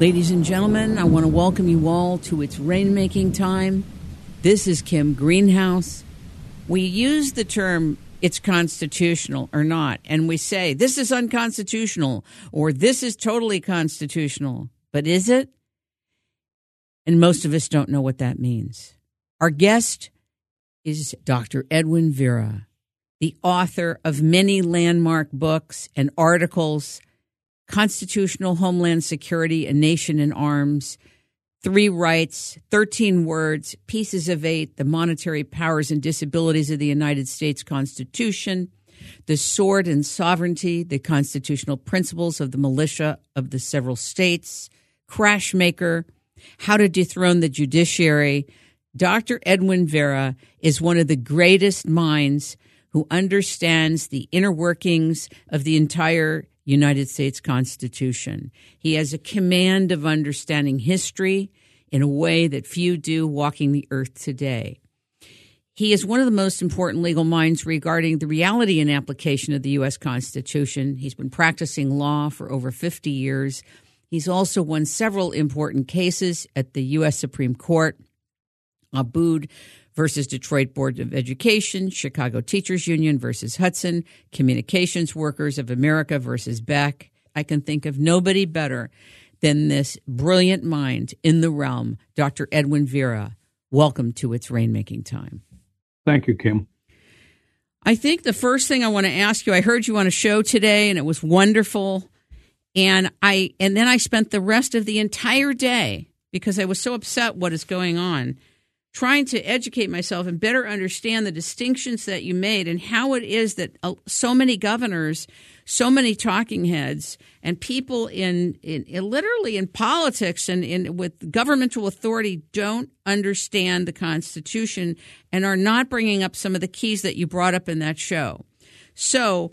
Ladies and gentlemen, I want to welcome you all to its rainmaking time. This is Kim Greenhouse. We use the term it's constitutional or not, and we say this is unconstitutional or this is totally constitutional. But is it? And most of us don't know what that means. Our guest is Dr. Edwin Vieira, the author of many landmark books and articles Constitutional Homeland Security, A Nation in Arms, Three Rights, 13 Words, Pieces of Eight, The Monetary Powers and Disabilities of the United States Constitution, The Sword and Sovereignty, The Constitutional Principles of the Militia of the Several States, Crashmaker, How to Dethrone the Judiciary. Dr. Edwin Vieira is one of the greatest minds who understands the inner workings of the entire United States Constitution. He has a command of understanding history in a way that few do walking the earth today. He is one of the most important legal minds regarding the reality and application of the U.S. Constitution. He's been practicing law for over 50 years. He's also won several important cases at the U.S. Supreme Court. Abood versus Detroit Board of Education, Chicago Teachers Union versus Hudson, Communications Workers of America versus Beck. I can think of nobody better than this brilliant mind in the realm, Dr. Edwin Vieira. Welcome to its rainmaking time. Thank you, Kim. I think the first thing I want to ask you, I heard you on a show today and it was wonderful. And I and then I spent the rest of the entire day because I was so upset what is going on trying to educate myself and better understand the distinctions that you made and how it is that uh, so many governors, so many talking heads, and people in, in, in literally in politics and in with governmental authority don't understand the Constitution and are not bringing up some of the keys that you brought up in that show. So,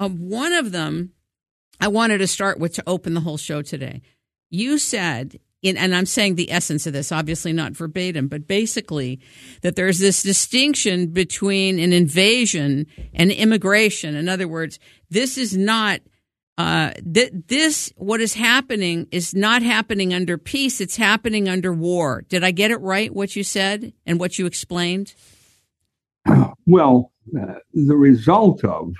um, one of them I wanted to start with to open the whole show today. You said in, and I'm saying the essence of this, obviously not verbatim, but basically that there's this distinction between an invasion and immigration. In other words, this is not uh, th- this what is happening is not happening under peace; it's happening under war. Did I get it right? What you said and what you explained? Well, uh, the result of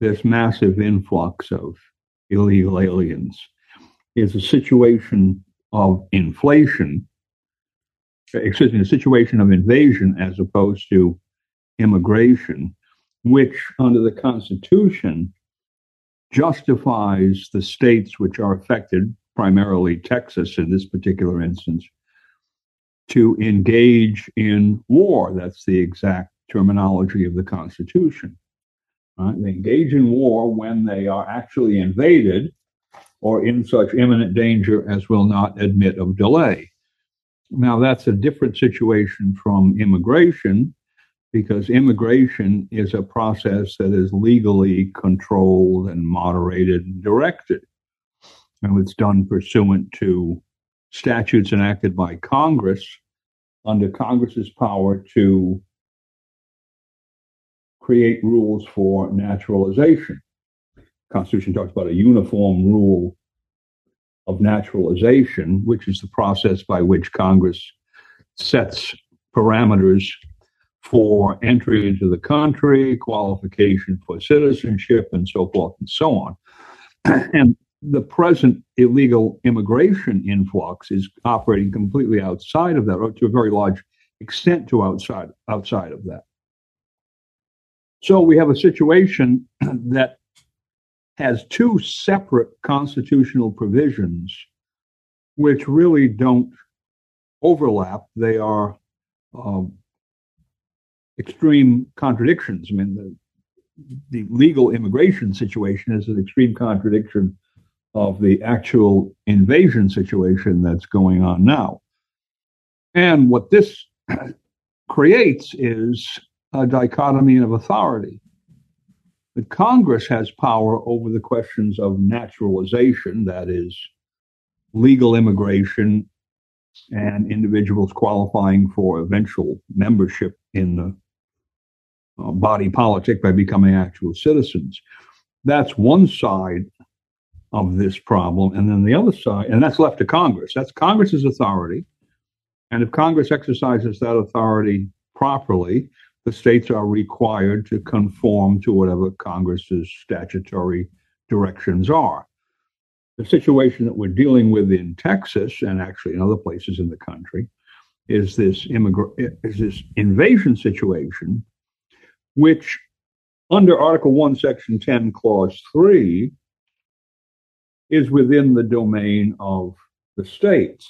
this massive influx of illegal aliens is a situation of inflation, excuse me, a situation of invasion as opposed to immigration, which under the Constitution justifies the states which are affected, primarily Texas in this particular instance, to engage in war. That's the exact terminology of the Constitution. Right? They engage in war when they are actually invaded or in such imminent danger as will not admit of delay. Now, that's a different situation from immigration because immigration is a process that is legally controlled and moderated and directed. And it's done pursuant to statutes enacted by Congress under Congress's power to create rules for naturalization. Constitution talks about a uniform rule of naturalization, which is the process by which Congress sets parameters for entry into the country, qualification for citizenship, and so forth and so on. and the present illegal immigration influx is operating completely outside of that, or to a very large extent to outside outside of that. So we have a situation that has two separate constitutional provisions which really don't overlap. They are um, extreme contradictions. I mean, the, the legal immigration situation is an extreme contradiction of the actual invasion situation that's going on now. And what this creates is a dichotomy of authority. But Congress has power over the questions of naturalization, that is, legal immigration and individuals qualifying for eventual membership in the uh, body politic by becoming actual citizens. That's one side of this problem. And then the other side, and that's left to Congress. That's Congress's authority. And if Congress exercises that authority properly, the states are required to conform to whatever Congress's statutory directions are. The situation that we're dealing with in Texas and actually in other places in the country is this immigra- is this invasion situation, which under Article 1, Section 10, Clause 3, is within the domain of the states.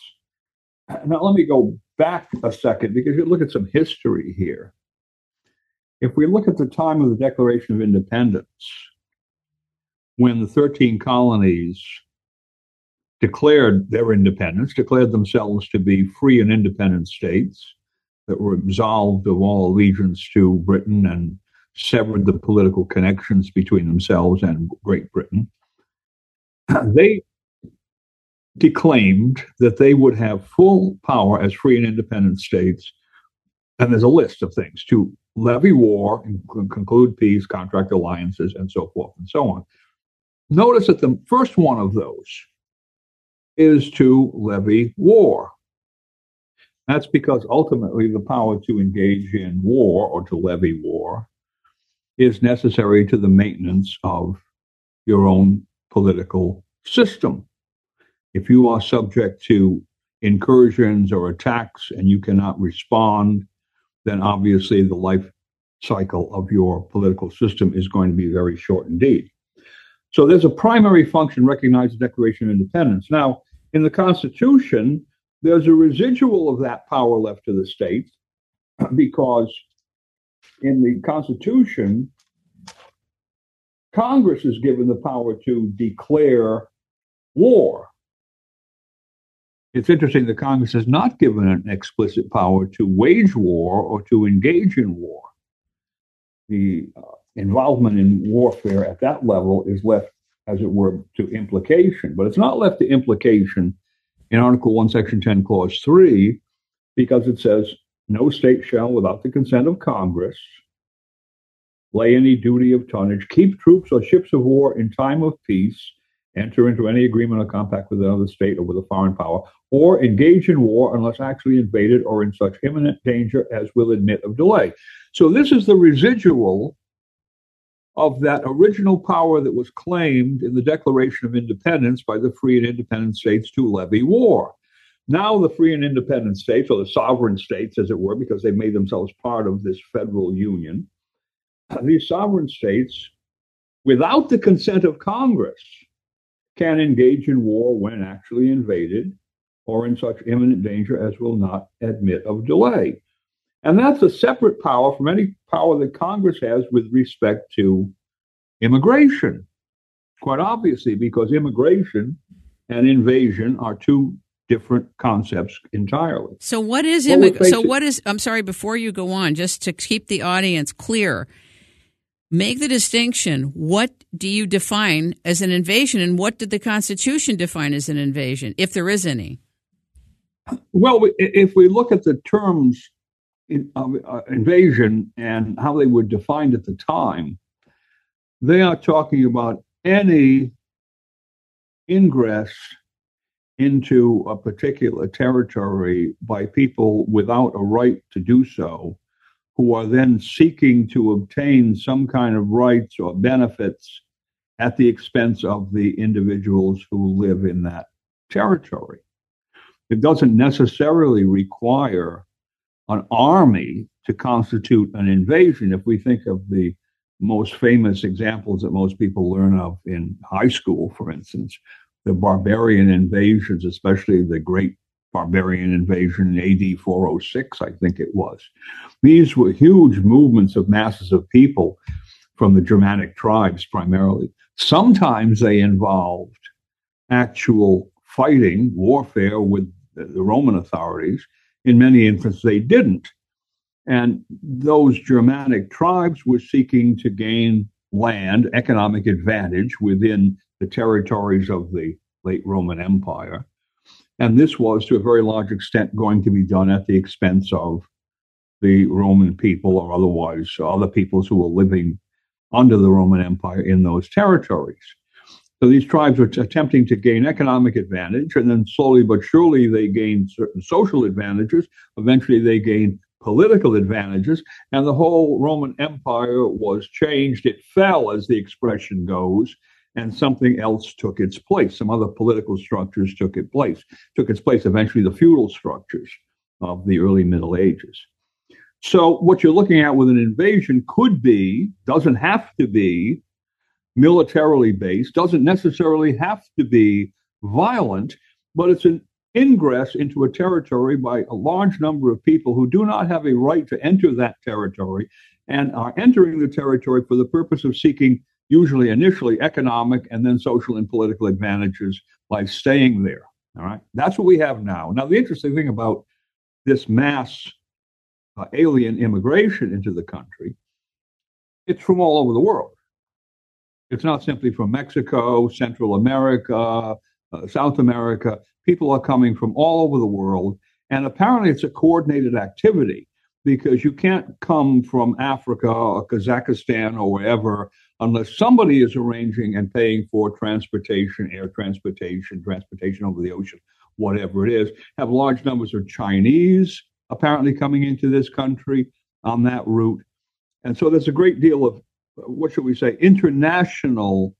Now, let me go back a second because you look at some history here. If we look at the time of the Declaration of Independence, when the 13 colonies declared their independence, declared themselves to be free and independent states that were absolved of all allegiance to Britain and severed the political connections between themselves and Great Britain. They declaimed that they would have full power as free and independent states. And there's a list of things to levy war, conclude peace, contract alliances, and so forth and so on. Notice that the first one of those is to levy war. That's because ultimately the power to engage in war or to levy war is necessary to the maintenance of your own political system. If you are subject to incursions or attacks and you cannot respond, then obviously the life cycle of your political system is going to be very short indeed. So there's a primary function recognized the Declaration of Independence. Now, in the Constitution, there's a residual of that power left to the states because in the Constitution, Congress is given the power to declare war. It's interesting that Congress is not given an explicit power to wage war or to engage in war. The uh, involvement in warfare at that level is left, as it were, to implication, but it's not left to implication in Article 1, Section 10, Clause 3, because it says, no state shall, without the consent of Congress, lay any duty of tonnage, keep troops or ships of war in time of peace, enter into any agreement or compact with another state or with a foreign power, or engage in war unless actually invaded or in such imminent danger as will admit of delay. So this is the residual of that original power that was claimed in the Declaration of Independence by the free and independent states to levy war. Now, the free and independent states, or the sovereign states, as it were, because they made themselves part of this federal union, these sovereign states, without the consent of Congress, can engage in war when actually invaded or in such imminent danger as will not admit of delay. And that's a separate power from any power that Congress has with respect to immigration. Quite obviously, because immigration and invasion are two different concepts entirely. So what is immigration? So what is I'm sorry before you go on just to keep the audience clear make the distinction. What do you define as an invasion, and what did the Constitution define as an invasion, if there is any? Well, if we look at the terms of uh, invasion and how they were defined at the time, they are talking about any ingress into a particular territory by people without a right to do so who are then seeking to obtain some kind of rights or benefits at the expense of the individuals who live in that territory. It doesn't necessarily require an army to constitute an invasion. If we think of the most famous examples that most people learn of in high school, for instance, the barbarian invasions, especially the great barbarian invasion in AD 406, I think it was. These were huge movements of masses of people from the Germanic tribes primarily. Sometimes they involved actual fighting, warfare with the Roman authorities. In many instances, they didn't. And those Germanic tribes were seeking to gain land, economic advantage within the territories of the late Roman Empire. And this was, to a very large extent, going to be done at the expense of the Roman people or otherwise other peoples who were living under the Roman Empire in those territories. So these tribes are attempting to gain economic advantage, and then slowly but surely they gained certain social advantages. Eventually, they gained political advantages, and the whole Roman Empire was changed. It fell, as the expression goes, and something else took its place. Some other political structures took its place. Took its place eventually the feudal structures of the early Middle Ages. So what you're looking at with an invasion could be, doesn't have to be militarily based, doesn't necessarily have to be violent, but it's an ingress into a territory by a large number of people who do not have a right to enter that territory and are entering the territory for the purpose of seeking usually initially economic and then social and political advantages by staying there. All right. That's what we have now. Now, the interesting thing about this mass uh, alien immigration into the country, it's from all over the world. It's not simply from Mexico, Central America, uh, South America. People are coming from all over the world. And apparently, it's a coordinated activity because you can't come from Africa or Kazakhstan or wherever unless somebody is arranging and paying for transportation, air transportation, transportation over the ocean, whatever it is. Have large numbers of Chinese apparently coming into this country on that route. And so there's a great deal of, what should we say, international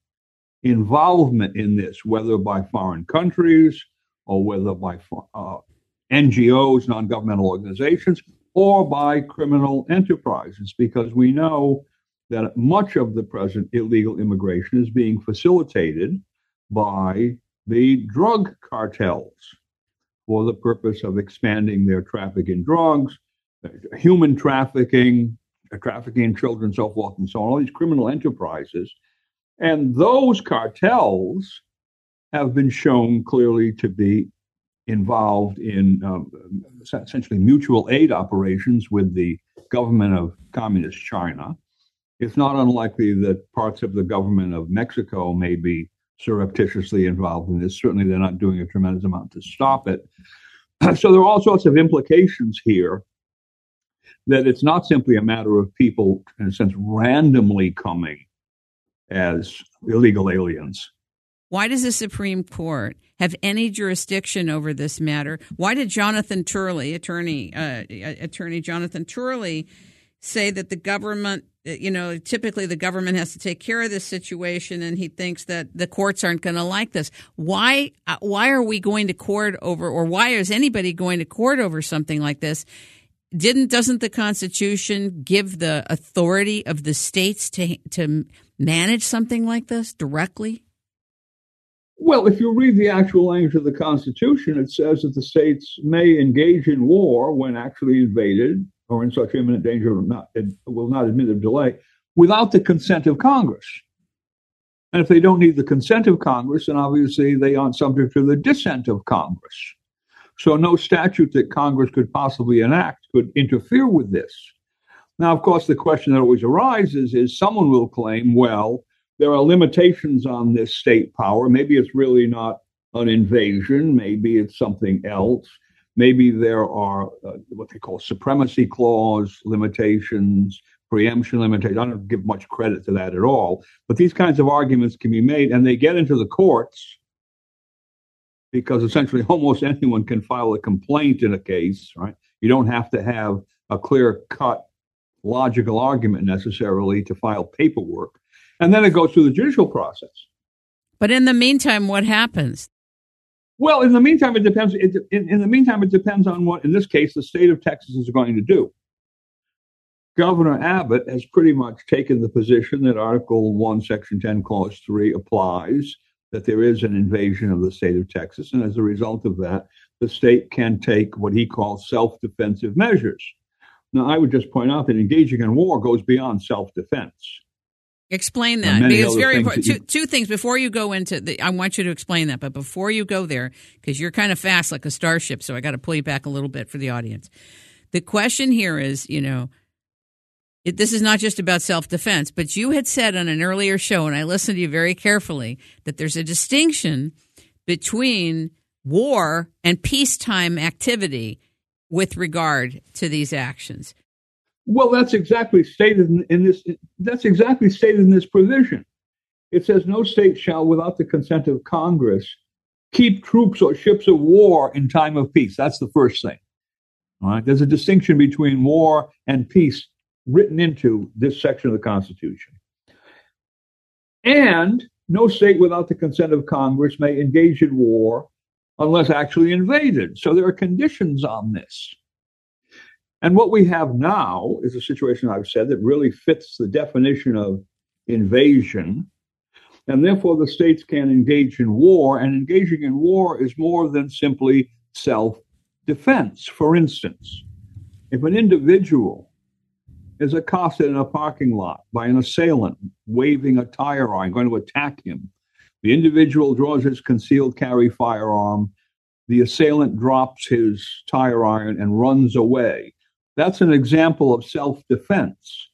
involvement in this, whether by foreign countries or whether by uh, NGOs, non governmental organizations, or by criminal enterprises, because we know that much of the present illegal immigration is being facilitated by the drug cartels for the purpose of expanding their traffic in drugs, human trafficking, trafficking in children, so forth and so on, all these criminal enterprises. And those cartels have been shown clearly to be involved in um, essentially mutual aid operations with the government of Communist China. It's not unlikely that parts of the government of Mexico may be surreptitiously involved in this. Certainly, they're not doing a tremendous amount to stop it. So, there are all sorts of implications here that it's not simply a matter of people, in a sense, randomly coming as illegal aliens. Why does the Supreme Court have any jurisdiction over this matter? Why did Jonathan Turley, attorney, uh, attorney Jonathan Turley, say that the government you know, typically the government has to take care of this situation, and he thinks that the courts aren't going to like this. Why? Uh, why are we going to court over, or why is anybody going to court over something like this? Didn't doesn't the Constitution give the authority of the states to to manage something like this directly? Well, if you read the actual language of the Constitution, it says that the states may engage in war when actually invaded or in such imminent danger will not, will not admit of delay without the consent of Congress. And if they don't need the consent of Congress, then obviously they aren't subject to the dissent of Congress. So no statute that Congress could possibly enact could interfere with this. Now, of course, the question that always arises is someone will claim, well, there are limitations on this state power. Maybe it's really not an invasion. Maybe it's something else. Maybe there are uh, what they call supremacy clause limitations, preemption limitations. I don't give much credit to that at all. But these kinds of arguments can be made, and they get into the courts because essentially almost anyone can file a complaint in a case, right? You don't have to have a clear cut logical argument necessarily to file paperwork. And then it goes through the judicial process. But in the meantime, what happens? Well, in the meantime, it depends. It, in, in the meantime, it depends on what, in this case, the state of Texas is going to do. Governor Abbott has pretty much taken the position that Article 1, Section 10, Clause 3 applies, that there is an invasion of the state of Texas. And as a result of that, the state can take what he calls self defensive measures. Now, I would just point out that engaging in war goes beyond self defense. Explain that because very important. Two, two, things before you go into the. I want you to explain that, but before you go there, because you're kind of fast like a starship, so I got to pull you back a little bit for the audience. The question here is, you know, it, this is not just about self defense, but you had said on an earlier show, and I listened to you very carefully, that there's a distinction between war and peacetime activity with regard to these actions. Well, that's exactly stated in, in, this. That's exactly stated in this provision. It says no state shall, without the consent of Congress, keep troops or ships of war in time of peace. That's the first thing. All right. There's a distinction between war and peace written into this section of the Constitution. And no state without the consent of Congress may engage in war unless actually invaded. So there are conditions on this. And what we have now is a situation I've said that really fits the definition of invasion. And therefore, the states can engage in war, and engaging in war is more than simply self defense. For instance, if an individual is accosted in a parking lot by an assailant waving a tire iron, going to attack him. The individual draws his concealed carry firearm. The assailant drops his tire iron and runs away. That's an example of self defense.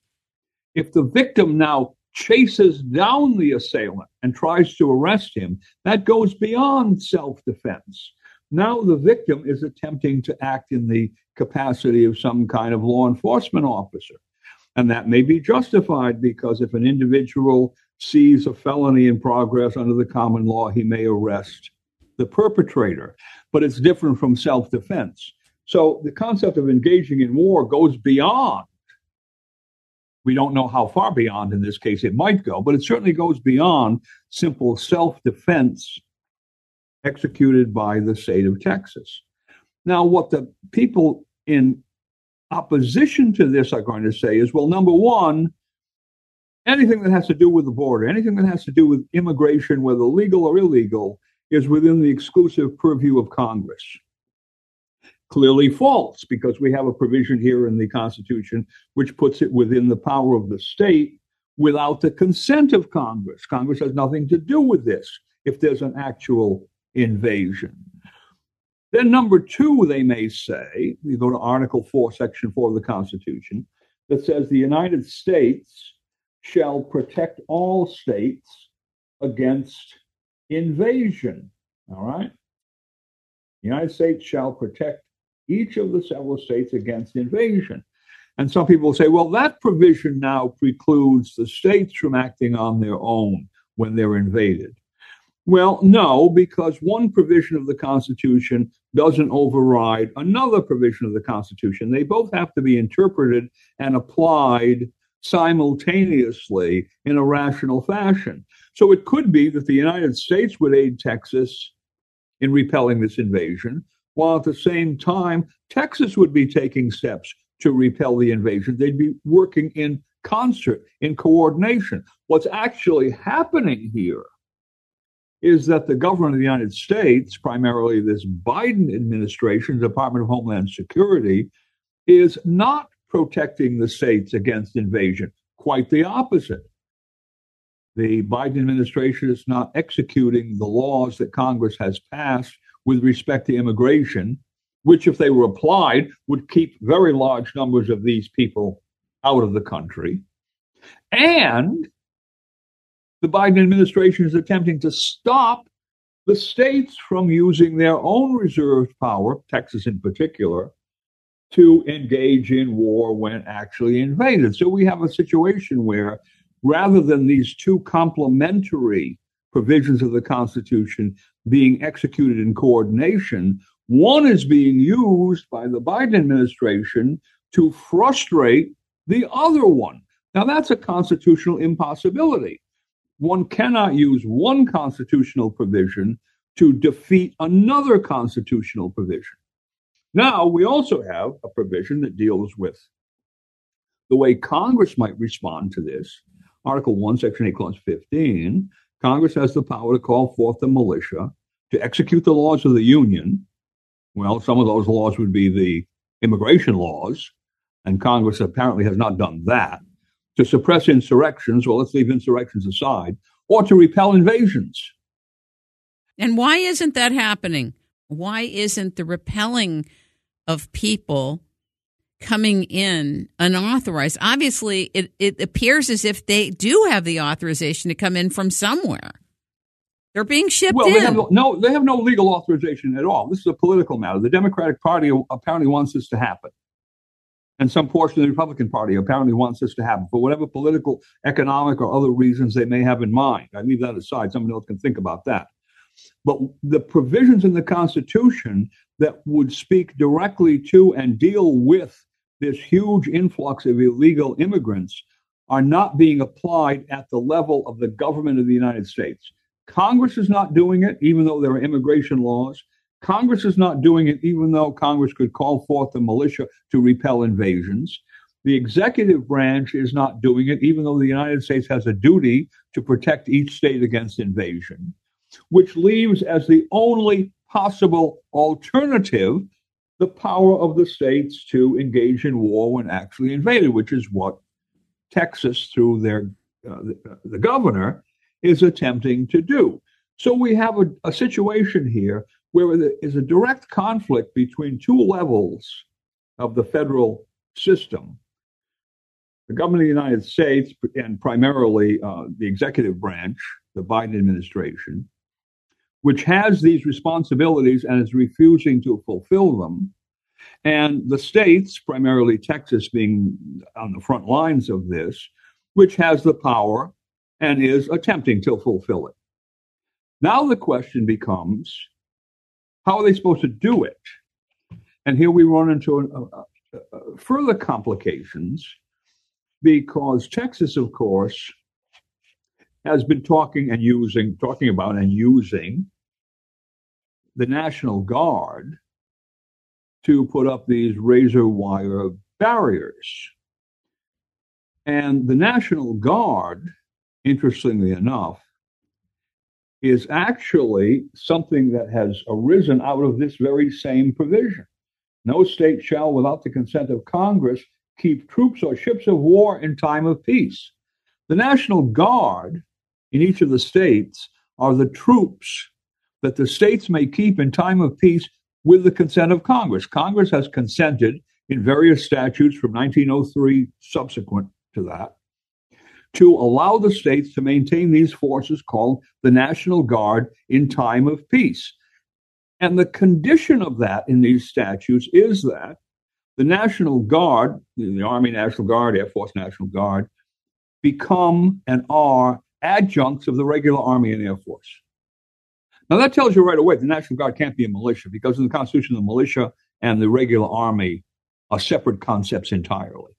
If the victim now chases down the assailant and tries to arrest him, that goes beyond self defense. Now the victim is attempting to act in the capacity of some kind of law enforcement officer. And that may be justified because if an individual sees a felony in progress under the common law, he may arrest the perpetrator. But it's different from self defense. So the concept of engaging in war goes beyond. We don't know how far beyond in this case it might go, but it certainly goes beyond simple self defense executed by the state of Texas. Now, what the people in opposition to this are going to say is well, number one, anything that has to do with the border, anything that has to do with immigration, whether legal or illegal, is within the exclusive purview of Congress. Clearly false, because we have a provision here in the Constitution which puts it within the power of the state without the consent of Congress. Congress has nothing to do with this if there's an actual invasion. Then, number two, they may say, we go to Article 4, Section 4 of the Constitution, that says the United States shall protect all states against invasion. All right? The United States shall protect each of the several states against invasion. And some people say, well, that provision now precludes the states from acting on their own when they're invaded. Well, no, because one provision of the Constitution doesn't override another provision of the Constitution. They both have to be interpreted and applied simultaneously in a rational fashion. So it could be that the United States would aid Texas in repelling this invasion, while at the same time, Texas would be taking steps to repel the invasion. They'd be working in concert, in coordination. What's actually happening here is that the government of the United States, primarily this Biden administration, Department of Homeland Security, is not protecting the states against invasion. Quite the opposite. The Biden administration is not executing the laws that Congress has passed with respect to immigration, which, if they were applied, would keep very large numbers of these people out of the country. And the Biden administration is attempting to stop the states from using their own reserved power, Texas in particular, to engage in war when actually invaded. So we have a situation where rather than these two complementary provisions of the Constitution being executed in coordination, one is being used by the Biden administration to frustrate the other one. Now, that's a constitutional impossibility one cannot use one constitutional provision to defeat another constitutional provision. Now, we also have a provision that deals with the way Congress might respond to this. Article 1, Section 8, Clause 15 Congress has the power to call forth the militia to execute the laws of the Union. Well, some of those laws would be the immigration laws, and Congress apparently has not done that to suppress insurrections, well, let's leave insurrections aside, or to repel invasions. And why isn't that happening? Why isn't the repelling of people coming in unauthorized? Obviously, it, it appears as if they do have the authorization to come in from somewhere. They're being shipped well, in. They have no, no, they have no legal authorization at all. This is a political matter. The Democratic Party apparently wants this to happen. And some portion of the Republican Party apparently wants this to happen for whatever political, economic, or other reasons they may have in mind. I leave that aside. Someone else can think about that. But the provisions in the Constitution that would speak directly to and deal with this huge influx of illegal immigrants are not being applied at the level of the government of the United States. Congress is not doing it, even though there are immigration laws. Congress is not doing it, even though Congress could call forth the militia to repel invasions. The executive branch is not doing it, even though the United States has a duty to protect each state against invasion, which leaves as the only possible alternative the power of the states to engage in war when actually invaded, which is what Texas, through their uh, the, the, governor, is attempting to do. So we have a, a situation here where there is a direct conflict between two levels of the federal system. The government of the United States, and primarily uh, the executive branch, the Biden administration, which has these responsibilities and is refusing to fulfill them. And the states, primarily Texas being on the front lines of this, which has the power and is attempting to fulfill it. Now the question becomes how are they supposed to do it? And here we run into a, a, a further complications because Texas, of course, has been talking and using, talking about and using the National Guard to put up these razor wire barriers. And the National Guard, interestingly enough, is actually something that has arisen out of this very same provision. No state shall, without the consent of Congress, keep troops or ships of war in time of peace. The National Guard in each of the states are the troops that the states may keep in time of peace with the consent of Congress. Congress has consented in various statutes from 1903 subsequent to that to allow the states to maintain these forces called the National Guard in time of peace. And the condition of that in these statutes is that the National Guard, the Army National Guard, Air Force National Guard, become and are adjuncts of the regular Army and Air Force. Now, that tells you right away the National Guard can't be a militia because in the Constitution, the militia and the regular Army are separate concepts entirely.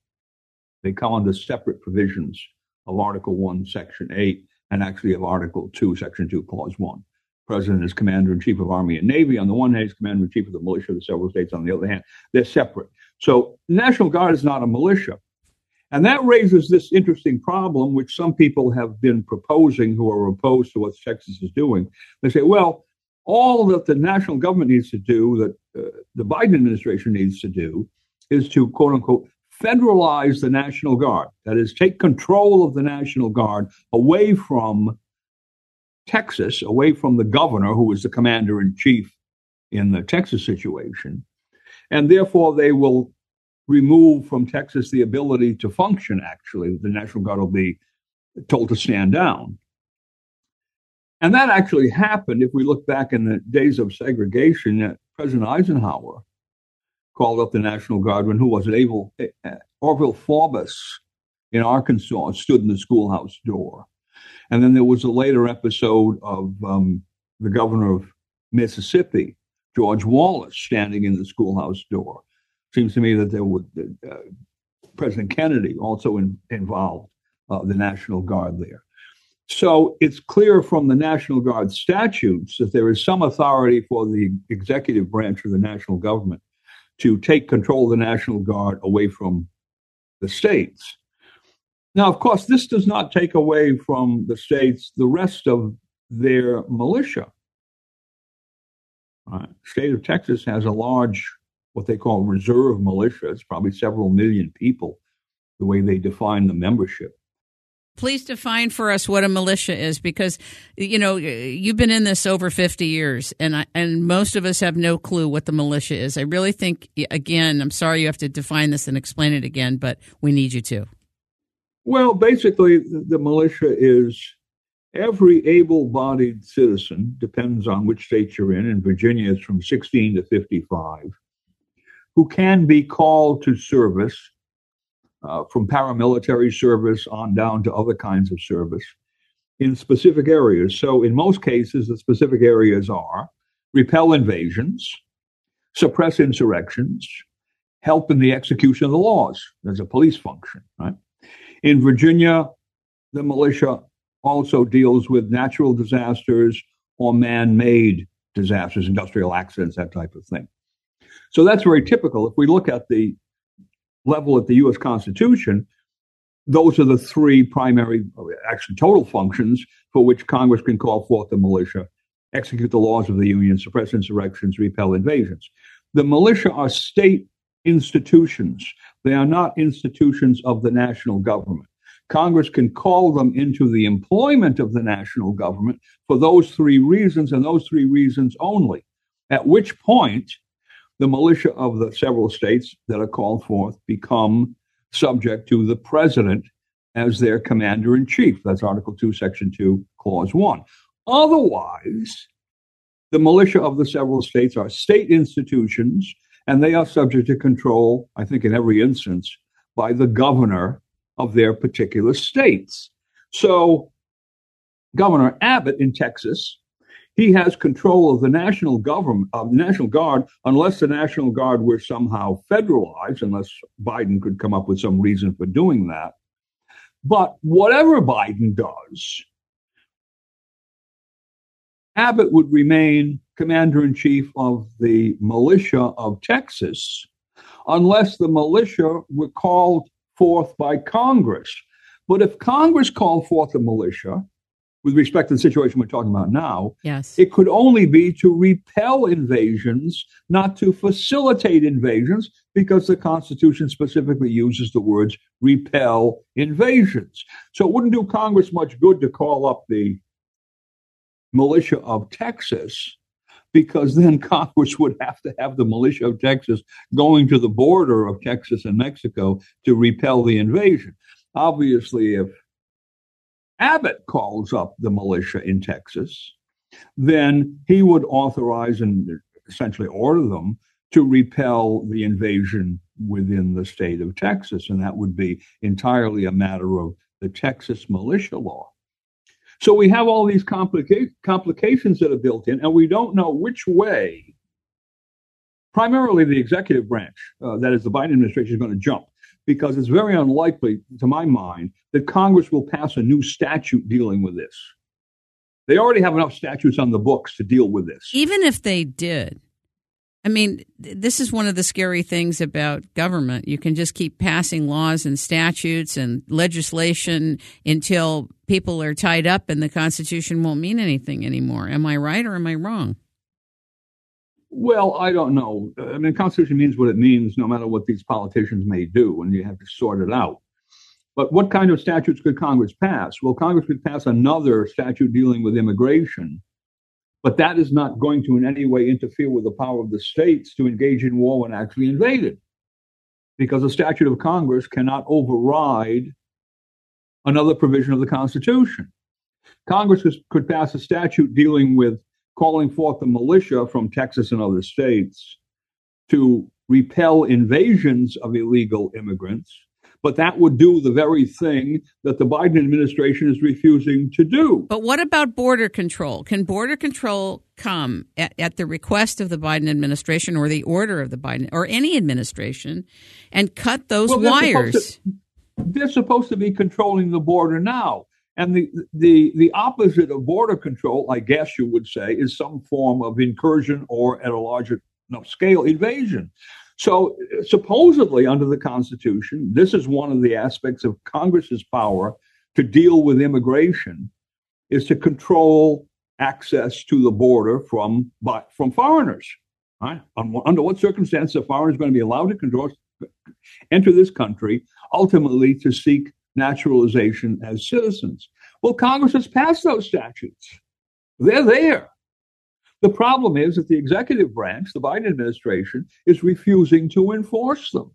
They come under separate provisions of Article 1, Section 8, and actually of Article 2, Section 2, Clause 1. President is Commander in Chief of Army and Navy. On the one hand, Commander in Chief of the militia of the several states. On the other hand, they're separate. So, National Guard is not a militia. And that raises this interesting problem, which some people have been proposing who are opposed to what Texas is doing. They say, well, all that the national government needs to do, that uh, the Biden administration needs to do, is to quote unquote federalize the National Guard. That is, take control of the National Guard away from Texas, away from the governor, who is the commander in chief in the Texas situation. And therefore, they will remove from Texas the ability to function, actually. The National Guard will be told to stand down. And that actually happened if we look back in the days of segregation. That President Eisenhower called up the National Guard when who was it? Uh, Orval Faubus in Arkansas stood in the schoolhouse door. And then there was a later episode of um, the governor of Mississippi, George Wallace, standing in the schoolhouse door seems to me that there would uh, President Kennedy also in, involved uh, the National Guard there. So it's clear from the National Guard statutes that there is some authority for the executive branch of the national government to take control of the National Guard away from the states. Now, of course, this does not take away from the states the rest of their militia. Uh, state of Texas has a large what they call reserve militia. It's probably several million people, the way they define the membership. Please define for us what a militia is, because you know you've been in this over fifty years, and I, and most of us have no clue what the militia is. I really think, again, I'm sorry you have to define this and explain it again, but we need you to. Well, basically, the, the militia is every able-bodied citizen. Depends on which state you're in. In Virginia, it's from 16 to 55 who can be called to service uh, from paramilitary service on down to other kinds of service in specific areas. So, in most cases, the specific areas are repel invasions, suppress insurrections, help in the execution of the laws. There's a police function, right? In Virginia, the militia also deals with natural disasters or man made disasters, industrial accidents, that type of thing. So that's very typical. If we look at the level at the U.S. Constitution, those are the three primary, actually total functions for which Congress can call forth the militia, execute the laws of the Union, suppress insurrections, repel invasions. The militia are state institutions. They are not institutions of the national government. Congress can call them into the employment of the national government for those three reasons and those three reasons only. At which point, the militia of the several states that are called forth become subject to the president as their commander in chief. That's Article 2, Section 2, Clause 1. Otherwise, the militia of the several states are state institutions and they are subject to control, I think, in every instance, by the governor of their particular states. So, Governor Abbott in Texas, he has control of the national government, of the National Guard, unless the National Guard were somehow federalized, unless Biden could come up with some reason for doing that. But whatever Biden does, Abbott would remain commander in chief of the militia of Texas unless the militia were called forth by Congress. But if Congress called forth a militia, with respect to the situation we're talking about now, yes. it could only be to repel invasions, not to facilitate invasions, because the Constitution specifically uses the words repel invasions. So it wouldn't do Congress much good to call up the militia of Texas because then Congress would have to have the militia of Texas going to the border of Texas and Mexico to repel the invasion. Obviously, if Abbott calls up the militia in Texas, then he would authorize and essentially order them to repel the invasion within the state of Texas. And that would be entirely a matter of the Texas militia law. So we have all these complica- complications that are built in, and we don't know which way, primarily the executive branch, uh, that is, the Biden administration, is going to jump, because it's very unlikely, to my mind, that Congress will pass a new statute dealing with this. They already have enough statutes on the books to deal with this. Even if they did, I mean, this is one of the scary things about government. You can just keep passing laws and statutes and legislation until people are tied up and the Constitution won't mean anything anymore. Am I right or am I wrong? Well, I don't know. I mean, the Constitution means what it means, no matter what these politicians may do, and you have to sort it out. But what kind of statutes could Congress pass? Well, Congress could pass another statute dealing with immigration but that is not going to in any way interfere with the power of the states to engage in war when actually invaded. Because a statute of Congress cannot override another provision of the Constitution. Congress could pass a statute dealing with calling forth the militia from Texas and other states to repel invasions of illegal immigrants but that would do the very thing that the Biden administration is refusing to do. But what about border control? Can border control come at, at the request of the Biden administration or the order of the Biden or any administration and cut those well, they're wires? Supposed to, they're supposed to be controlling the border now. And the, the, the opposite of border control, I guess you would say, is some form of incursion or at a larger enough scale invasion. So, uh, supposedly, under the Constitution, this is one of the aspects of Congress's power to deal with immigration is to control access to the border from from foreigners. Right? Under what circumstances a foreigner is going to be allowed to control, enter this country, ultimately to seek naturalization as citizens? Well, Congress has passed those statutes. They're there. The problem is that the executive branch, the Biden administration, is refusing to enforce them.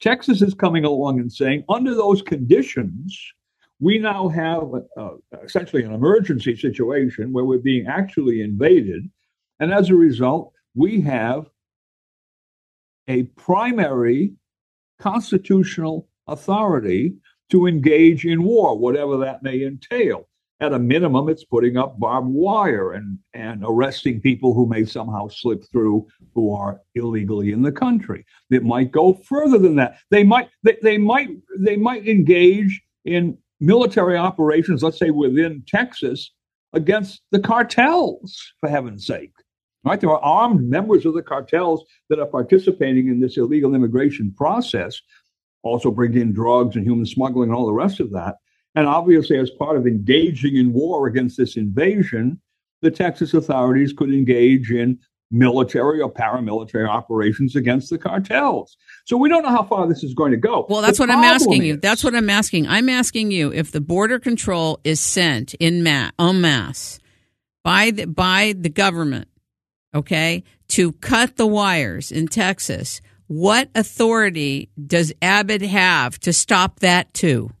Texas is coming along and saying, under those conditions, we now have uh, essentially an emergency situation where we're being actually invaded. And as a result, we have a primary constitutional authority to engage in war, whatever that may entail. At a minimum, it's putting up barbed wire and, and arresting people who may somehow slip through who are illegally in the country. It might go further than that. They might they, they might they might engage in military operations, let's say within Texas, against the cartels, for heaven's sake. Right? There are armed members of the cartels that are participating in this illegal immigration process, also bring in drugs and human smuggling and all the rest of that. And obviously, as part of engaging in war against this invasion, the Texas authorities could engage in military or paramilitary operations against the cartels. So we don't know how far this is going to go. Well, that's the what I'm asking is, you. That's what I'm asking. I'm asking you if the border control is sent in mass, en masse by the, by the government, okay, to cut the wires in Texas. What authority does Abbott have to stop that too?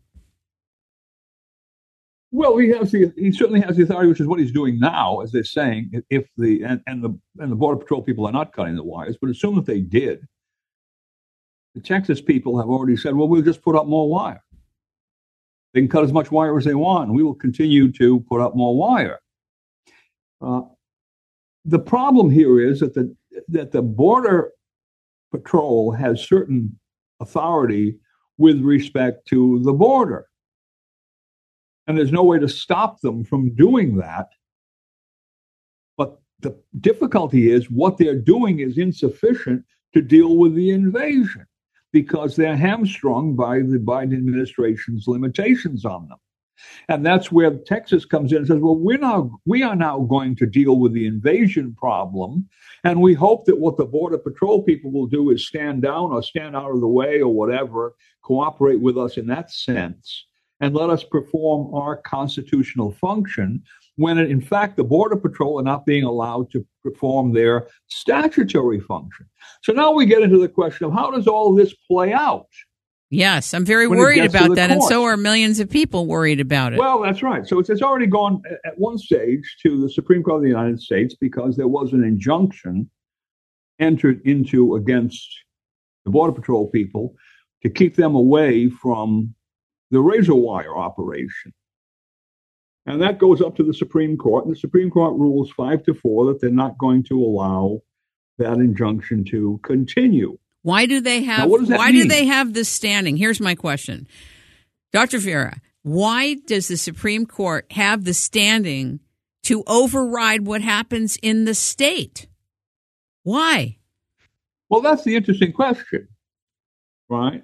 Well, he has the he certainly has the authority, which is what he's doing now, as they're saying. If the and, and the and the border patrol people are not cutting the wires, but assume that they did, the Texas people have already said, "Well, we'll just put up more wire. They can cut as much wire as they want, we will continue to put up more wire." Uh, the problem here is that the that the border patrol has certain authority with respect to the border and there's no way to stop them from doing that. But the difficulty is what they're doing is insufficient to deal with the invasion because they're hamstrung by the Biden administration's limitations on them. And that's where Texas comes in and says, well, we're now we are now going to deal with the invasion problem. And we hope that what the Border Patrol people will do is stand down or stand out of the way or whatever, cooperate with us in that sense and let us perform our constitutional function when in fact the border patrol are not being allowed to perform their statutory function so now we get into the question of how does all this play out yes i'm very worried about that and so are millions of people worried about it well that's right so it's, it's already gone at one stage to the supreme court of the united states because there was an injunction entered into against the border patrol people to keep them away from the razor wire operation. And that goes up to the Supreme Court, and the Supreme Court rules five to four that they're not going to allow that injunction to continue. Why do they have now, why mean? do they have this standing? Here's my question. Dr. Vieira, why does the Supreme Court have the standing to override what happens in the state? Why? Well, that's the interesting question, right?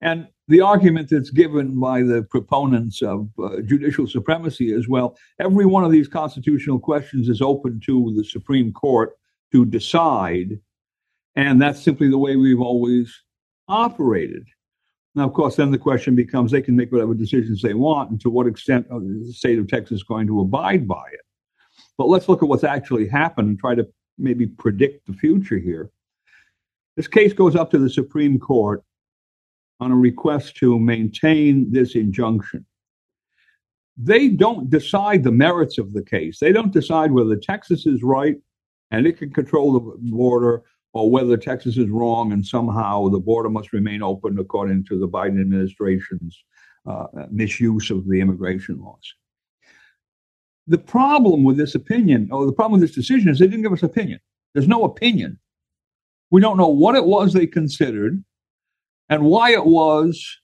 And the argument that's given by the proponents of uh, judicial supremacy is well, every one of these constitutional questions is open to the Supreme Court to decide. And that's simply the way we've always operated. Now, of course, then the question becomes they can make whatever decisions they want, and to what extent is the state of Texas going to abide by it? But let's look at what's actually happened and try to maybe predict the future here. This case goes up to the Supreme Court on a request to maintain this injunction. They don't decide the merits of the case. They don't decide whether Texas is right and it can control the border or whether Texas is wrong and somehow the border must remain open according to the Biden administration's uh, misuse of the immigration laws. The problem with this opinion, or the problem with this decision, is they didn't give us opinion. There's no opinion. We don't know what it was they considered and why it was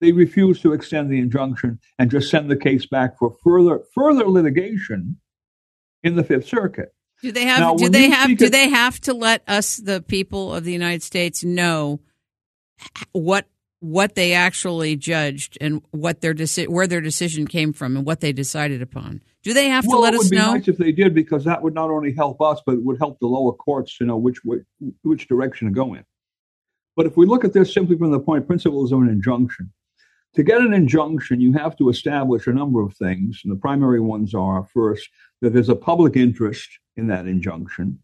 they refused to extend the injunction and just send the case back for further further litigation in the Fifth Circuit. Do they have? Now, do they have? Do they have to let us, the people of the United States, know what what they actually judged and what their deci- where their decision came from and what they decided upon? Do they have to let us know? It would be nice if they did, because that would not only help us, but it would help the lower courts to know which which direction to go in. But if we look at this simply from the point principles of an injunction, to get an injunction, you have to establish a number of things. And the primary ones are first, that there's a public interest in that injunction.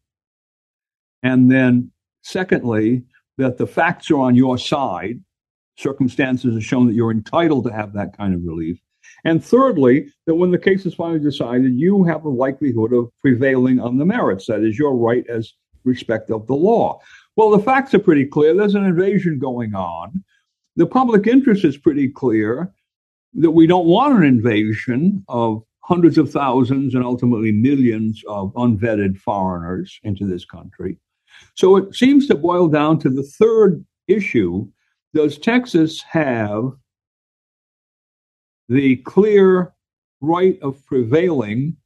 And then, secondly, that the facts are on your side. Circumstances have shown that you're entitled to have that kind of relief. And thirdly, that when the case is finally decided, you have a likelihood of prevailing on the merits. That is your right as respect of the law. Well, the facts are pretty clear. There's an invasion going on. The public interest is pretty clear that we don't want an invasion of hundreds of thousands and ultimately millions of unvetted foreigners into this country. So it seems to boil down to the third issue Does Texas have the clear right of prevailing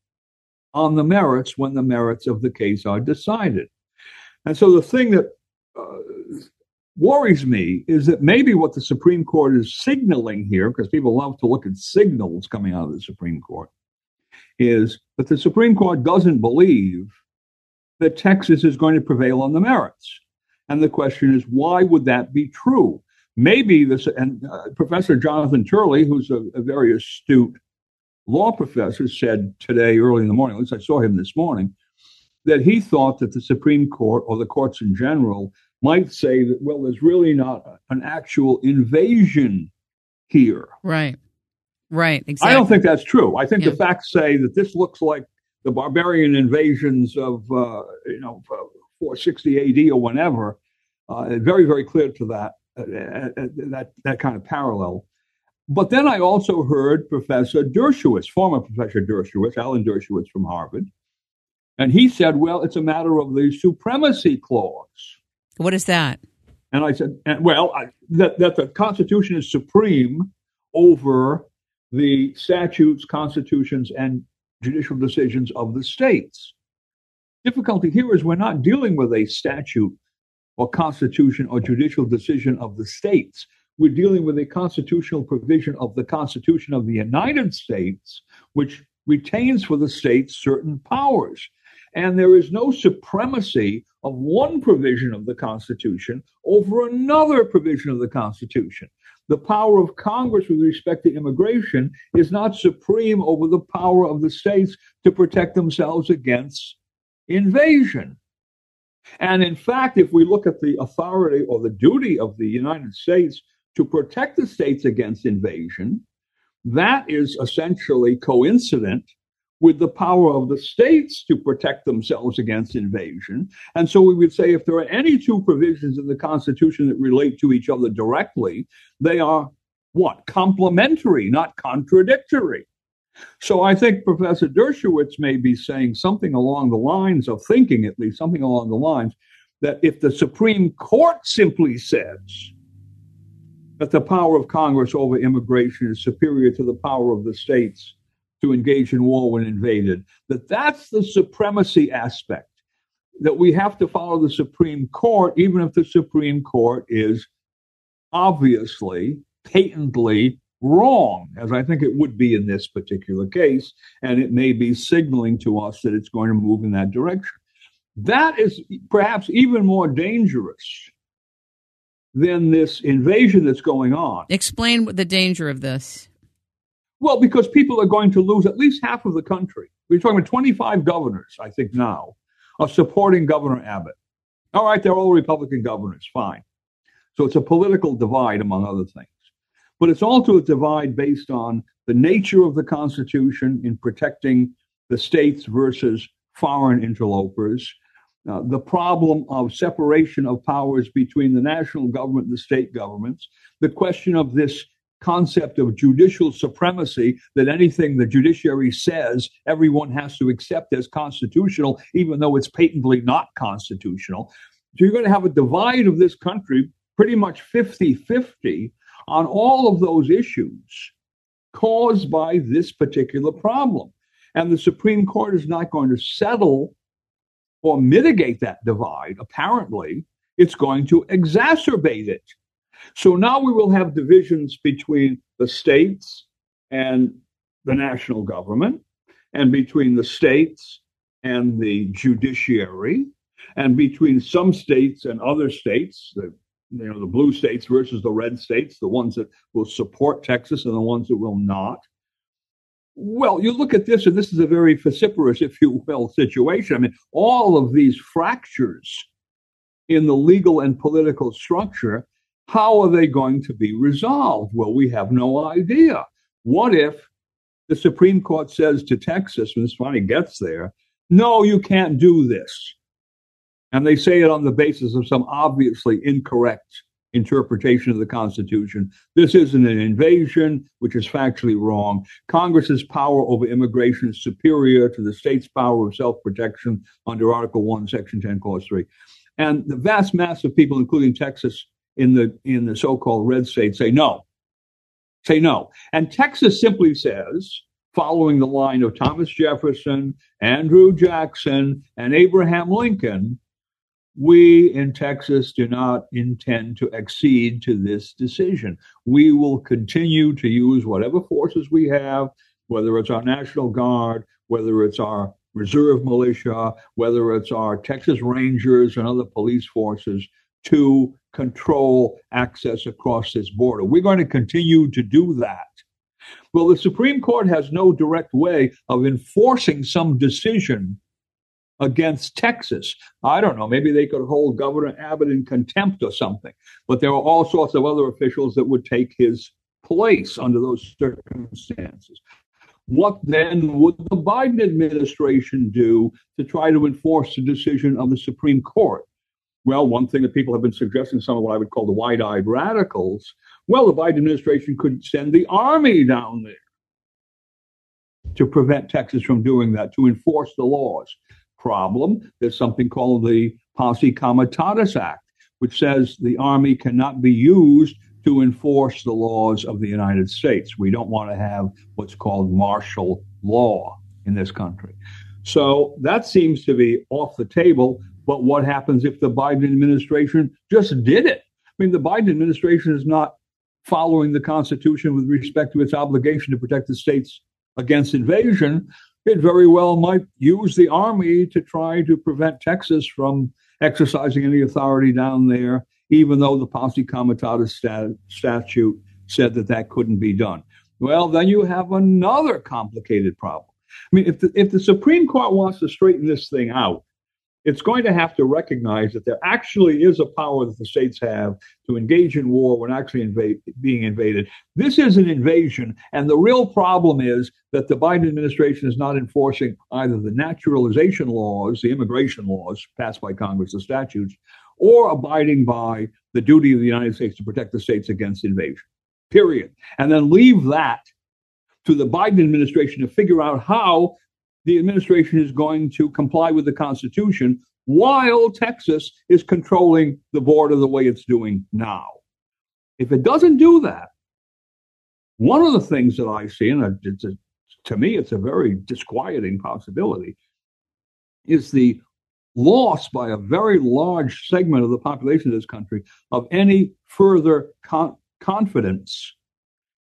on the merits when the merits of the case are decided? And so the thing that uh, worries me is that maybe what the Supreme Court is signaling here, because people love to look at signals coming out of the Supreme Court, is that the Supreme Court doesn't believe that Texas is going to prevail on the merits. And the question is, why would that be true? Maybe this, and uh, Professor Jonathan Turley, who's a, a, very astute law professor, said today, early in the morning, at least I saw him this morning, that he thought that the Supreme Court or the courts in general might say that, well, there's really not an actual invasion here. Right. Right. Exactly. I don't think that's true. I think yeah. the facts say that this looks like the barbarian invasions of, uh, you know, 460 AD or whenever. Uh, very, very clear to that, uh, uh, uh, that, that kind of parallel. But then I also heard Professor Dershowitz, former Professor Dershowitz, Alan Dershowitz from Harvard, and he said, well, it's a matter of the supremacy clause. What is that? And I said, well, I, that, that the Constitution is supreme over the statutes, constitutions, and judicial decisions of the states. Difficulty here is we're not dealing with a statute or constitution or judicial decision of the states. We're dealing with a constitutional provision of the Constitution of the United States, which retains for the states certain powers. And there is no supremacy of one provision of the Constitution over another provision of the Constitution. The power of Congress with respect to immigration is not supreme over the power of the states to protect themselves against invasion. And in fact, if we look at the authority or the duty of the United States to protect the states against invasion, that is essentially coincident with the power of the states to protect themselves against invasion. And so we would say if there are any two provisions in the Constitution that relate to each other directly, they are what? Complementary, not contradictory. So I think Professor Dershowitz may be saying something along the lines of thinking, at least something along the lines, that if the Supreme Court simply says that the power of Congress over immigration is superior to the power of the states, to engage in war when invaded, that that's the supremacy aspect, that we have to follow the Supreme Court, even if the Supreme Court is obviously, patently wrong, as I think it would be in this particular case, and it may be signaling to us that it's going to move in that direction. That is perhaps even more dangerous than this invasion that's going on. Explain the danger of this. Well, because people are going to lose at least half of the country. We're talking about 25 governors, I think now, are supporting Governor Abbott. All right, they're all Republican governors, fine. So it's a political divide, among other things. But it's also a divide based on the nature of the Constitution in protecting the states versus foreign interlopers, uh, the problem of separation of powers between the national government and the state governments, the question of this concept of judicial supremacy that anything the judiciary says, everyone has to accept as constitutional, even though it's patently not constitutional. So you're going to have a divide of this country pretty much 50 50 on all of those issues caused by this particular problem. And the Supreme Court is not going to settle or mitigate that divide, apparently. It's going to exacerbate it. So now we will have divisions between the states and the national government, and between the states and the judiciary, and between some states and other states, the you know the blue states versus the red states, the ones that will support Texas and the ones that will not. Well, you look at this, and this is a very vociferous, if you will, situation. I mean, all of these fractures in the legal and political structure how are they going to be resolved? Well, we have no idea. What if the Supreme Court says to Texas, when this finally gets there, no, you can't do this. And they say it on the basis of some obviously incorrect interpretation of the Constitution. This isn't an invasion, which is factually wrong. Congress's power over immigration is superior to the state's power of self protection under Article 1, Section 10, Clause 3. And the vast mass of people, including Texas, in the in the so-called red state say no. Say no. And Texas simply says, following the line of Thomas Jefferson, Andrew Jackson, and Abraham Lincoln, we in Texas do not intend to accede to this decision. We will continue to use whatever forces we have, whether it's our National Guard, whether it's our reserve militia, whether it's our Texas Rangers and other police forces, to control access across this border. We're going to continue to do that. Well, the Supreme Court has no direct way of enforcing some decision against Texas. I don't know. Maybe they could hold Governor Abbott in contempt or something. But there are all sorts of other officials that would take his place under those circumstances. What then would the Biden administration do to try to enforce the decision of the Supreme Court? Well, one thing that people have been suggesting, some of what I would call the wide eyed radicals, well, the Biden administration could send the army down there to prevent Texas from doing that, to enforce the laws problem. There's something called the Posse Comitatus Act, which says the Army cannot be used to enforce the laws of the United States. We don't want to have what's called martial law in this country. So that seems to be off the table. But what happens if the Biden administration just did it? I mean, the Biden administration is not following the Constitution with respect to its obligation to protect the states against invasion it very well might use the army to try to prevent Texas from exercising any authority down there, even though the Posse Comitatus stat- statute said that that couldn't be done. Well, then you have another complicated problem. I mean, if the, if the Supreme Court wants to straighten this thing out, it's going to have to recognize that there actually is a power that the states have to engage in war when actually invade, being invaded. This is an invasion, and the real problem is that the Biden administration is not enforcing either the naturalization laws, the immigration laws passed by Congress, the statutes, or abiding by the duty of the United States to protect the states against invasion. Period. And then leave that to the Biden administration to figure out how the administration is going to comply with the Constitution while Texas is controlling the border the way it's doing now. If it doesn't do that, one of the things that I see, and a, to me, it's a very disquieting possibility, is the loss by a very large segment of the population of this country of any further con- confidence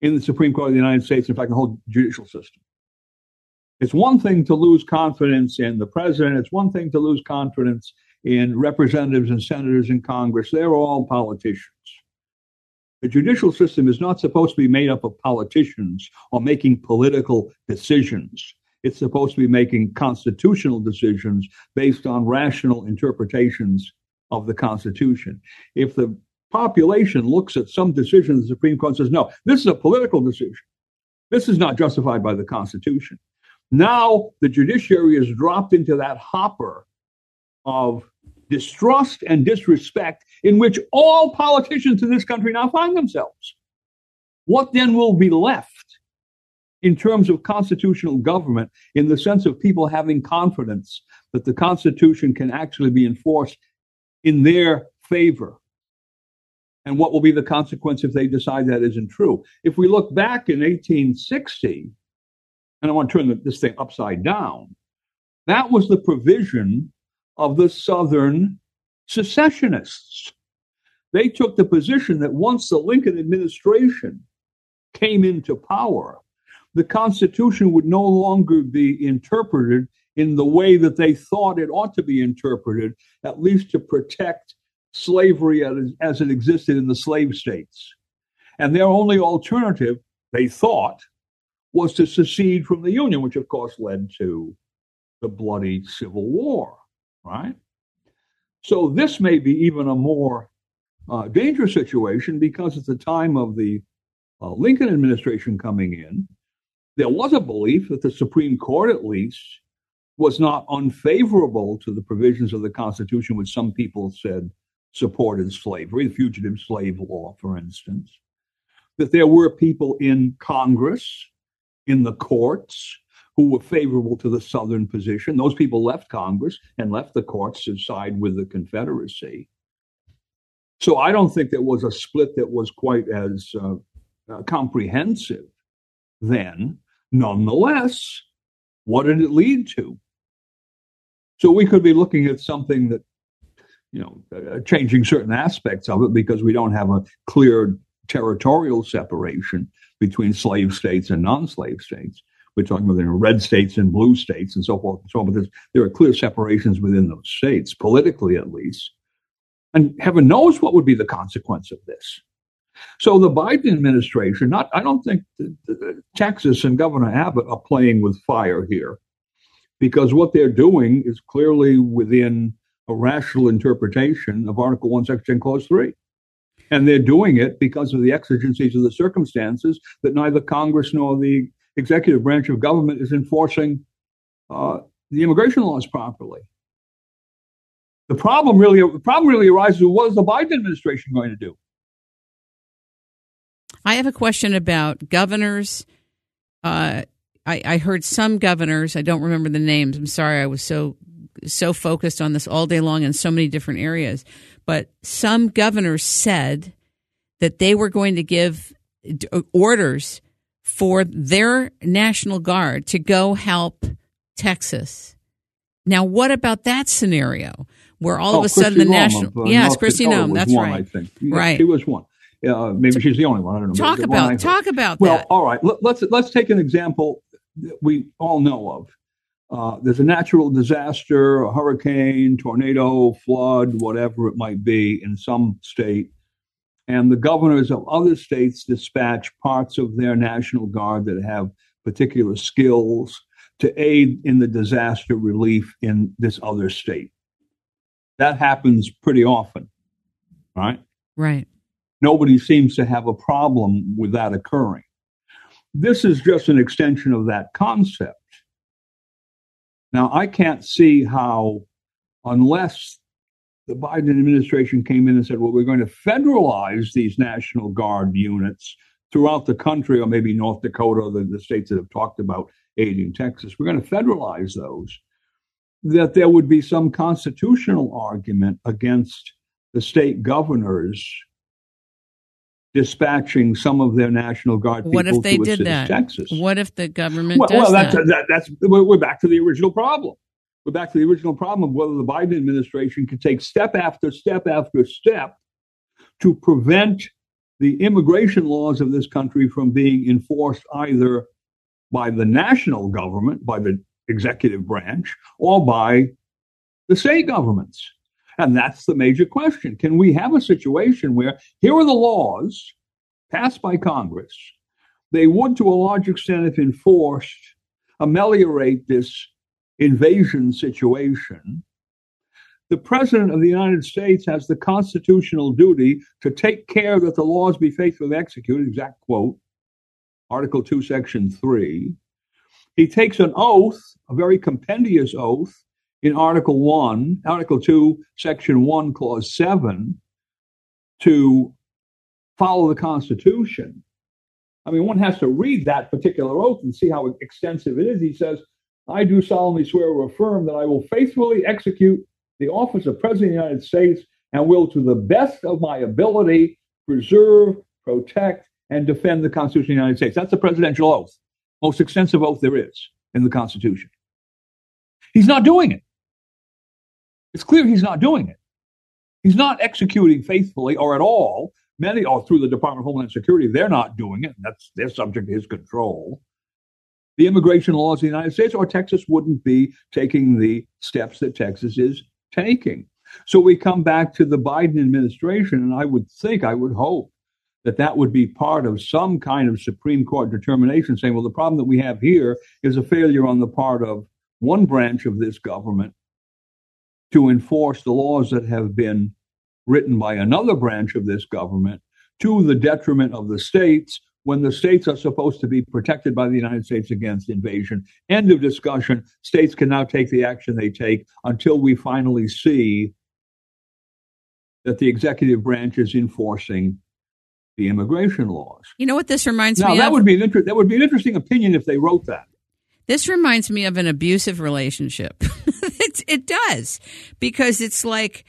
in the Supreme Court of the United States, in fact, the whole judicial system. It's one thing to lose confidence in the president. It's one thing to lose confidence in representatives and senators in Congress. They're all politicians. The judicial system is not supposed to be made up of politicians or making political decisions. It's supposed to be making constitutional decisions based on rational interpretations of the Constitution. If the population looks at some decision, the Supreme Court says, no, this is a political decision. This is not justified by the Constitution. Now the judiciary is dropped into that hopper of distrust and disrespect in which all politicians in this country now find themselves. What then will be left in terms of constitutional government in the sense of people having confidence that the Constitution can actually be enforced in their favor? And what will be the consequence if they decide that isn't true? If we look back in 1860, and I want to turn this thing upside down. That was the provision of the Southern secessionists. They took the position that once the Lincoln administration came into power, the Constitution would no longer be interpreted in the way that they thought it ought to be interpreted, at least to protect slavery as, as it existed in the slave states. And their only alternative, they thought, was to secede from the Union, which of course led to the bloody Civil War, right? So this may be even a more uh, dangerous situation because at the time of the uh, Lincoln administration coming in, there was a belief that the Supreme Court, at least, was not unfavorable to the provisions of the Constitution, which some people said supported slavery, the fugitive slave law, for instance, that there were people in Congress, in the courts, who were favorable to the Southern position. Those people left Congress and left the courts to side with the Confederacy. So I don't think there was a split that was quite as uh, uh, comprehensive then. Nonetheless, what did it lead to? So we could be looking at something that, you know, uh, changing certain aspects of it because we don't have a clear territorial separation between slave states and non-slave states. We're talking about the red states and blue states and so forth and so on. But there are clear separations within those states, politically at least. And heaven knows what would be the consequence of this. So the Biden administration, not I don't think Texas and Governor Abbott are playing with fire here, because what they're doing is clearly within a rational interpretation of Article One, Section Clause Three, and they're doing it because of the exigencies of the circumstances that neither Congress nor the executive branch of government is enforcing uh, the immigration laws properly. The problem really, the problem really arises: what is the Biden administration going to do? I have a question about governors. Uh, I, I heard some governors. I don't remember the names. I'm sorry. I was so so focused on this all day long in so many different areas. But some governors said that they were going to give orders for their National Guard to go help Texas. Now, what about that scenario where all oh, of a sudden the national? Of, uh, yes, Kristi Noem. That's one, right. I think. right. She was one. Uh, maybe she's the only one. I don't know. Talk about talk about well, that. all right. Let, let's let's take an example that we all know of. Uh, there's a natural disaster, a hurricane, tornado, flood, whatever it might be in some state, and the governors of other states dispatch parts of their national guard that have particular skills to aid in the disaster relief in this other state. That happens pretty often, right? Right. Nobody seems to have a problem with that occurring. This is just an extension of that concept. Now, I can't see how, unless the Biden administration came in and said, well, we're going to federalize these National Guard units throughout the country, or maybe North Dakota, the, the states that have talked about aiding Texas, we're going to federalize those, that there would be some constitutional argument against the state governors dispatching some of their National Guard people what if they to did that? Texas. What if the government well, does well that's, that? that? That's we're back to the original problem. We're back to the original problem of whether the Biden administration can take step after step after step to prevent the immigration laws of this country from being enforced either by the national government, by the executive branch, or by the state governments. And that's the major question. Can we have a situation where here are the laws passed by Congress? They would, to a large extent, if enforced, ameliorate this invasion situation. The President of the United States has the constitutional duty to take care that the laws be faithfully executed, exact quote, Article 2, Section 3. He takes an oath, a very compendious oath, in Article 1, Article 2, Section 1, Clause 7, to follow the Constitution. I mean, one has to read that particular oath and see how extensive it is. He says, I do solemnly swear or affirm that I will faithfully execute the office of President of the United States and will, to the best of my ability, preserve, protect, and defend the Constitution of the United States. That's a presidential oath, most extensive oath there is in the Constitution. He's not doing it. It's clear he's not doing it. He's not executing faithfully or at all. Many, or through the Department of Homeland Security, they're not doing it. That's they're subject to his control. The immigration laws of the United States, or Texas wouldn't be taking the steps that Texas is taking. So we come back to the Biden administration, and I would think, I would hope that that would be part of some kind of Supreme Court determination saying, well, the problem that we have here is a failure on the part of one branch of this government to enforce the laws that have been written by another branch of this government to the detriment of the states when the states are supposed to be protected by the United States against invasion. End of discussion. States can now take the action they take until we finally see that the executive branch is enforcing the immigration laws. You know what this reminds now, me that of? Would be an inter- that would be an interesting opinion if they wrote that. This reminds me of an abusive relationship. it, it does, because it's like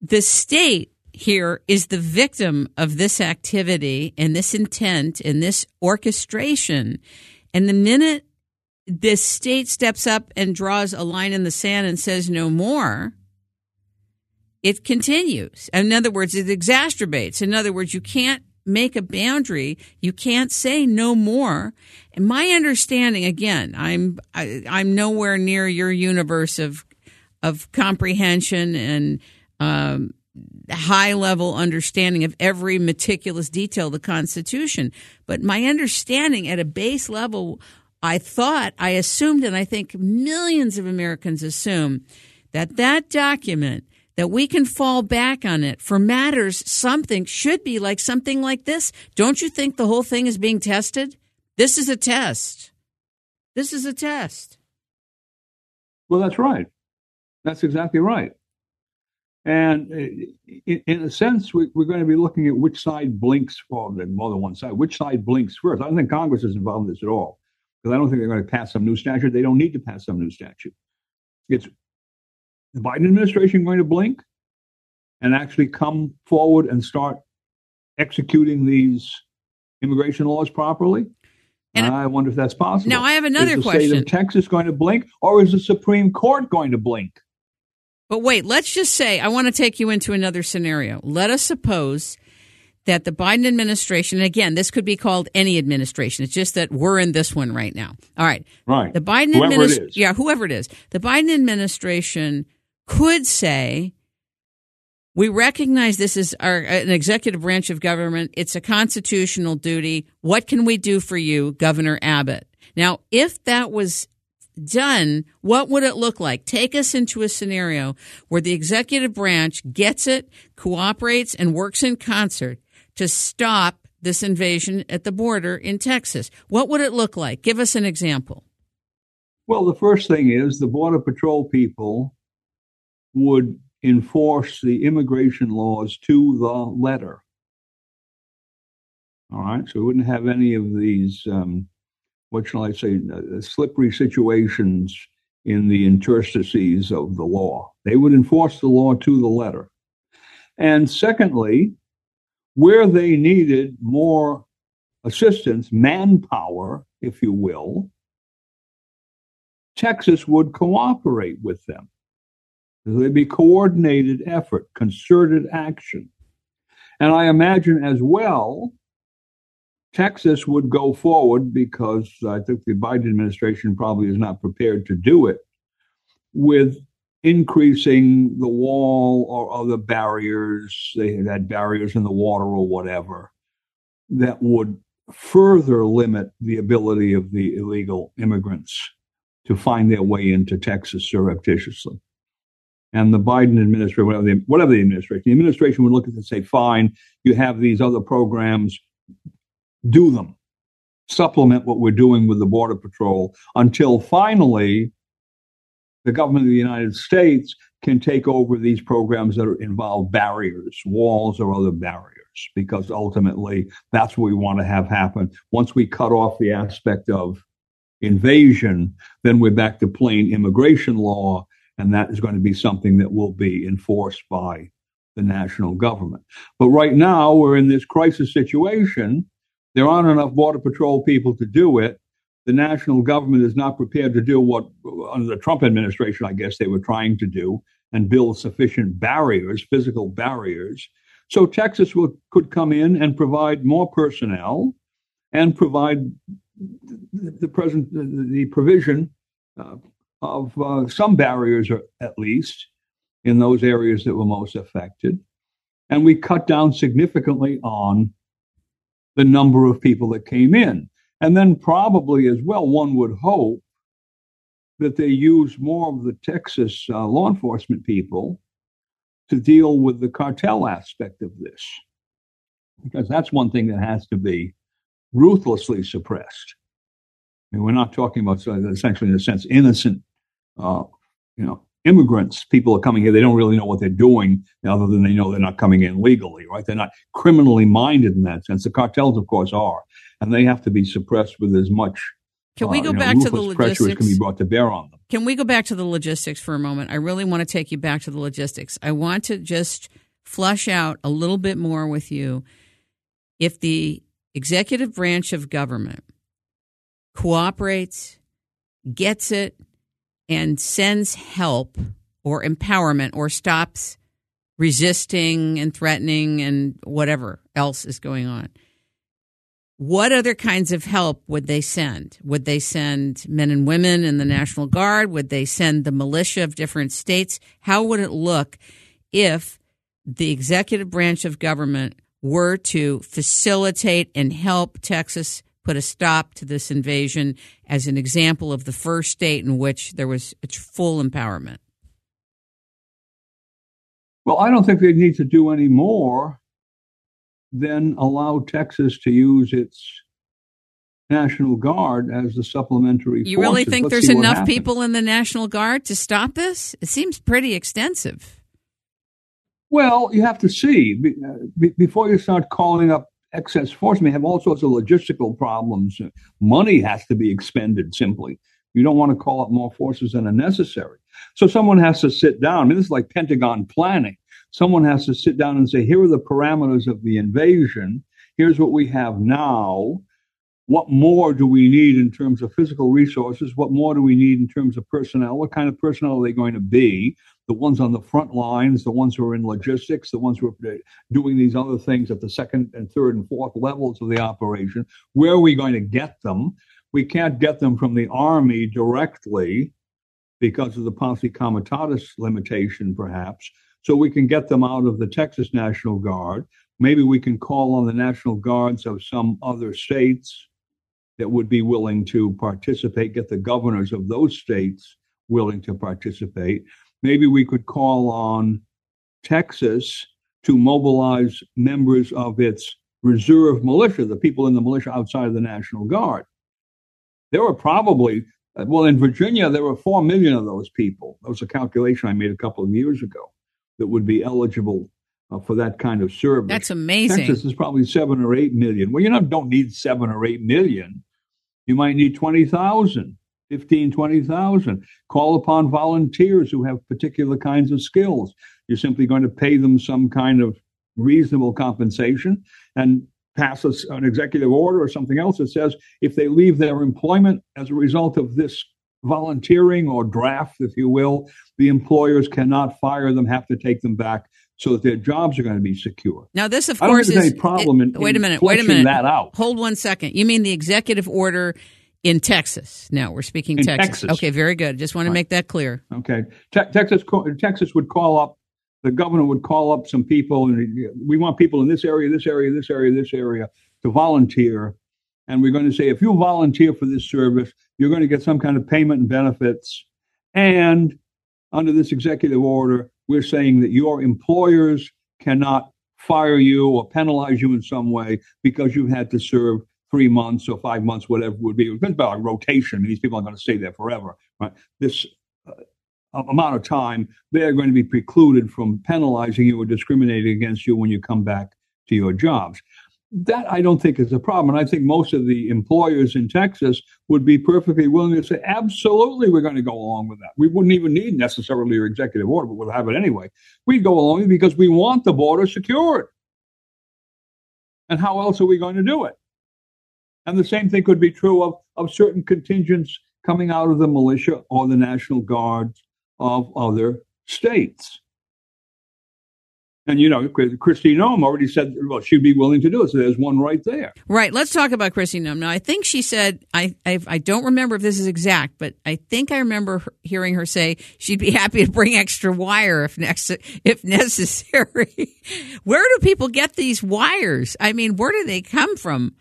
the state here is the victim of this activity and this intent and this orchestration. And the minute this state steps up and draws a line in the sand and says no more, it continues. In other words, it exacerbates. In other words, you can't make a boundary. You can't say no more. And my understanding, again, I'm I, am i am nowhere near your universe of of comprehension and um, high level understanding of every meticulous detail of the Constitution. But my understanding at a base level, I thought, I assumed, and I think millions of Americans assume that that document that we can fall back on it for matters something should be like something like this. Don't you think the whole thing is being tested? This is a test. This is a test. Well, that's right. That's exactly right. And uh, in, a sense, we, are going to be looking at which side blinks, well, more than one side, which side blinks first. I don't think Congress is involved in this at all because I don't think they're going to pass some new statute. They don't need to pass some new statute. It's the Biden administration going to blink and actually come forward and start executing these immigration laws properly? And I wonder if that's possible. Now, I have another question. is the question. State of Texas going to blink, or is the Supreme Court going to blink? But wait, let's just say I want to take you into another scenario. Let us suppose that the Biden administration, again, this could be called any administration. It's just that we're in this one right now. All right. Right. The Biden administration, yeah, whoever it is, the Biden administration could say, we recognize this is our, an executive branch of government. It's a constitutional duty. What can we do for you, Governor Abbott? Now, if that was done, what would it look like? Take us into a scenario where the executive branch gets it, cooperates, and works in concert to stop this invasion at the border in Texas. What would it look like? Give us an example. Well, the first thing is the Border Patrol people would enforce the immigration laws to the letter. All right, so we wouldn't have any of these, um, what shall I say, uh, slippery situations in the interstices of the law. They would enforce the law to the letter. And secondly, where they needed more assistance, manpower, if you will, Texas would cooperate with them. There'd be coordinated effort, concerted action. And I imagine as well, Texas would go forward because I think the Biden administration probably is not prepared to do it with increasing the wall or other barriers. They had barriers in the water or whatever that would further limit the ability of the illegal immigrants to find their way into Texas surreptitiously and the Biden administration, whatever the, whatever the administration, the administration would look at it and say, fine, you have these other programs, do them. Supplement what we're doing with the Border Patrol until finally the government of the United States can take over these programs that involve barriers, walls, or other barriers, because ultimately that's what we want to have happen. Once we cut off the aspect of invasion, then we're back to plain immigration law and that is going to be something that will be enforced by the national government. But right now, we're in this crisis situation. There aren't enough Border Patrol people to do it. The national government is not prepared to do what, under the Trump administration, I guess they were trying to do and build sufficient barriers, physical barriers. So Texas could come in and provide more personnel and provide the, the present the, the provision uh, of uh, some barriers, at least, in those areas that were most affected. And we cut down significantly on the number of people that came in. And then, probably as well, one would hope that they use more of the Texas uh, law enforcement people to deal with the cartel aspect of this. Because that's one thing that has to be ruthlessly suppressed. I mean, we're not talking about essentially, in a sense, innocent, uh, you know, immigrants. People are coming here; they don't really know what they're doing, other than they know they're not coming in legally, right? They're not criminally minded in that sense. The cartels, of course, are, and they have to be suppressed with as much. Can we uh, go you know, back to the ruthless pressure as logistics? can be brought to bear on them. Can we go back to the logistics for a moment? I really want to take you back to the logistics. I want to just flush out a little bit more with you. If the executive branch of government cooperates, gets it, and sends help or empowerment or stops resisting and threatening and whatever else is going on. What other kinds of help would they send? Would they send men and women in the National Guard? Would they send the militia of different states? How would it look if the executive branch of government were to facilitate and help Texas put a stop to this invasion as an example of the first state in which there was its full empowerment? Well, I don't think they need to do any more than allow Texas to use its National Guard as the supplementary. You really forces. think Let's there's enough happens. people in the National Guard to stop this? It seems pretty extensive. Well, you have to see Be- uh, be- before you start calling up excess force. May have all sorts of logistical problems. Money has to be expended. Simply, you don't want to call up more forces than are necessary. So someone has to sit down. I mean, this is like Pentagon planning. Someone has to sit down and say, here are the parameters of the invasion. Here's what we have now. What more do we need in terms of physical resources? What more do we need in terms of personnel? What kind of personnel are they going to be? The ones on the front lines, the ones who are in logistics, the ones who are uh, doing these other things at the second and third and fourth levels of the operation. Where are we going to get them? We can't get them from the Army directly because of the posse comitatus limitation, perhaps. So we can get them out of the Texas National Guard. Maybe we can call on the National Guards of some other states that would be willing to participate, get the governors of those states willing to participate. Maybe we could call on Texas to mobilize members of its reserve militia, the people in the militia outside of the National Guard. There were probably, well, in Virginia, there were 4 million of those people. That was a calculation I made a couple of years ago that would be eligible uh, for that kind of service. That's amazing. Texas is probably seven or eight million. Well, you know, don't need seven or eight million. You might need 20,000, 15, 20,000. Call upon volunteers who have particular kinds of skills. You're simply going to pay them some kind of reasonable compensation and pass us an executive order or something else that says if they leave their employment as a result of this volunteering or draft, if you will, the employers cannot fire them, have to take them back so that their jobs are going to be secure. Now, this, of course, is. any problem in, it- wait a in minute. Wait a minute. that out. Hold one second. You mean the executive order in Texas? Now we're speaking Texas. Texas. Okay, very good. Just want to Right. make that clear. Okay, Te- Texas Texas would call up the governor would call up some people, and uh, we want people in this area, this area, this area, this area to volunteer. And we're going to say, if you volunteer for this service, you're going to get some kind of payment and benefits. And under this executive order, we're saying that your employers cannot fire you or penalize you in some way because you've had to serve three months or five months, whatever it would be. It depends about rotation. I mean, these people aren't going to stay there forever, right? This uh, amount of time, they're going to be precluded from penalizing you or discriminating against you when you come back to your jobs. That I don't think is a problem. And I think most of the employers in Texas would be perfectly willing to say, absolutely, we're going to go along with that. We wouldn't even need necessarily your executive order, but we'll have it anyway. We'd go along because we want the border secured. And how else are we going to do it? And the same thing could be true of, of certain contingents coming out of the militia or the National Guard of other states. And you know, Christine Noem already said, well, she'd be willing to do it. So there's one right there. Right. Let's talk about Chrissy Noem. Now, I think she said, I, I, I don't remember if this is exact, but I think I remember hearing her say she'd be happy to bring extra wire if, next, if necessary. where do people get these wires? I mean, where do they come from?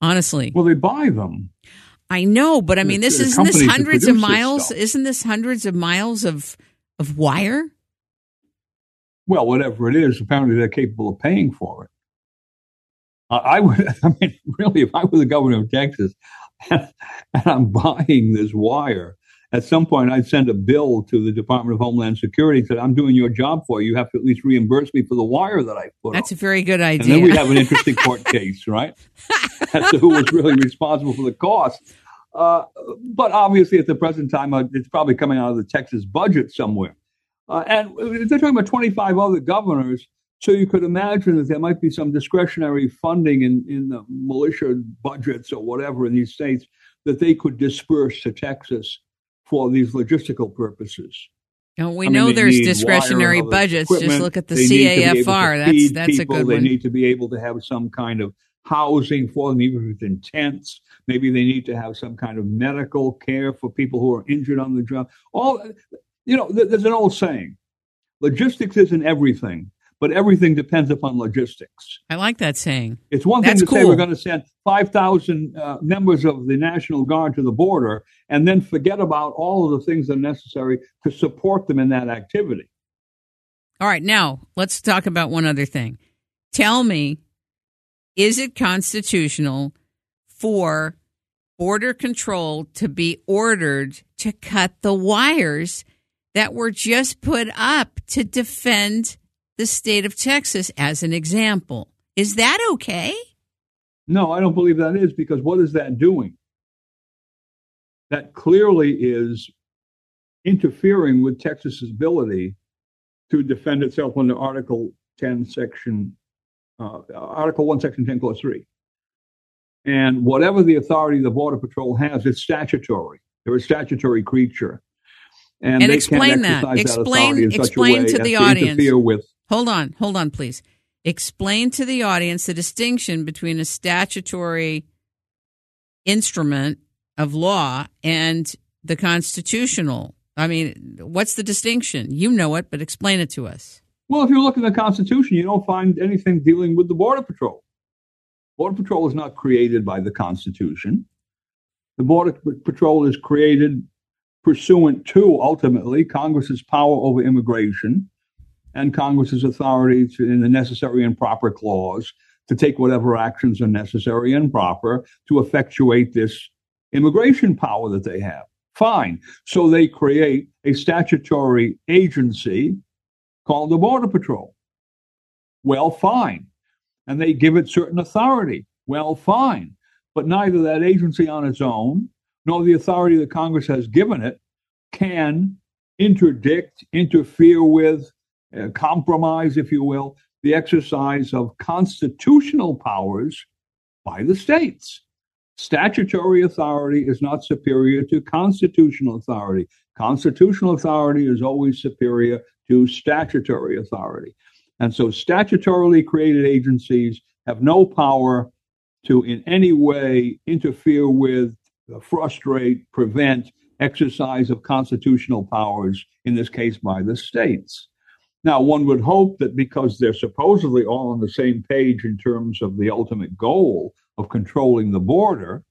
Honestly. Well, they buy them. I know, but I mean, this isn't this hundreds of miles. Isn't this hundreds of miles of of wire? Well, whatever it is, apparently they're capable of paying for it. I would, I mean, really, if I were the governor of Texas and, and I'm buying this wire, at some point I'd send a bill to the Department of Homeland Security that I'm doing your job for you. You have to at least reimburse me for the wire that I put. That's on. a very good idea. And then we'd have an interesting court case, right? As to who was really responsible for the cost. Uh, but obviously, at the present time, uh, it's probably coming out of the Texas budget somewhere. Uh, and they're talking about 25 other governors. So you could imagine that there might be some discretionary funding in, in the militia budgets or whatever in these states that they could disperse to Texas for these logistical purposes. Don't we I know there's discretionary budgets? Just look at the they CAFR. That's that's people. a good they one. They need to be able to have some kind of housing for them, even if it's in tents. Maybe they need to have some kind of medical care for people who are injured on the job. All you know, there's an old saying: logistics isn't everything, but everything depends upon logistics. I like that saying. It's one That's thing to cool. say we're going to send 5,000 uh, members of the National Guard to the border and then forget about all of the things that are necessary to support them in that activity. All right, now let's talk about one other thing. Tell me, is it constitutional for border control to be ordered to cut the wires that were just put up to defend the state of Texas as an example. Is that okay? No, I don't believe that is because what is that doing? That clearly is interfering with Texas's ability to defend itself under Article 10, Section uh, Article 1, Section 10, Clause 3. And whatever the authority the Border Patrol has, it's statutory. They're a statutory creature. And, and explain that. Explain, explain to the audience. with Hold on, hold on, please. Explain to the audience the distinction between a statutory instrument of law and the constitutional. I mean, what's the distinction? You know it, but explain it to us. Well, if you look in the Constitution, you don't find anything dealing with the Border Patrol. Border Patrol is not created by the Constitution. The Border Patrol is created pursuant to, ultimately, Congress's power over immigration and Congress's authority to, in the necessary and proper clause to take whatever actions are necessary and proper to effectuate this immigration power that they have. Fine. So they create a statutory agency called the Border Patrol. Well, fine. And they give it certain authority. Well, fine. But neither that agency on its own nor the authority that Congress has given it can interdict, interfere with, uh, compromise, if you will, the exercise of constitutional powers by the states. Statutory authority is not superior to constitutional authority. Constitutional authority is always superior to statutory authority. And so, statutorily created agencies have no power to in any way interfere with, frustrate, prevent exercise of constitutional powers, in this case by the states. Now, one would hope that because they're supposedly all on the same page in terms of the ultimate goal of controlling the border,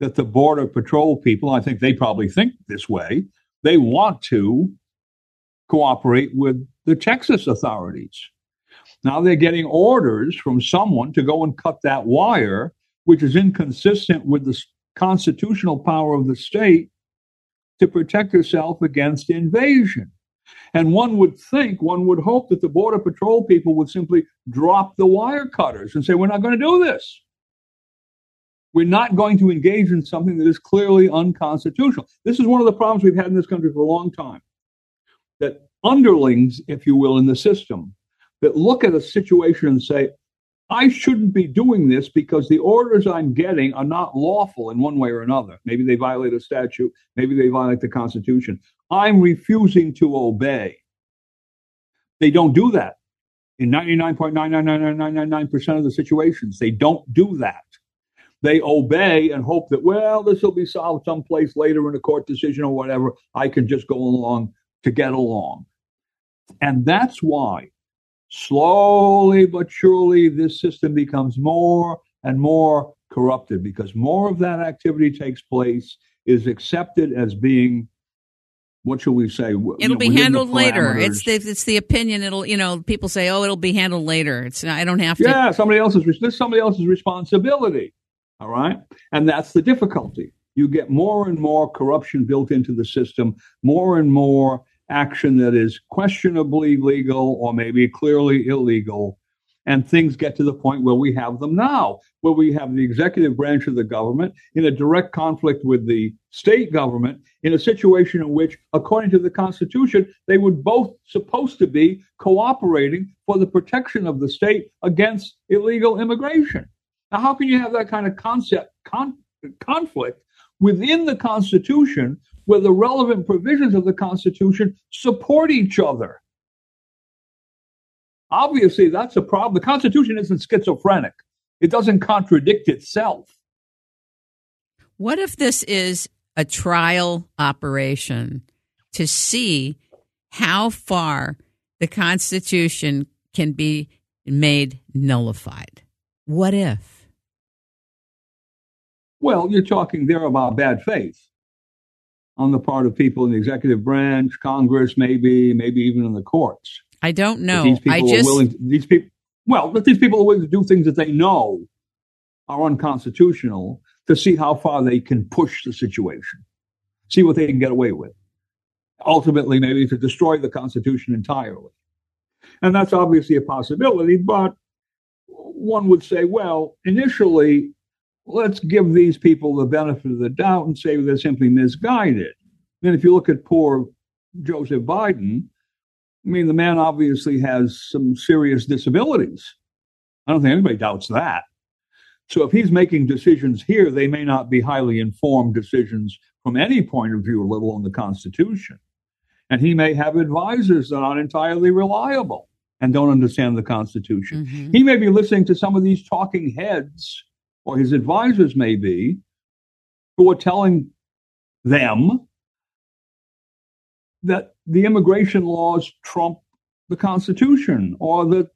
that the Border Patrol people, I think they probably think this way, they want to cooperate with the Texas authorities. Now they're getting orders from someone to go and cut that wire, which is inconsistent with the constitutional power of the state to protect herself against invasion. And one would think, one would hope that the Border Patrol people would simply drop the wire cutters and say, We're not going to do this. We're not going to engage in something that is clearly unconstitutional. This is one of the problems we've had in this country for a long time. That underlings, if you will, in the system, that look at a situation and say, I shouldn't be doing this because the orders I'm getting are not lawful in one way or another. Maybe they violate a statute, maybe they violate the Constitution. I'm refusing to obey. They don't do that. In 99.99999% of the situations, they don't do that. They obey and hope that, well, this will be solved someplace later in a court decision or whatever. I can just go along to get along. And that's why, slowly but surely, this system becomes more and more corrupted because more of that activity takes place, is accepted as being what shall we say? It'll you know, be handled later. It's the it's the opinion. It'll you know people say, oh, it'll be handled later. It's not, I don't have to. Yeah, somebody else's this somebody else's responsibility. All right, and that's the difficulty. You get more and more corruption built into the system, more and more action that is questionably legal or maybe clearly illegal and things get to the point where we have them now, where we have the executive branch of the government in a direct conflict with the state government in a situation in which, according to the Constitution, they would both supposed to be cooperating for the protection of the state against illegal immigration. Now, how can you have that kind of concept con- conflict within the Constitution where the relevant provisions of the Constitution support each other? Obviously, that's a problem. The Constitution isn't schizophrenic, it doesn't contradict itself. What if this is a trial operation to see how far the Constitution can be made nullified? What if? Well, you're talking there about bad faith on the part of people in the executive branch, Congress, maybe, maybe even in the courts. I don't know. These people I just are willing. To, these people. Well, but these people are willing to do things that they know are unconstitutional to see how far they can push the situation, see what they can get away with. Ultimately, maybe to destroy the Constitution entirely. And that's obviously a possibility, but one would say, well, initially, let's give these people the benefit of the doubt and say they're simply misguided. Then, if you look at poor Joseph Biden, I mean, the man obviously has some serious disabilities. I don't think anybody doubts that. So if he's making decisions here, they may not be highly informed decisions from any point of view, let alone the Constitution. And he may have advisors that aren't entirely reliable and don't understand the Constitution. Mm-hmm. He may be listening to some of these talking heads, or his advisors may be, who are telling them that the immigration laws trump the Constitution, or that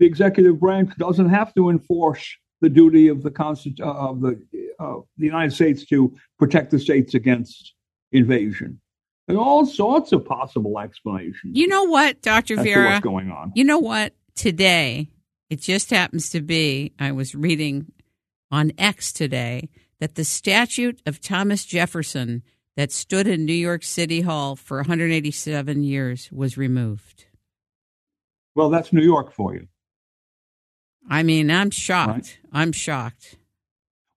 the executive branch doesn't have to enforce the duty of the Consti- uh, of the uh, the United States to protect the states against invasion. And all sorts of possible explanations. You know what, Doctor Vieira? What's going on? You know what? Today, it just happens to be. I was reading on X today that the statute of Thomas Jefferson that stood in New York City Hall for 187 years was removed. Well, that's New York for you. I mean, I'm shocked. Right? I'm shocked.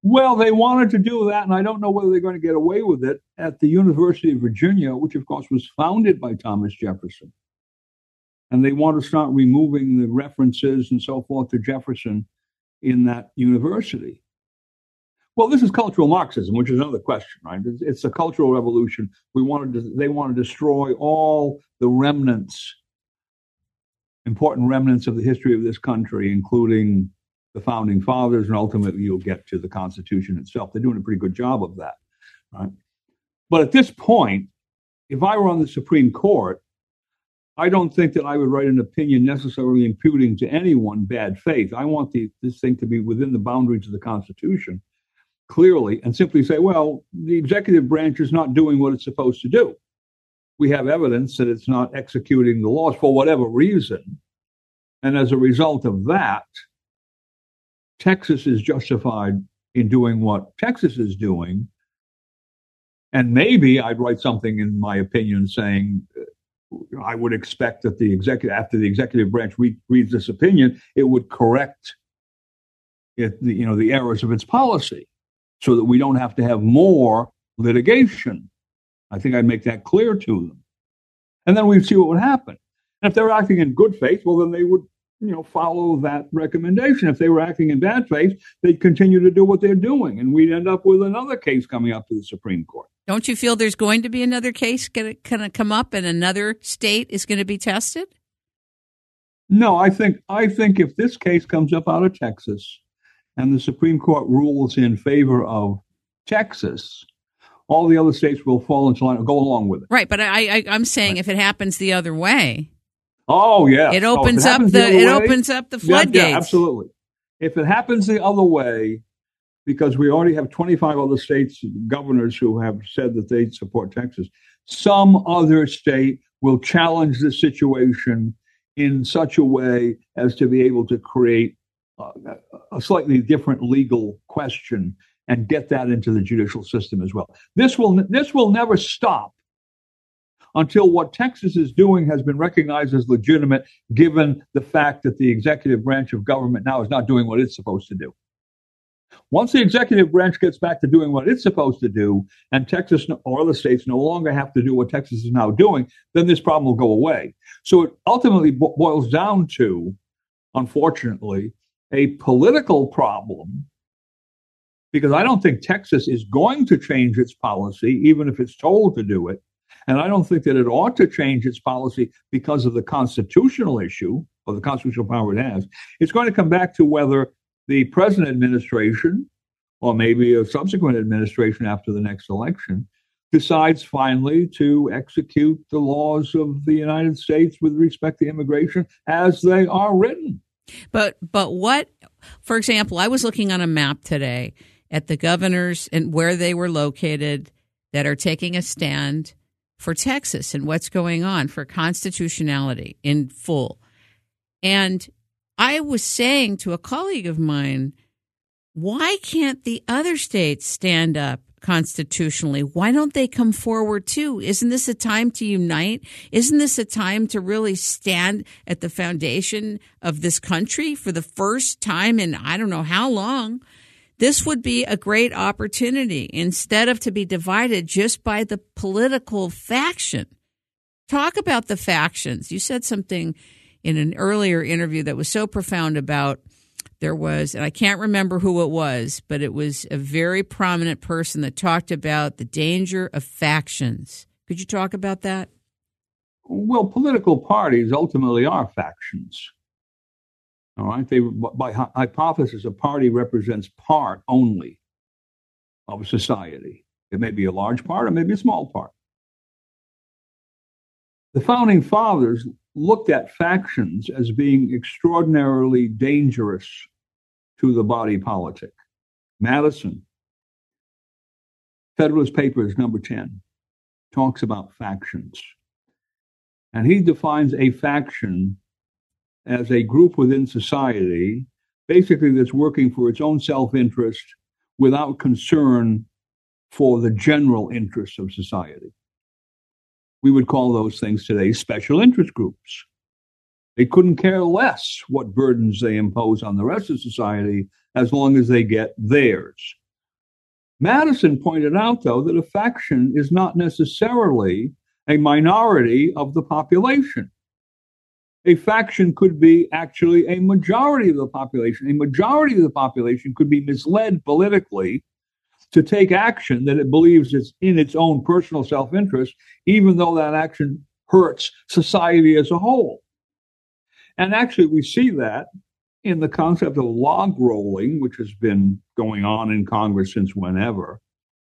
Well, they wanted to do that, and I don't know whether they're going to get away with it at the University of Virginia, which, of course, was founded by Thomas Jefferson. And they want to start removing the references and so forth to Jefferson in that university. Well, this is cultural Marxism, which is another question, right? It's, it's a cultural revolution. We wanted to, they want to destroy all the remnants, important remnants of the history of this country, including the founding fathers, and ultimately you'll get to the Constitution itself. They're doing a pretty good job of that, right? But at this point, if I were on the Supreme Court, I don't think that I would write an opinion necessarily imputing to anyone bad faith. I want the, this thing to be within the boundaries of the Constitution clearly and simply say, well, the executive branch is not doing what it's supposed to do. We have evidence that it's not executing the laws for whatever reason. And as a result of that, Texas is justified in doing what Texas is doing. And maybe I'd write something in my opinion saying, I would expect that the executive, after the executive branch re- reads this opinion, it would correct it, you know, the errors of its policy so that we don't have to have more litigation. I think I'd make that clear to them. And then we'd see what would happen. And if they're acting in good faith, well, then they would, you know, follow that recommendation. If they were acting in bad faith, they'd continue to do what they're doing. And we'd end up with another case coming up to the Supreme Court. Don't you feel there's going to be another case going to come up and another state is going to be tested? No, I think I think if this case comes up out of Texas, and the Supreme Court rules in favor of Texas, all the other states will fall into line, and go along with it. Right, but I, I am saying right. if it happens the other way, oh yeah, it opens oh, it up the, the it way, opens up the floodgates. Yeah, yeah, absolutely. If it happens the other way, because we already have 25 other states governors who have said that they support Texas. some other state will challenge the situation in such a way as to be able to create uh, a slightly different legal question and get that into the judicial system as well. This will this will never stop until what Texas is doing has been recognized as legitimate, given the fact that the executive branch of government now is not doing what it's supposed to do. Once the executive branch gets back to doing what it's supposed to do, and Texas or other states no longer have to do what Texas is now doing, then this problem will go away. So it ultimately boils down to, unfortunately, a political problem because I don't think Texas is going to change its policy, even if it's told to do it. And I don't think that it ought to change its policy because of the constitutional issue or the constitutional power it has. It's going to come back to whether the present administration, or maybe a subsequent administration after the next election, decides finally to execute the laws of the United States with respect to immigration as they are written. But but what for example, I was looking on a map today at the governors and where they were located that are taking a stand for Texas and what's going on for constitutionality in full. And I was saying to a colleague of mine, why can't the other states stand up constitutionally? Why don't they come forward too? Isn't this a time to unite? Isn't this a time to really stand at the foundation of this country for the first time in I don't know how long? This would be a great opportunity instead of to be divided just by the political faction. Talk about the factions. You said something in an earlier interview that was so profound about there was, and I can't remember who it was, but it was a very prominent person that talked about the danger of factions. Could you talk about that? Well, political parties ultimately are factions. All right. They, by hypothesis, a party represents part only of a society. It may be a large part or maybe a small part. The founding fathers looked at factions as being extraordinarily dangerous to the body politic. Madison, Federalist Papers number 10, talks about factions. And he defines a faction as a group within society, basically that's working for its own self interest without concern for the general interests of society. We would call those things today special interest groups. They couldn't care less what burdens they impose on the rest of society as long as they get theirs. Madison pointed out, though, that a faction is not necessarily a minority of the population a faction could be actually a majority of the population. A majority of the population could be misled politically to take action that it believes is in its own personal self interest, even though that action hurts society as a whole. And actually, we see that in the concept of log rolling, which has been going on in Congress since whenever.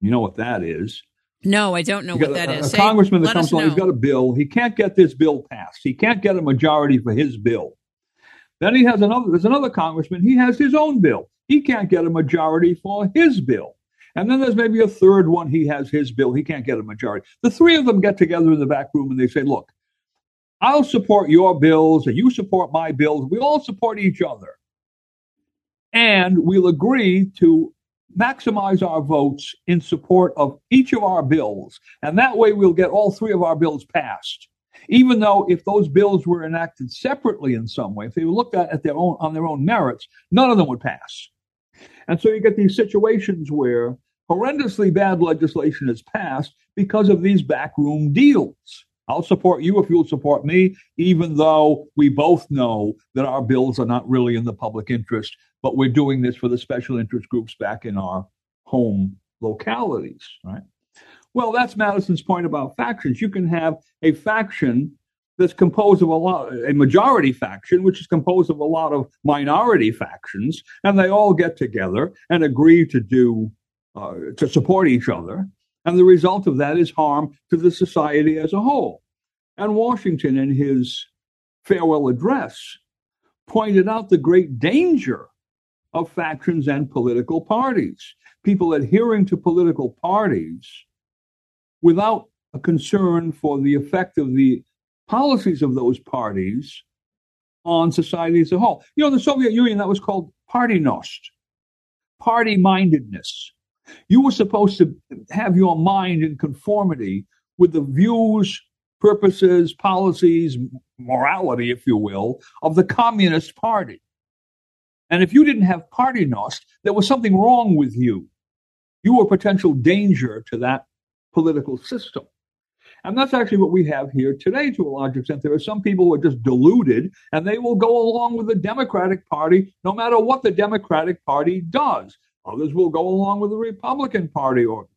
You know what that is. No, I don't know what that a, is. A congressman that comes along, he's got a bill. He can't get this bill passed. He can't get a majority for his bill. Then he has another. There's another congressman. He has his own bill. He can't get a majority for his bill. And then there's maybe a third one. He has his bill. He can't get a majority. The three of them get together in the back room and they say, "Look, I'll support your bills and you support my bills. We all support each other, and we'll agree to maximize our votes in support of each of our bills. And that way we'll get all three of our bills passed. Even though if those bills were enacted separately in some way, if they were looked at, at their own on their own merits, none of them would pass. And so you get these situations where horrendously bad legislation is passed because of these backroom deals. I'll support you if you'll support me, even though we both know that our bills are not really in the public interest but we're doing this for the special interest groups back in our home localities, right? Well, that's Madison's point about factions. You can have a faction that's composed of a lot, a majority faction, which is composed of a lot of minority factions, and they all get together and agree to do uh, to support each other. And the result of that is harm to the society as a whole. And Washington, in his farewell address, pointed out the great danger of factions and political parties. People adhering to political parties without a concern for the effect of the policies of those parties on society as a whole. You know, the Soviet Union, that was called partynost, party mindedness. You were supposed to have your mind in conformity with the views, purposes, policies, morality, if you will, of the Communist Party. And if you didn't have party partynost, there was something wrong with you. You were a potential danger to that political system. And that's actually what we have here today to a large extent. There are some people who are just deluded and they will go along with the Democratic Party no matter what the Democratic Party does. Others will go along with the Republican Party or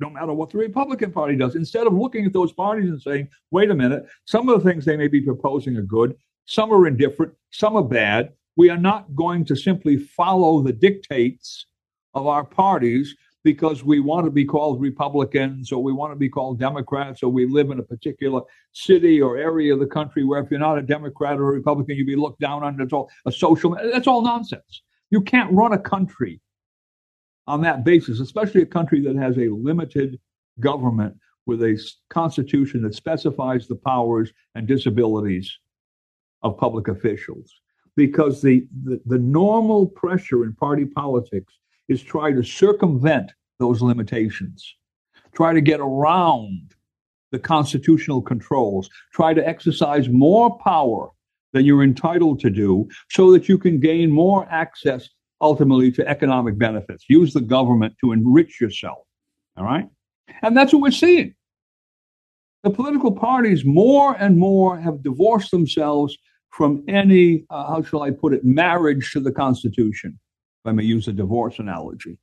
no matter what the Republican Party does. Instead of looking at those parties and saying, wait a minute, some of the things they may be proposing are good, some are indifferent, some are bad. We are not going to simply follow the dictates of our parties because we want to be called Republicans or we want to be called Democrats or we live in a particular city or area of the country where if you're not a Democrat or a Republican, you'd be looked down on. It's all a social. That's all nonsense. You can't run a country on that basis, especially a country that has a limited government with a constitution that specifies the powers and disabilities of public officials. Because the, the, the normal pressure in party politics is try to circumvent those limitations, try to get around the constitutional controls, try to exercise more power than you're entitled to do so that you can gain more access ultimately to economic benefits. Use the government to enrich yourself. All right? And that's what we're seeing. The political parties more and more have divorced themselves from any, uh, how shall I put it, marriage to the Constitution if I may use a divorce analogy,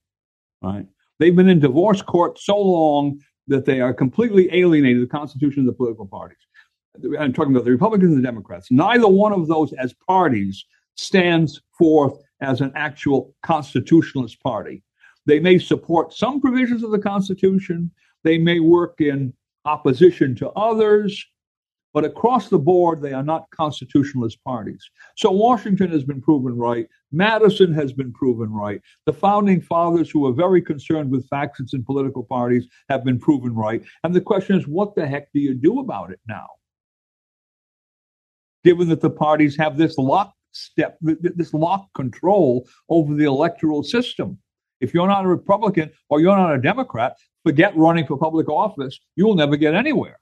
right? They've been in divorce court so long that they are completely alienated the constitution of the political parties. I'm talking about the Republicans and the Democrats. Neither one of those as parties stands forth as an actual constitutionalist party. They may support some provisions of the Constitution. They may work in opposition to others. But across the board, they are not constitutionalist parties. So Washington has been proven right. Madison has been proven right. The founding fathers, who were very concerned with factions and political parties, have been proven right. And the question is, what the heck do you do about it now? Given that the parties have this lock step, this lock control over the electoral system. If you're not a Republican or you're not a Democrat, forget running for public office. You'll never get anywhere.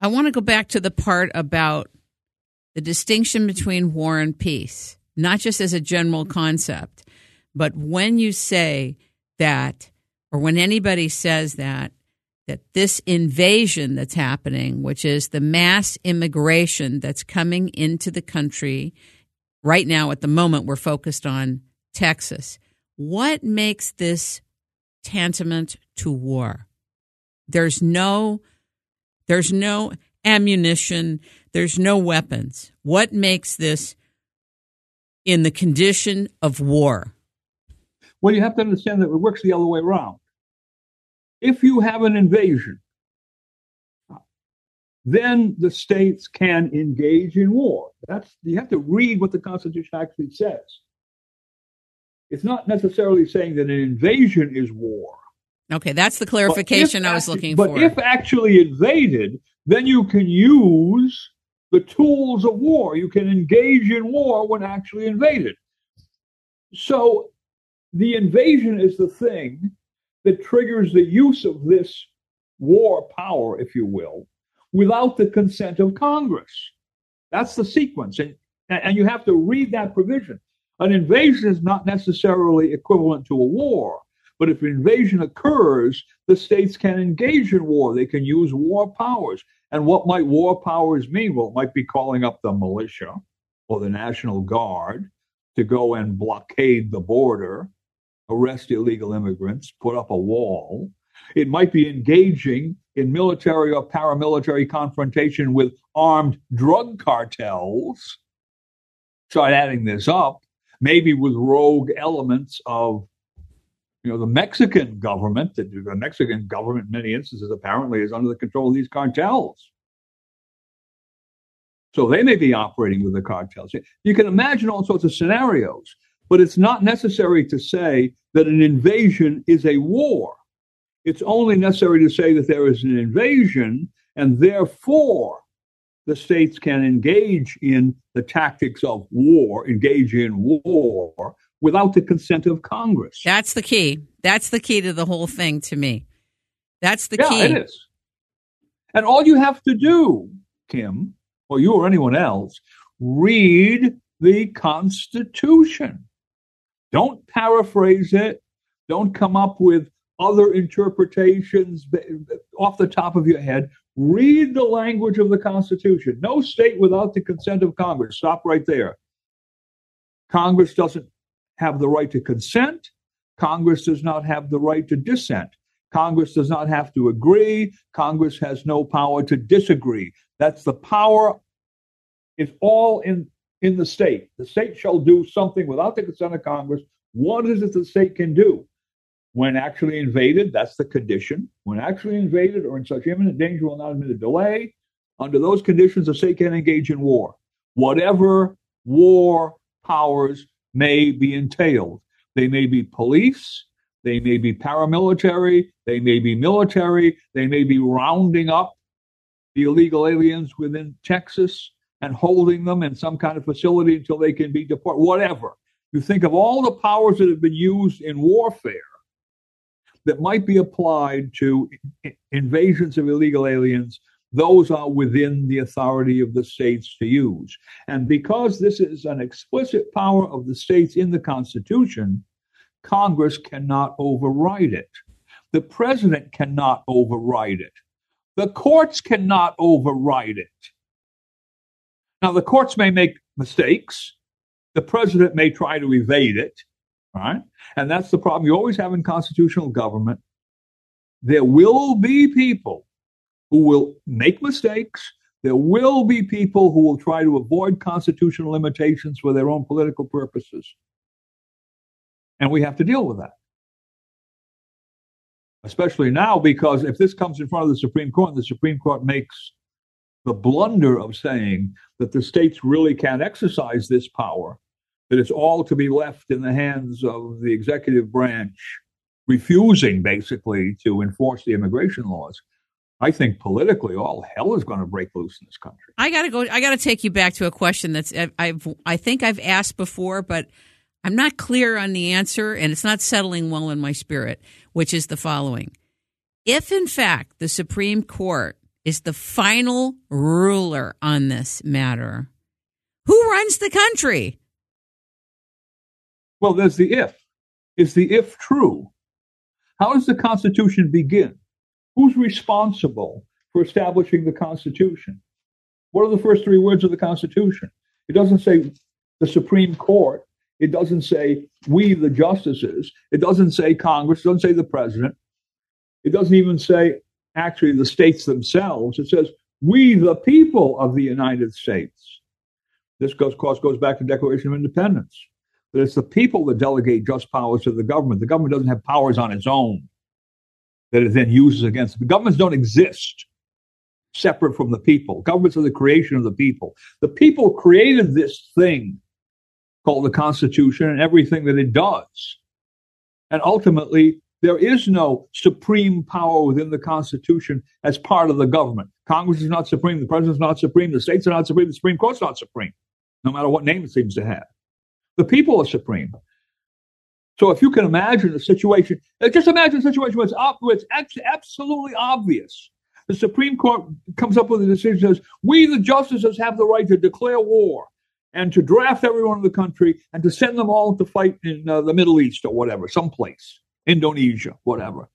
I want to go back to the part about the distinction between war and peace, not just as a general concept, but when you say that, or when anybody says that, that this invasion that's happening, which is the mass immigration that's coming into the country right now, at the moment, we're focused on Texas. What makes this tantamount to war? There's no there's no ammunition. There's no weapons. What makes this in the condition of war? Well, you have to understand that it works the other way around. If you have an invasion, then the states can engage in war. That's you have to read what the Constitution actually says. It's not necessarily saying that an invasion is war. Okay, that's the clarification I was looking but for. But if actually invaded, then you can use the tools of war. You can engage in war when actually invaded. So the invasion is the thing that triggers the use of this war power, if you will, without the consent of Congress. That's the sequence. And, and you have to read that provision. An invasion is not necessarily equivalent to a war. But if an invasion occurs, the states can engage in war. They can use war powers. And what might war powers mean? Well, it might be calling up the militia or the National Guard to go and blockade the border, arrest illegal immigrants, put up a wall. It might be engaging in military or paramilitary confrontation with armed drug cartels. Start adding this up, maybe with rogue elements of you know, the Mexican government, the, the Mexican government in many instances apparently is under the control of these cartels. So they may be operating with the cartels. You can imagine all sorts of scenarios, but it's not necessary to say that an invasion is a war. It's only necessary to say that there is an invasion, and therefore the states can engage in the tactics of war, engage in war without the consent of Congress. That's the key. That's the key to the whole thing to me. That's the yeah, key. it is. And all you have to do, Kim, or you or anyone else, read the Constitution. Don't paraphrase it. Don't come up with other interpretations off the top of your head. Read the language of the Constitution. No state without the consent of Congress. Stop right there. Congress doesn't have the right to consent. Congress does not have the right to dissent. Congress does not have to agree. Congress has no power to disagree. That's the power. It's all in, in the state. The state shall do something without the consent of Congress. What is it the state can do? When actually invaded, that's the condition. When actually invaded or in such imminent danger will not admit a delay. Under those conditions, the state can engage in war. Whatever war powers may be entailed. They may be police, they may be paramilitary, they may be military, they may be rounding up the illegal aliens within Texas and holding them in some kind of facility until they can be deported, whatever. You think of all the powers that have been used in warfare that might be applied to invasions of illegal aliens those are within the authority of the states to use. And because this is an explicit power of the states in the Constitution, Congress cannot override it. The president cannot override it. The courts cannot override it. Now, the courts may make mistakes. The president may try to evade it. Right? And that's the problem you always have in constitutional government. There will be people who will make mistakes. There will be people who will try to avoid constitutional limitations for their own political purposes. And we have to deal with that. Especially now, because if this comes in front of the Supreme Court, and the Supreme Court makes the blunder of saying that the states really can't exercise this power, that it's all to be left in the hands of the executive branch, refusing basically to enforce the immigration laws. I think politically, all hell is going to break loose in this country. I got to go. I got to take you back to a question that's uh, I've I think I've asked before, but I'm not clear on the answer, and it's not settling well in my spirit. Which is the following: If in fact the Supreme Court is the final ruler on this matter, who runs the country? Well, there's the if. Is the if true? How does the Constitution begin? Who's responsible for establishing the Constitution? What are the first three words of the Constitution? It doesn't say the Supreme Court. It doesn't say we, the justices. It doesn't say Congress. It doesn't say the president. It doesn't even say actually the states themselves. It says we, the people of the United States. This, goes, of course, goes back to the Declaration of Independence. That it's the people that delegate just powers to the government. The government doesn't have powers on its own that it then uses against them. Governments don't exist separate from the people. Governments are the creation of the people. The people created this thing called the Constitution and everything that it does. And ultimately, there is no supreme power within the Constitution as part of the government. Congress is not supreme, the president is not supreme, the states are not supreme, the Supreme Court's not supreme, no matter what name it seems to have. The people are supreme. So if you can imagine a situation, uh, just imagine a situation where it's, where it's absolutely obvious. The Supreme Court comes up with a decision that says, we, the justices, have the right to declare war and to draft everyone in the country and to send them all to fight in uh, the Middle East or whatever, someplace, Indonesia, whatever.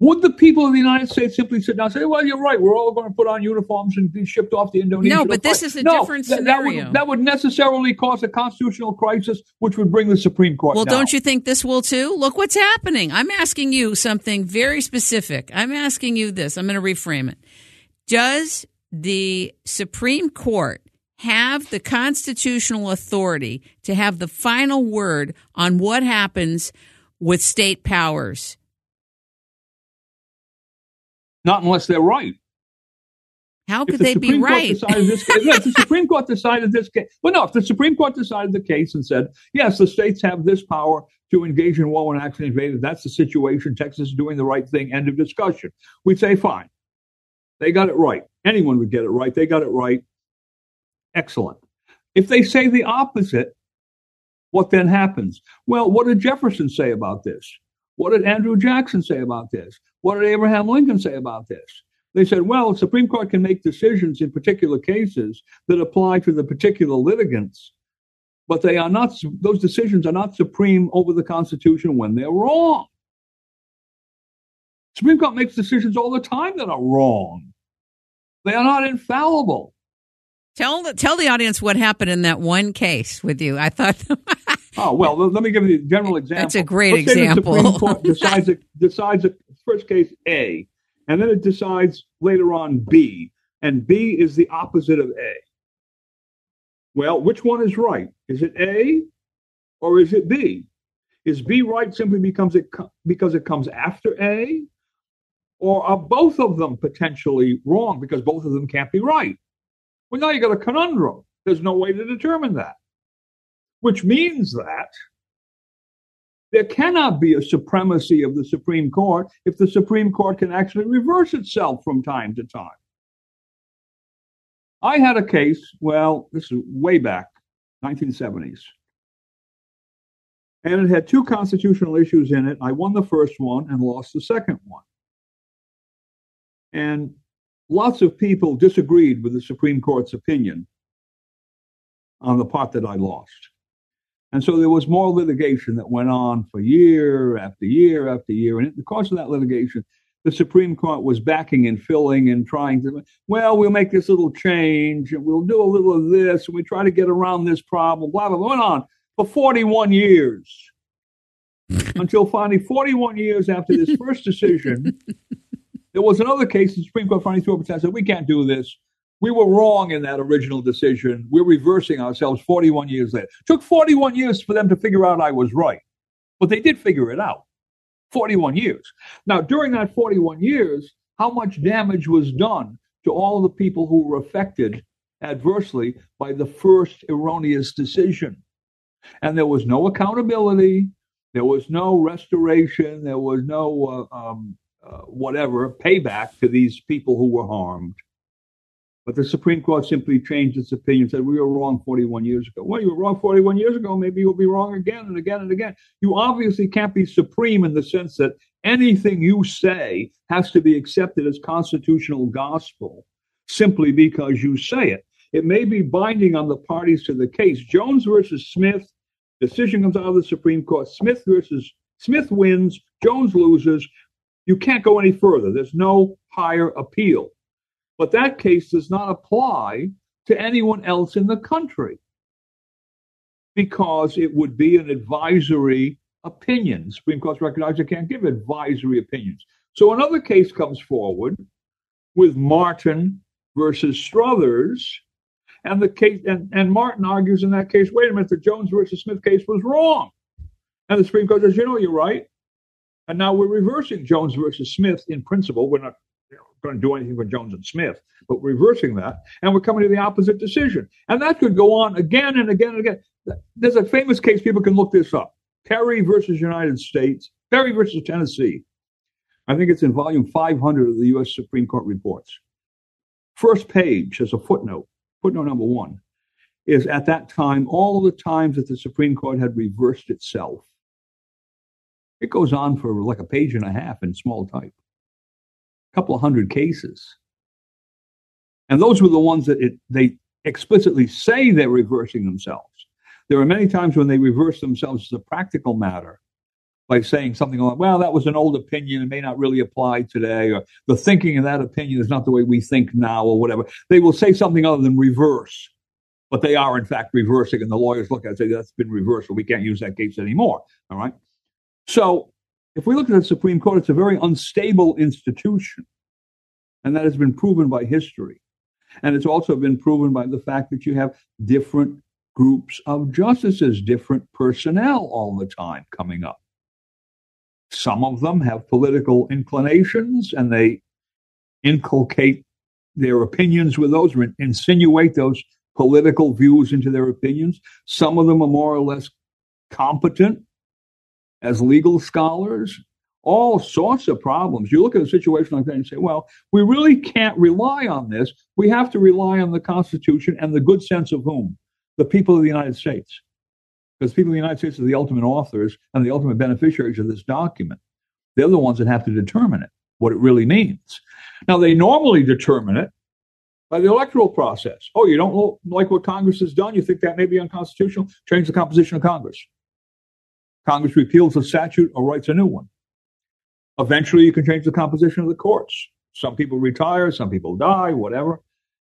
Would the people of the United States simply sit down and say, well, you're right, we're all going to put on uniforms and be shipped off to Indonesia? No, but this is a no, different scenario. That, that, would, that, would, necessarily cause a constitutional crisis, which would bring the Supreme Court Well, down. don't you think this will too? Look what's happening. I'm asking you something very specific. I'm asking you this. I'm going to reframe it. Does the Supreme Court have the constitutional authority to have the final word on what happens with state powers? Not unless they're right. How could the they Supreme be right? This case, yes, the Supreme Court decided this case. Well, no, if the Supreme Court decided the case and said, yes, the states have this power to engage in war when actually invaded, that's the situation. Texas is doing the right thing. End of discussion. We'd say, fine. They got it right. Anyone would get it right. They got it right. Excellent. If they say the opposite, what then happens? Well, what did Jefferson say about this? What did Andrew Jackson say about this? What did Abraham Lincoln say about this? They said, well, the Supreme Court can make decisions in particular cases that apply to the particular litigants, but they are not, those decisions are not supreme over the Constitution when they're wrong. Supreme Court makes decisions all the time that are wrong. They are not infallible. Tell the tell the audience what happened in that one case with you. I thought. oh well, let me give you a general example. That's a great Let's example. the Supreme Court decides a, decides a first case A, and then it decides later on B, and B is the opposite of A. Well, which one is right? Is it A or is it B? Is B right simply becomes it because it comes after A? Or are both of them potentially wrong because both of them can't be right? Well, now you got a conundrum. There's no way to determine that. Which means that there cannot be a supremacy of the Supreme Court if the Supreme Court can actually reverse itself from time to time. I had a case, well, this is way back, 1970s. And it had two constitutional issues in it. I won the first one and lost the second one. And lots of people disagreed with the Supreme Court's opinion on the part that I lost. And so there was more litigation that went on for year after year after year. And in the course of that litigation, the Supreme Court was backing and filling and trying to, well, we'll make this little change and we'll do a little of this and we try to get around this problem, blah, blah, blah. Went on for 41 years until finally, 41 years after this first decision, there was another case. The Supreme Court finally threw up and said, we can't do this we were wrong in that original decision. We're reversing ourselves 41 years later. Took 41 years for them to figure out I was right, but they did figure it out. 41 years. Now, during that 41 years, how much damage was done to all the people who were affected adversely by the first erroneous decision? And there was no accountability, there was no restoration, there was no uh, um, uh, whatever payback to these people who were harmed. But the Supreme Court simply changed its opinion, said we were wrong 41 years ago. Well, you were wrong 41 years ago. Maybe you'll be wrong again and again and again. You obviously can't be supreme in the sense that anything you say has to be accepted as constitutional gospel simply because you say it. It may be binding on the parties to the case. Jones versus Smith, decision comes out of the Supreme Court. Smith versus Smith wins, Jones loses. You can't go any further. There's no higher appeal. But that case does not apply to anyone else in the country because it would be an advisory opinion. Supreme Court recognizes it can't give advisory opinions. So another case comes forward with Martin versus Struthers, and the case and, and Martin argues in that case, wait a minute, the Jones versus Smith case was wrong. And the Supreme Court says, you know, you're right. And now we're reversing Jones versus Smith in principle. We're not going to do anything for Jones and Smith, but reversing that, and we're coming to the opposite decision. And that could go on again and again and again. There's a famous case, people can look this up Perry versus United States, Perry versus Tennessee. I think it's in volume 500 of the U.S. Supreme Court reports. First page as a footnote, footnote number one, is at that time all the times that the Supreme Court had reversed itself. It goes on for like a page and a half in small type couple of hundred cases. And those were the ones that it, they explicitly say they're reversing themselves. There are many times when they reverse themselves as a practical matter by saying something like, well, that was an old opinion. It may not really apply today, or the thinking of that opinion is not the way we think now, or whatever. They will say something other than reverse, but they are, in fact, reversing. And the lawyers look at it and say, that's been reversed, so we can't use that case anymore. All right. So if we look at the Supreme Court, it's a very unstable institution. And that has been proven by history. And it's also been proven by the fact that you have different groups of justices, different personnel all the time coming up. Some of them have political inclinations and they inculcate their opinions with those, or insinuate those political views into their opinions. Some of them are more or less competent as legal scholars. All sorts of problems. You look at a situation like that and say, well, we really can't rely on this. We have to rely on the Constitution and the good sense of whom? The people of the United States. Because people in the United States are the ultimate authors and the ultimate beneficiaries of this document. They're the ones that have to determine it, what it really means. Now, they normally determine it by the electoral process. Oh, you don't like what Congress has done? You think that may be unconstitutional? Change the composition of Congress. Congress repeals a statute or writes a new one. Eventually, you can change the composition of the courts. Some people retire, some people die, whatever.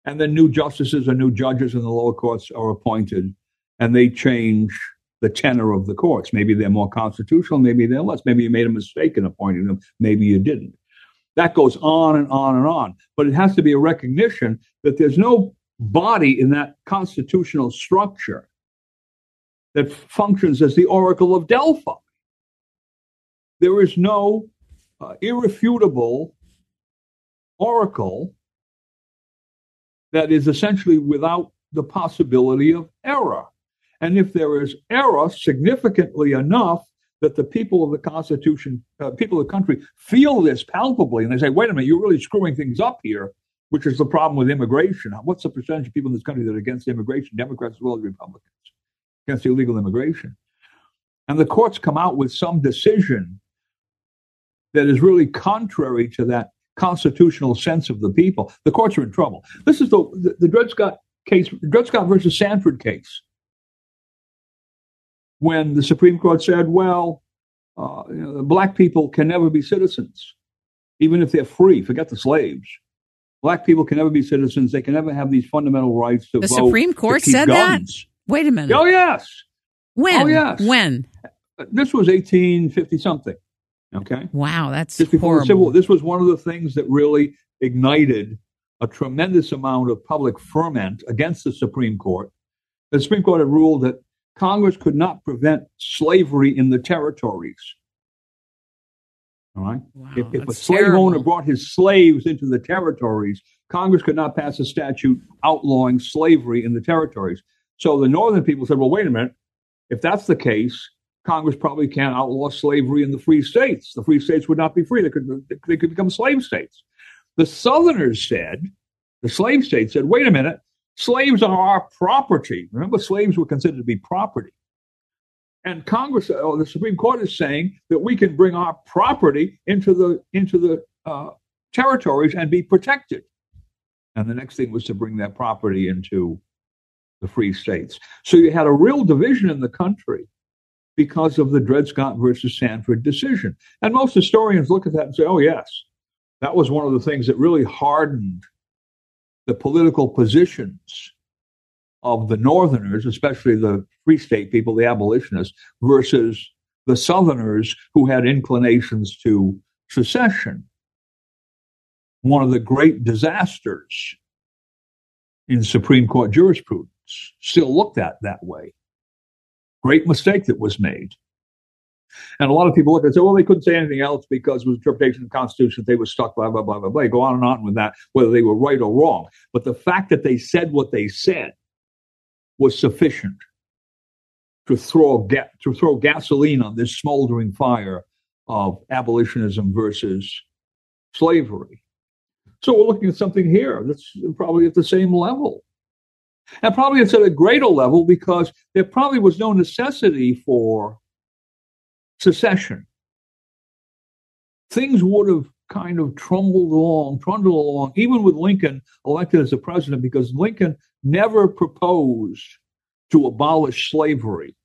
And then new justices or new judges in the lower courts are appointed, and they change the tenor of the courts. Maybe they're more constitutional, maybe they're less. Maybe you made a mistake in appointing them, maybe you didn't. That goes on and on and on. But it has to be a recognition that there's no body in that constitutional structure that functions as the Oracle of Delphi. There is no uh, irrefutable oracle that is essentially without the possibility of error. And if there is error significantly enough that the people of the Constitution, uh, people of the country, feel this palpably, and they say, "Wait a minute, you're really screwing things up here," which is the problem with immigration. What's the percentage of people in this country that are against immigration, Democrats as well as Republicans, against illegal immigration? And the courts come out with some decision that is really contrary to that constitutional sense of the people. The courts are in trouble. This is the the, the Dred Scott case, Dred Scott versus Sandford case when the Supreme Court said, well, uh, you know, black people can never be citizens, even if they're free. Forget the slaves. Black people can never be citizens. They can never have these fundamental rights to the vote. The Supreme Court said guns. that? Wait a minute. Oh, yes. When? Oh, yes. When? Uh, this was 1850 something. Okay. Wow, that's Just before horrible. the Civil War. This was one of the things that really ignited a tremendous amount of public ferment against the Supreme Court. The Supreme Court had ruled that Congress could not prevent slavery in the territories. All right. Wow, if, if a slave terrible. owner brought his slaves into the territories, Congress could not pass a statute outlawing slavery in the territories. So the northern people said, well, wait a minute. If that's the case, Congress probably can't outlaw slavery in the free states. The free states would not be free. They could, they could become slave states. The southerners said, the slave states said, wait a minute, slaves are our property. Remember, slaves were considered to be property. And Congress or the Supreme Court is saying that we can bring our property into the into the uh, territories and be protected. And the next thing was to bring that property into the free states. So you had a real division in the country because of the Dred Scott versus Sandford decision. And most historians look at that and say, oh, yes, that was one of the things that really hardened the political positions of the Northerners, especially the Free State people, the abolitionists, versus the Southerners who had inclinations to secession. One of the great disasters in Supreme Court jurisprudence, still looked at that way. Great mistake that was made. And a lot of people look and say, well, they couldn't say anything else because it was interpretation of the Constitution. They were stuck, blah, blah, blah, blah, blah. Go on and on with that, whether they were right or wrong. But the fact that they said what they said was sufficient to throw, ga- to throw gasoline on this smoldering fire of abolitionism versus slavery. So we're looking at something here that's probably at the same level. And probably it's at a greater level because there probably was no necessity for secession. Things would have kind of trundled along, trundled along, even with Lincoln elected as a president, because Lincoln never proposed to abolish slavery.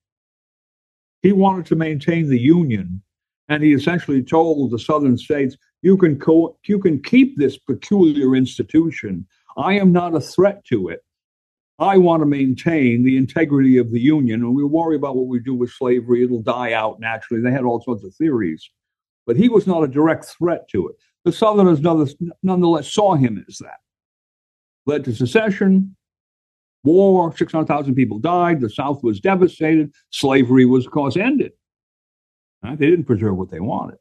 He wanted to maintain the Union, and he essentially told the Southern states, "You can co- you can keep this peculiar institution. I am not a threat to it. I want to maintain the integrity of the Union, and we worry about what we do with slavery. It'll die out naturally. They had all sorts of theories, but he was not a direct threat to it. The Southerners nonetheless saw him as that. Led to secession, war, 600,000 people died, the South was devastated, slavery was, of course, ended. Right? They didn't preserve what they wanted.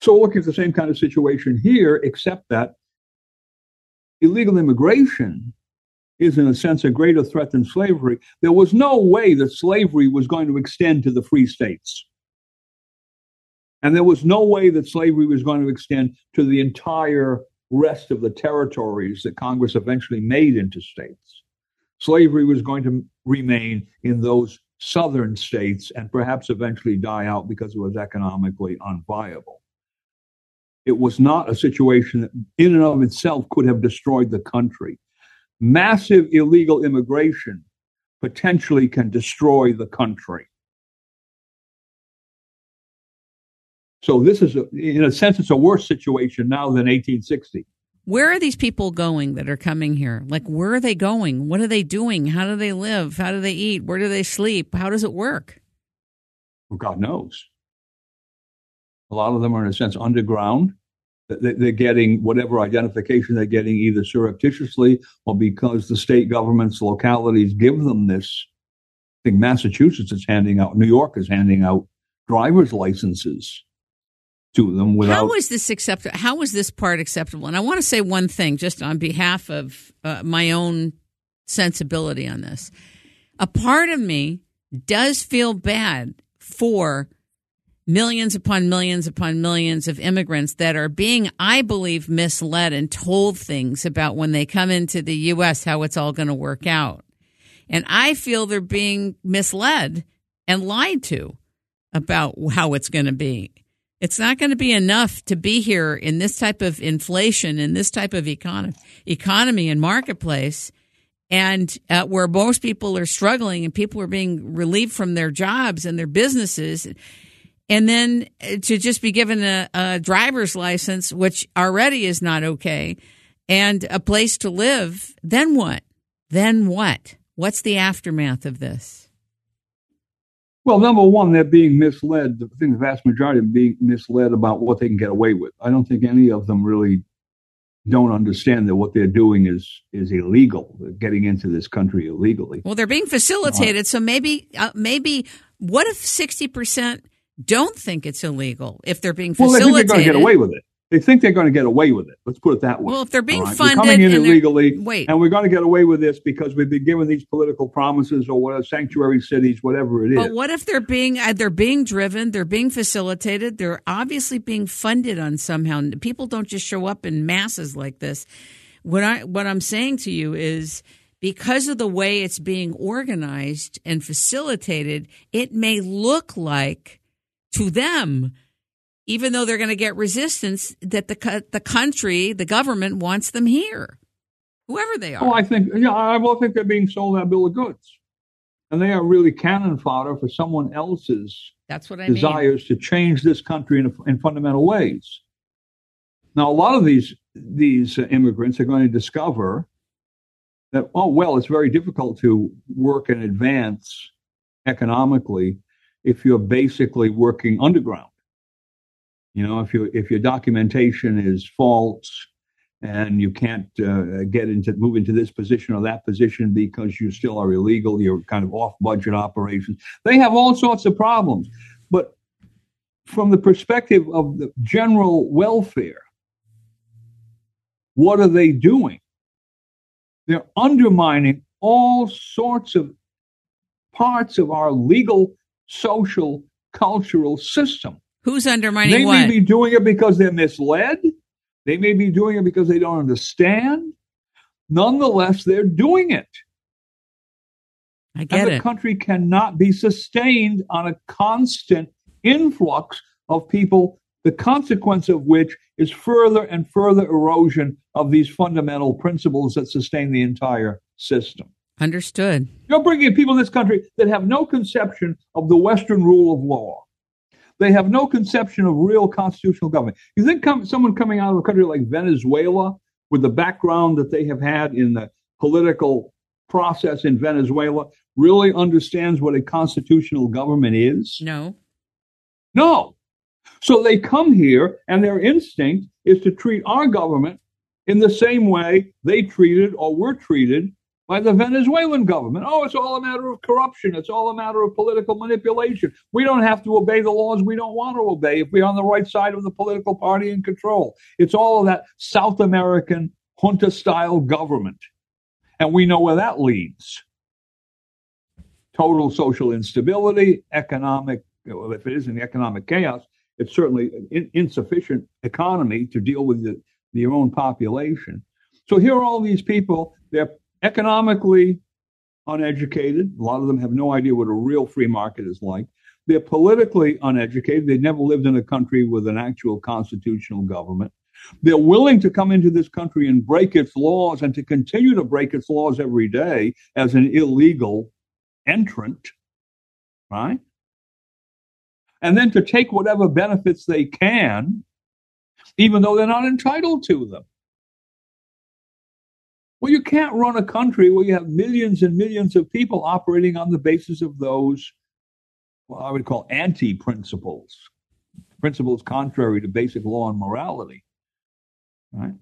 So looking at the same kind of situation here, except that illegal immigration is, in a sense, a greater threat than slavery, there was no way that slavery was going to extend to the free states. And there was no way that slavery was going to extend to the entire rest of the territories that Congress eventually made into states. Slavery was going to remain in those southern states and perhaps eventually die out because it was economically unviable. It was not a situation that, in and of itself, could have destroyed the country. Massive illegal immigration potentially can destroy the country. So this is, a, in a sense, it's a worse situation now than 1860. Where are these people going that are coming here? Like, where are they going? What are they doing? How do they live? How do they eat? Where do they sleep? How does it work? Well, God knows. A lot of them are, in a sense, underground. They're getting whatever identification they're getting either surreptitiously or because the state governments, localities give them this. I think Massachusetts is handing out, New York is handing out driver's licenses to them without. How is this acceptable? How is this part acceptable? And I want to say one thing, just on behalf of uh, my own sensibility on this. A part of me does feel bad for millions upon millions upon millions of immigrants that are being, I believe, misled and told things about when they come into the U.S. how it's all going to work out. And I feel they're being misled and lied to about how it's going to be. It's not going to be enough to be here in this type of inflation, in this type of economy, economy and marketplace, and uh, where most people are struggling and people are being relieved from their jobs and their businesses. And then uh, to just be given a, a driver's license, which already is not okay, and a place to live, then what? Then what? What's the aftermath of this? Well, number one, they're being misled. I think the vast majority are being misled about what they can get away with. I don't think any of them really don't understand that what they're doing is is illegal. They're getting into this country illegally. Well, they're being facilitated. So maybe uh, maybe what if sixty percent don't think it's illegal if they're being facilitated? Well, they think they're going to get away with it. They think they're going to get away with it. Let's put it that way. Well, if they're being right? funded, we're coming in illegally, wait, and we're going to get away with this because we've been given these political promises or whatever sanctuary cities, whatever it is. But what if they're being uh, they're being driven, they're being facilitated, they're obviously being funded on somehow. People don't just show up in masses like this. What I what I'm saying to you is because of the way it's being organized and facilitated, it may look like to them even though they're going to get resistance that the the country, the government wants them here, whoever they are. Oh, I think yeah, I will think they're being sold that bill of goods, and they are really cannon fodder for someone else's. That's what I desires mean. to change this country in, in fundamental ways. Now, a lot of these these immigrants are going to discover that oh well, it's very difficult to work and advance economically if you're basically working underground you know, if you if your documentation is false and you can't uh, get into move into this position or that position because you still are illegal, you're kind of off budget operations. They have all sorts of problems. But from the perspective of the general welfare, what are they doing? They're undermining all sorts of parts of our legal, social, cultural system. Who's undermining they what? may be doing it because they're misled. They may be doing it because they don't understand. Nonetheless, they're doing it. I get and the it. country cannot be sustained on a constant influx of people, the consequence of which is further and further erosion of these fundamental principles that sustain the entire system. Understood. You're bringing people in this country that have no conception of the Western rule of law. They have no conception of real constitutional government. You think come, someone coming out of a country like Venezuela, with the background that they have had in the political process in Venezuela, really understands what a constitutional government is? No. No. So they come here, and their instinct is to treat our government in the same way they treated or were treated by the Venezuelan government. Oh, it's all a matter of corruption. It's all a matter of political manipulation. We don't have to obey the laws we don't want to obey if we're on the right side of the political party in control. It's all of that South American junta style government. And we know where that leads total social instability, economic, well, if it isn't economic chaos, it's certainly an insufficient economy to deal with the, your own population. So here are all these people, they're economically uneducated. A lot of them have no idea what a real free market is like. They're politically uneducated. They've never lived in a country with an actual constitutional government. They're willing to come into this country and break its laws and to continue to break its laws every day as an illegal entrant, right? And then to take whatever benefits they can, even though they're not entitled to them. Well, you can't run a country where you have millions and millions of people operating on the basis of those, what I would call anti principles, principles contrary to basic law and morality. Right?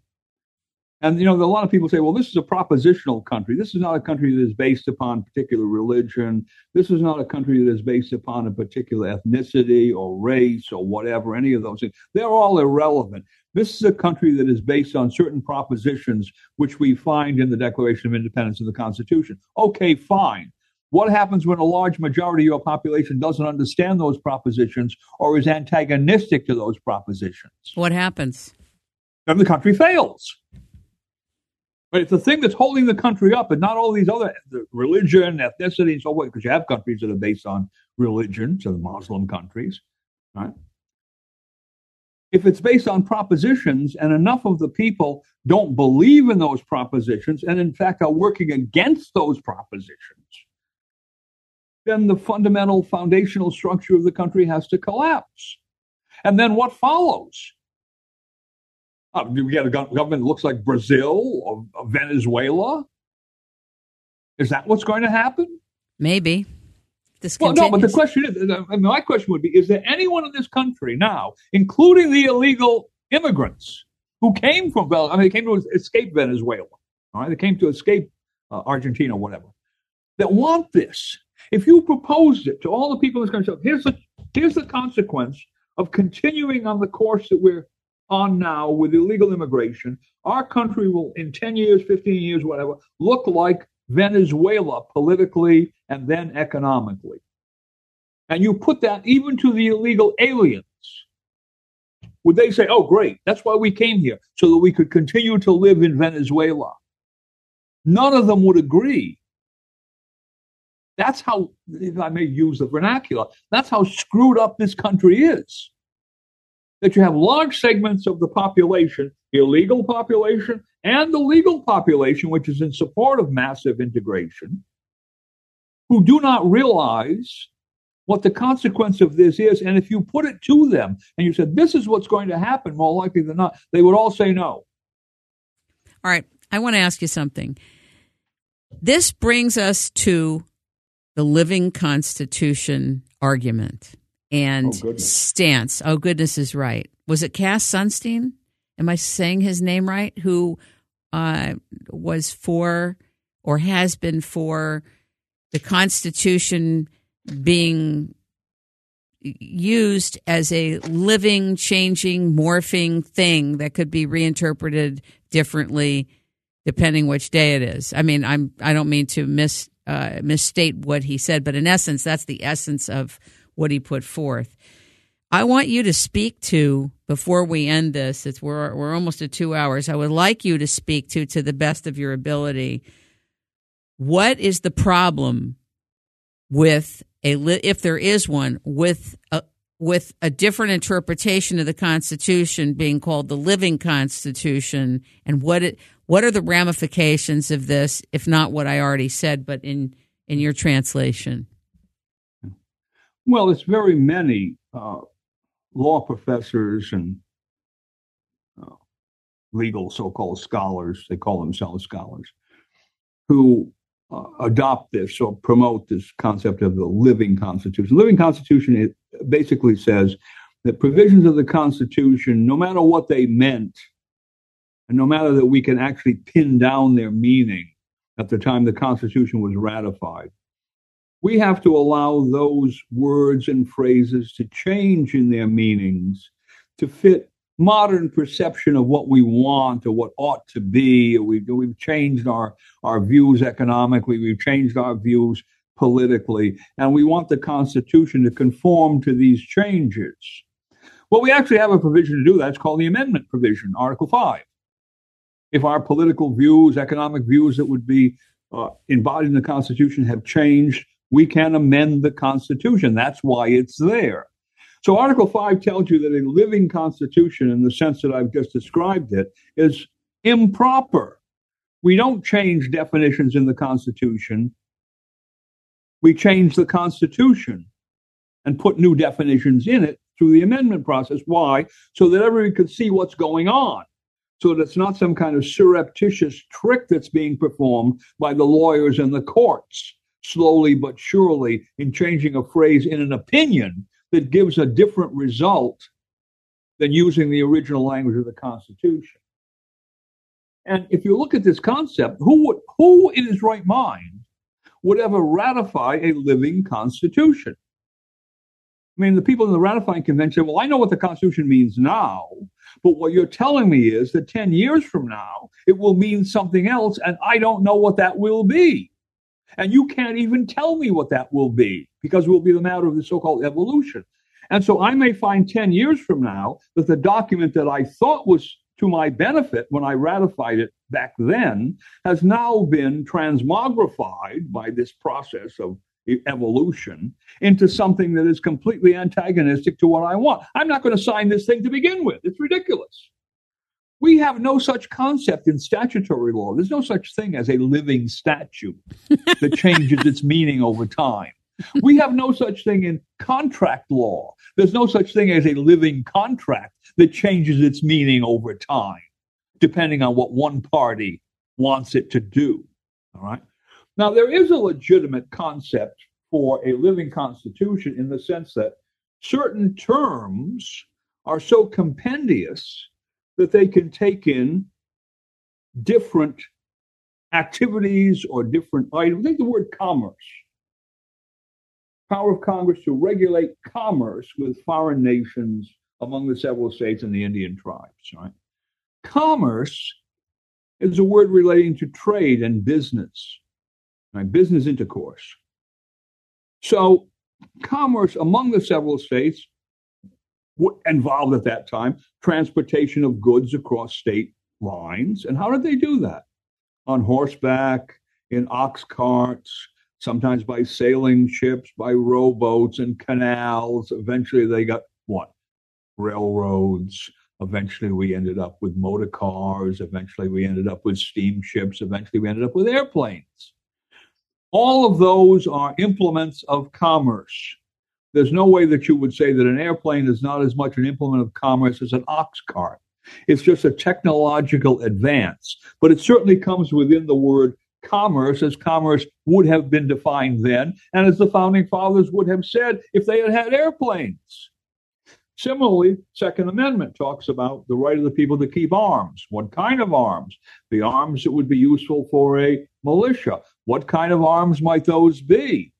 And you know, a lot of people say, well, this is a propositional country. This is not a country that is based upon particular religion. This is not a country that is based upon a particular ethnicity or race or whatever, any of those things. They're all irrelevant. This is a country that is based on certain propositions which we find in the Declaration of Independence and the Constitution. Okay, fine. What happens when a large majority of your population doesn't understand those propositions or is antagonistic to those propositions? What happens? Then the country fails. But it's the thing that's holding the country up, and not all these other religion, ethnicity, and so forth, because you have countries that are based on religion, so the Muslim countries, right? If it's based on propositions, and enough of the people don't believe in those propositions, and in fact are working against those propositions, then the fundamental foundational structure of the country has to collapse. And then what follows? Uh, we get a government that looks like Brazil or Venezuela? Is that what's going to happen? Maybe. This well, no, but the question is, uh, my question would be: Is there anyone in this country now, including the illegal immigrants who came from, I mean, they came to escape Venezuela, all right? They came to escape uh, Argentina, whatever, that want this? If you proposed it to all the people in this country, here's the here's the consequence of continuing on the course that we're on now with illegal immigration, our country will, in 10 years, 15 years, whatever, look like Venezuela politically and then economically. And you put that even to the illegal aliens. Would they say, oh, great, that's why we came here, so that we could continue to live in Venezuela? None of them would agree. That's how, if I may use the vernacular, that's how screwed up this country is that you have large segments of the population, the illegal population, and the legal population, which is in support of massive integration, who do not realize what the consequence of this is. And if you put it to them and you said, this is what's going to happen, more likely than not, they would all say no. All right. I want to ask you something. This brings us to the living constitution argument and oh, stance. Oh, goodness is right. Was it Cass Sunstein? Am I saying his name right? Who uh, was for or has been for the Constitution being used as a living, changing, morphing thing that could be reinterpreted differently depending which day it is. I mean, I'm I don't mean to mis uh, misstate what he said, but in essence, that's the essence of what he put forth. I want you to speak to before we end this. It's we're we're almost at two hours. I would like you to speak to, to the best of your ability, what is the problem with a if there is one with a with a different interpretation of the Constitution being called the living Constitution, and what it what are the ramifications of this, if not what I already said, but in in your translation? Well, it's very many uh, law professors and uh, legal so called scholars, they call themselves scholars, who uh, adopt this or promote this concept of the living Constitution. living Constitution it basically says that provisions of the Constitution, no matter what they meant, and no matter that we can actually pin down their meaning at the time the Constitution was ratified, we have to allow those words and phrases to change in their meanings to fit modern perception of what we want or what ought to be. We've, we've changed our, our views economically, we've changed our views politically, and we want the Constitution to conform to these changes. Well, we actually have a provision to do that. It's called the amendment provision, Article 5. If our political views, economic views that would be uh, embodied in the Constitution have changed, we can amend the Constitution. That's why it's there. So Article 5 tells you that a living constitution, in the sense that I've just described it, is improper. We don't change definitions in the Constitution. We change the Constitution and put new definitions in it through the amendment process. Why? So that everybody could see what's going on. So that it's not some kind of surreptitious trick that's being performed by the lawyers and the courts, slowly but surely, in changing a phrase in an opinion that gives a different result than using the original language of the Constitution. And if you look at this concept, who would, who in his right mind would ever ratify a living Constitution? I mean, the people in the ratifying convention, well, I know what the Constitution means now, but what you're telling me is that 10 years from now, it will mean something else, and I don't know what that will be. And you can't even tell me what that will be because it will be the matter of the so called evolution. And so I may find 10 years from now that the document that I thought was to my benefit when I ratified it back then has now been transmogrified by this process of evolution into something that is completely antagonistic to what I want. I'm not going to sign this thing to begin with. It's ridiculous. We have no such concept in statutory law. There's no such thing as a living statute that changes its meaning over time. We have no such thing in contract law. There's no such thing as a living contract that changes its meaning over time, depending on what one party wants it to do. All right. Now, there is a legitimate concept for a living constitution in the sense that certain terms are so compendious that they can take in different activities or different items. Think the word commerce. Power of Congress to regulate commerce with foreign nations among the several states and the Indian tribes. Right? Commerce is a word relating to trade and business, right? business intercourse. So, commerce among the several states involved at that time transportation of goods across state lines. And how did they do that? On horseback, in ox carts, sometimes by sailing ships, by rowboats and canals. Eventually, they got what? Railroads. Eventually, we ended up with motor cars. Eventually, we ended up with steamships. Eventually, we ended up with airplanes. All of those are implements of commerce. There's no way that you would say that an airplane is not as much an implement of commerce as an ox cart. It's just a technological advance, but it certainly comes within the word commerce as commerce would have been defined then, and as the founding fathers would have said if they had had airplanes. Similarly, Second Amendment talks about the right of the people to keep arms. What kind of arms? The arms that would be useful for a militia. What kind of arms might those be?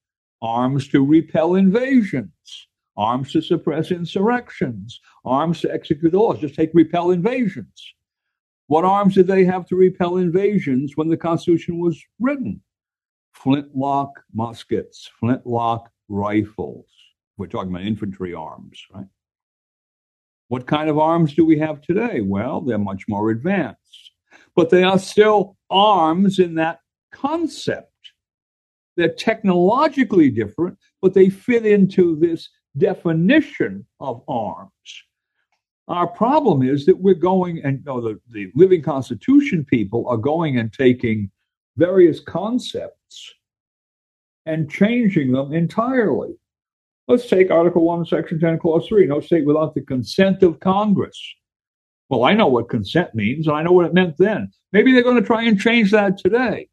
Arms to repel invasions, arms to suppress insurrections, arms to execute laws. Just take repel invasions. What arms did they have to repel invasions when the Constitution was written? Flintlock muskets, flintlock rifles. We're talking about infantry arms, right? What kind of arms do we have today? Well, they're much more advanced, but they are still arms in that concept. They're technologically different, but they fit into this definition of arms. Our problem is that we're going and you know, the, the living constitution people are going and taking various concepts and changing them entirely. Let's take Article 1, Section 10, Clause 3 no state without the consent of Congress. Well, I know what consent means, and I know what it meant then. Maybe they're going to try and change that today.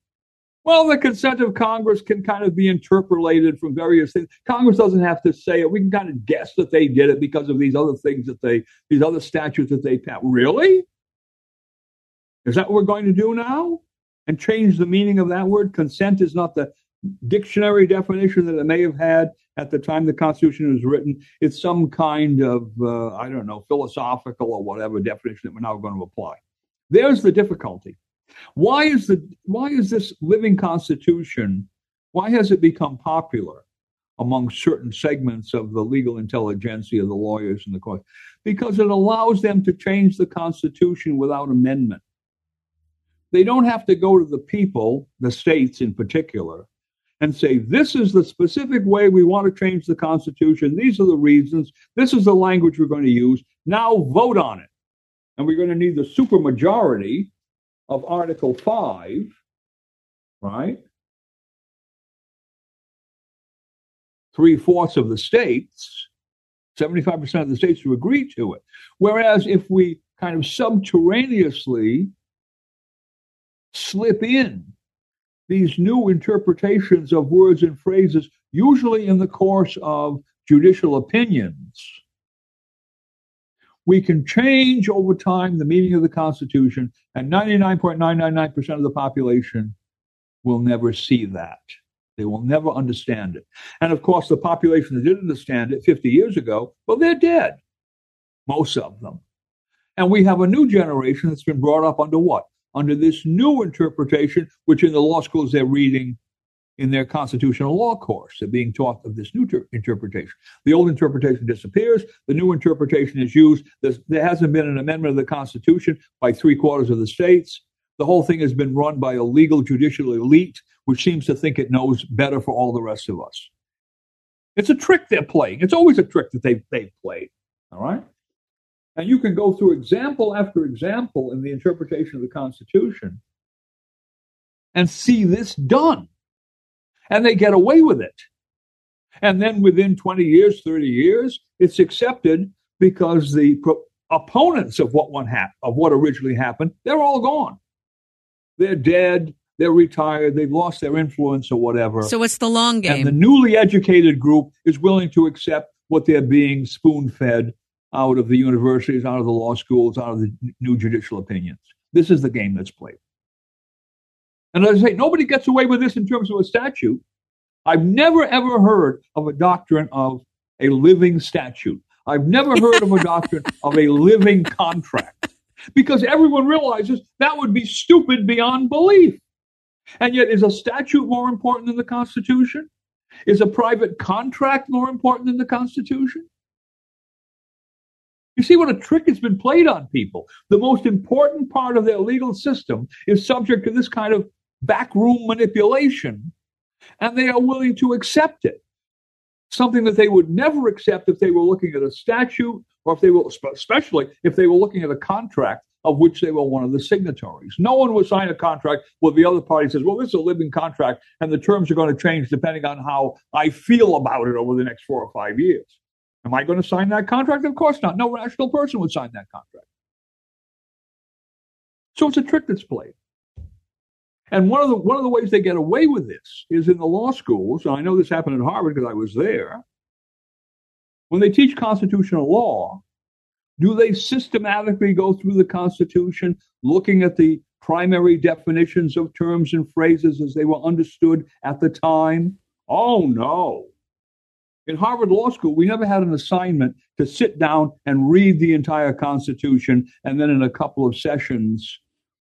Well, the consent of Congress can kind of be interpolated from various things. Congress doesn't have to say it. We can kind of guess that they did it because of these other things that they, these other statutes that they passed. Really? Is that what we're going to do now? And change the meaning of that word? Consent is not the dictionary definition that it may have had at the time the Constitution was written, it's some kind of, uh, I don't know, philosophical or whatever definition that we're now going to apply. There's the difficulty. Why is the why is this living Constitution? Why has it become popular among certain segments of the legal intelligentsia, the lawyers, and the courts? Because it allows them to change the Constitution without amendment. They don't have to go to the people, the states in particular, and say, this is the specific way we want to change the Constitution. These are the reasons. This is the language we're going to use. Now vote on it. And we're going to need the supermajority of Article 5, right? Three fourths of the states, 75% of the states who agree to it. Whereas if we kind of subterraneously slip in these new interpretations of words and phrases, usually in the course of judicial opinions, we can change over time the meaning of the Constitution, and 99.999% of the population will never see that. They will never understand it. And of course, the population that did understand it 50 years ago, well, they're dead, most of them. And we have a new generation that's been brought up under what? Under this new interpretation, which in the law schools they're reading in their constitutional law course. They're being taught of this new ter- interpretation. The old interpretation disappears. The new interpretation is used. There's, there hasn't been an amendment of the Constitution by three quarters of the states. The whole thing has been run by a legal judicial elite, which seems to think it knows better for all the rest of us. It's a trick they're playing. It's always a trick that they've, they've played. All right? And you can go through example after example in the interpretation of the Constitution and see this done and they get away with it. And then within 20 years, 30 years, it's accepted because the pro- opponents of what one hap- of what originally happened, they're all gone. They're dead, they're retired, they've lost their influence or whatever. So it's the long game. And the newly educated group is willing to accept what they're being spoon fed out of the universities, out of the law schools, out of the new judicial opinions. This is the game that's played. And as I say, nobody gets away with this in terms of a statute. I've never ever heard of a doctrine of a living statute. I've never heard of a doctrine of a living contract because everyone realizes that would be stupid beyond belief. And yet, is a statute more important than the Constitution? Is a private contract more important than the Constitution? You see what a trick has been played on people. The most important part of their legal system is subject to this kind of backroom manipulation, and they are willing to accept it. Something that they would never accept if they were looking at a statute or if they were, especially if they were looking at a contract of which they were one of the signatories. No one would sign a contract where the other party says, well, this is a living contract and the terms are going to change depending on how I feel about it over the next four or five years. Am I going to sign that contract? Of course not. No rational person would sign that contract. So it's a trick that's played. And one of the one of the ways they get away with this is in the law schools. And I know this happened at Harvard because I was there. When they teach constitutional law, do they systematically go through the Constitution, looking at the primary definitions of terms and phrases as they were understood at the time? Oh no. In Harvard Law School, we never had an assignment to sit down and read the entire Constitution and then in a couple of sessions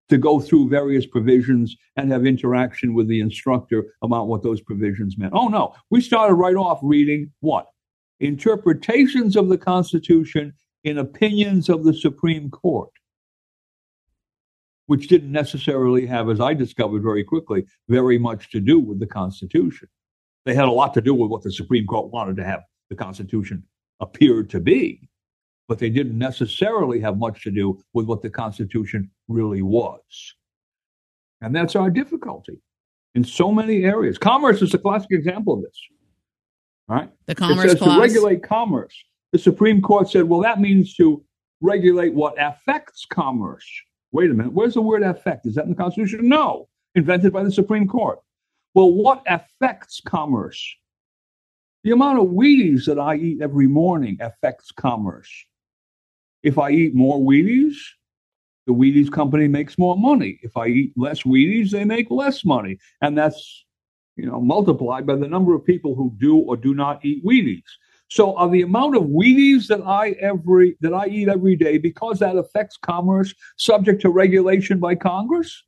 to go through various provisions and have interaction with the instructor about what those provisions meant. Oh, no. We started right off reading what? Interpretations of the Constitution in opinions of the Supreme Court, which didn't necessarily have, as I discovered very quickly, very much to do with the Constitution. They had a lot to do with what the Supreme Court wanted to have the Constitution appear to be but they didn't necessarily have much to do with what the Constitution really was. And that's our difficulty in so many areas. Commerce is a classic example of this. Right? The commerce it says clause. to regulate commerce. The Supreme Court said, well, that means to regulate what affects commerce. Wait a minute, where's the word affect? Is that in the Constitution? No, invented by the Supreme Court. Well, what affects commerce? The amount of Wheaties that I eat every morning affects commerce. If I eat more Wheaties, the Wheaties company makes more money. If I eat less Wheaties, they make less money. And that's you know, multiplied by the number of people who do or do not eat Wheaties. So, are the amount of Wheaties that I every that I eat every day because that affects commerce subject to regulation by Congress?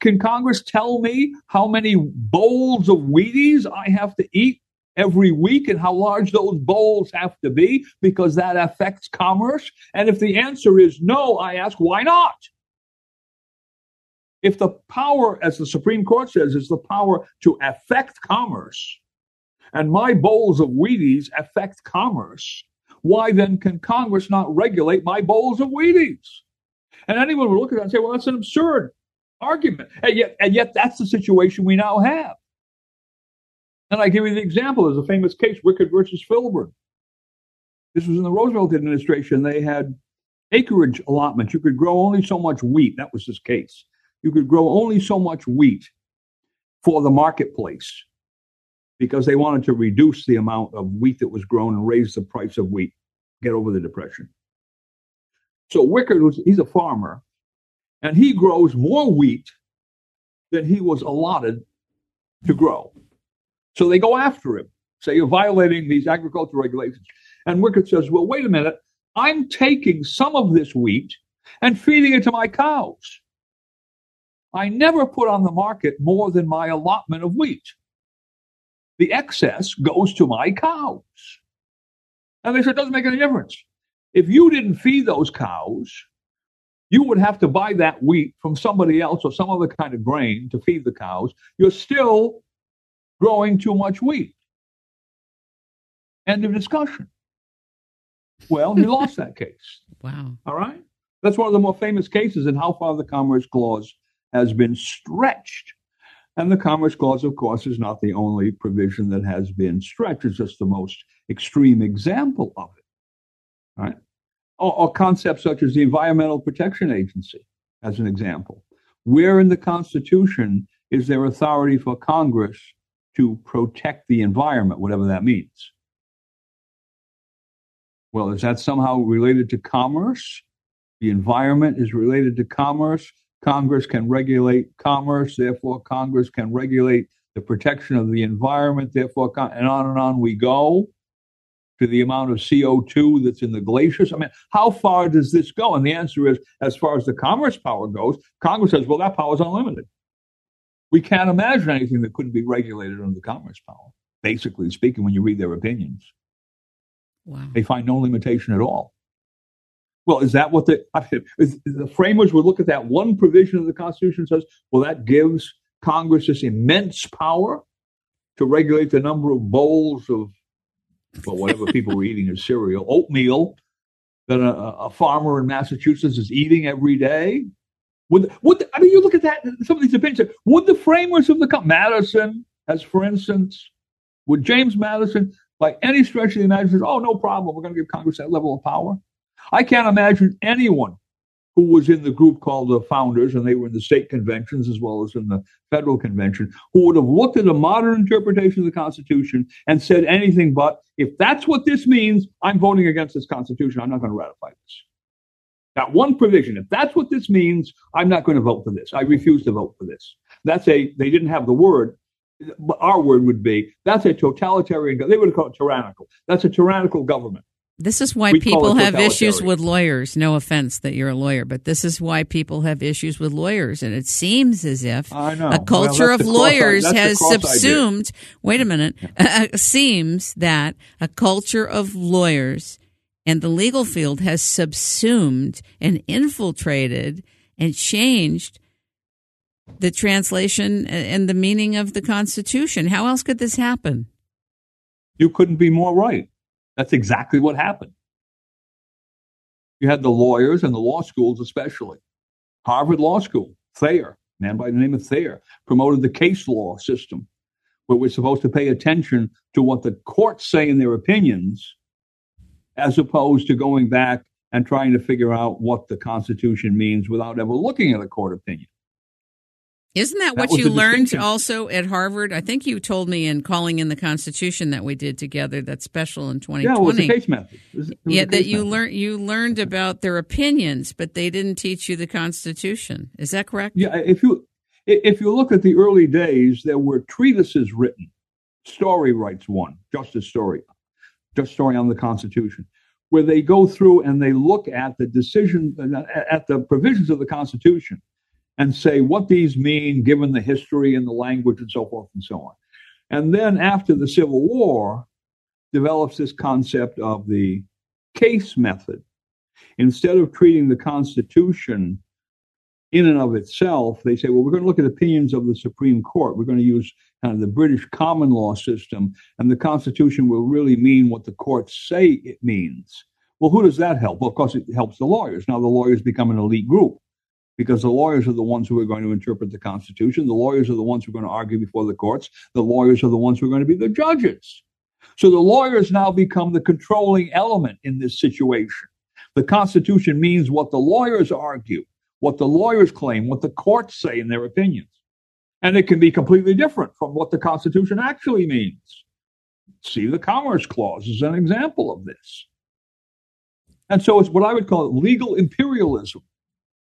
Can Congress tell me how many bowls of Wheaties I have to eat every week and how large those bowls have to be because that affects commerce? And if the answer is no, I ask, why not? If the power, as the Supreme Court says, is the power to affect commerce, and my bowls of Wheaties affect commerce, why then can Congress not regulate my bowls of Wheaties? And anyone would look at that and say, well, that's an absurd argument. And yet, and yet that's the situation we now have. And I give you the example. There's a famous case, Wickard versus Filburn. This was in the Roosevelt administration. They had acreage allotments. You could grow only so much wheat. That was this case. You could grow only so much wheat for the marketplace because they wanted to reduce the amount of wheat that was grown and raise the price of wheat, get over the depression. So Wickard was he's a farmer, and he grows more wheat than he was allotted to grow. So they go after him, say you're violating these agricultural regulations. And Wickard says, Well, wait a minute, I'm taking some of this wheat and feeding it to my cows. I never put on the market more than my allotment of wheat the excess goes to my cows. And they said, it doesn't make any difference. If you didn't feed those cows, you would have to buy that wheat from somebody else or some other kind of grain to feed the cows. You're still growing too much wheat. End of discussion. Well, he lost that case. Wow. All right. That's one of the more famous cases in how far the Commerce Clause has been stretched and the Commerce Clause, of course, is not the only provision that has been stretched. It's just the most extreme example of it. Right? Or, or concepts such as the Environmental Protection Agency, as an example. Where in the Constitution is there authority for Congress to protect the environment, whatever that means? Well, is that somehow related to commerce? The environment is related to commerce. Congress can regulate commerce, therefore, Congress can regulate the protection of the environment, therefore, and on and on we go to the amount of CO2 that's in the glaciers. I mean, how far does this go? And the answer is, as far as the commerce power goes, Congress says, well, that power is unlimited. We can't imagine anything that couldn't be regulated under the commerce power, basically speaking, when you read their opinions. Wow. They find no limitation at all. Well, is that what the is, the framers would look at that one provision of the Constitution and says, well, that gives Congress this immense power to regulate the number of bowls of well, whatever people were eating as cereal, oatmeal that a, a, farmer in Massachusetts is eating every day. Would would the, I mean, you look at that some of these opinions. Would the framers of the Madison, as for instance, would James Madison, by any stretch of the imagination, oh no problem, we're going to give Congress that level of power? I can't imagine anyone who was in the group called the Founders, and they were in the state conventions as well as in the federal convention, who would have looked at a modern interpretation of the Constitution and said anything but, if that's what this means, I'm voting against this Constitution. I'm not going to ratify this. That one provision, if that's what this means, I'm not going to vote for this. I refuse to vote for this. That's a, they didn't have the word, but our word would be, that's a totalitarian, they would call it tyrannical. That's a tyrannical government. This is why we people have issues with lawyers. No offense that you're a lawyer, but this is why people have issues with lawyers. And it seems as if a culture well, of lawyers has subsumed. Wait a minute. Uh, seems that a culture of lawyers and the legal field has subsumed and infiltrated and changed the translation and the meaning of the Constitution. How else could this happen? You couldn't be more right. That's exactly what happened. You had the lawyers and the law schools, especially. Harvard Law School, Thayer, man by the name of Thayer, promoted the case law system, where we're supposed to pay attention to what the courts say in their opinions, as opposed to going back and trying to figure out what the Constitution means without ever looking at a court opinion. Isn't that, that what you learned also at Harvard? I think you told me in calling in the Constitution that we did together that special in 2020. Yeah, it was a case method. It was, it was yeah, that you learned you learned about their opinions, but they didn't teach you the Constitution. Is that correct? Yeah, if you If you look at the early days, there were treatises written. Story writes one, Justice Story, Just Story on the Constitution, where they go through and they look at the decision, at the provisions of the Constitution and say what these mean given the history and the language and so forth and so on. And then after the Civil War, develops this concept of the case method. Instead of treating the Constitution in and of itself, they say, well, we're going to look at opinions of the Supreme Court. We're going to use kind of the British common law system, and the Constitution will really mean what the courts say it means. Well, who does that help? Well, of course, it helps the lawyers. Now the lawyers become an elite group because the lawyers are the ones who are going to interpret the Constitution. The lawyers are the ones who are going to argue before the courts. The lawyers are the ones who are going to be the judges. So the lawyers now become the controlling element in this situation. The Constitution means what the lawyers argue, what the lawyers claim, what the courts say in their opinions. And it can be completely different from what the Constitution actually means. See the Commerce Clause as an example of this. And so it's what I would call legal imperialism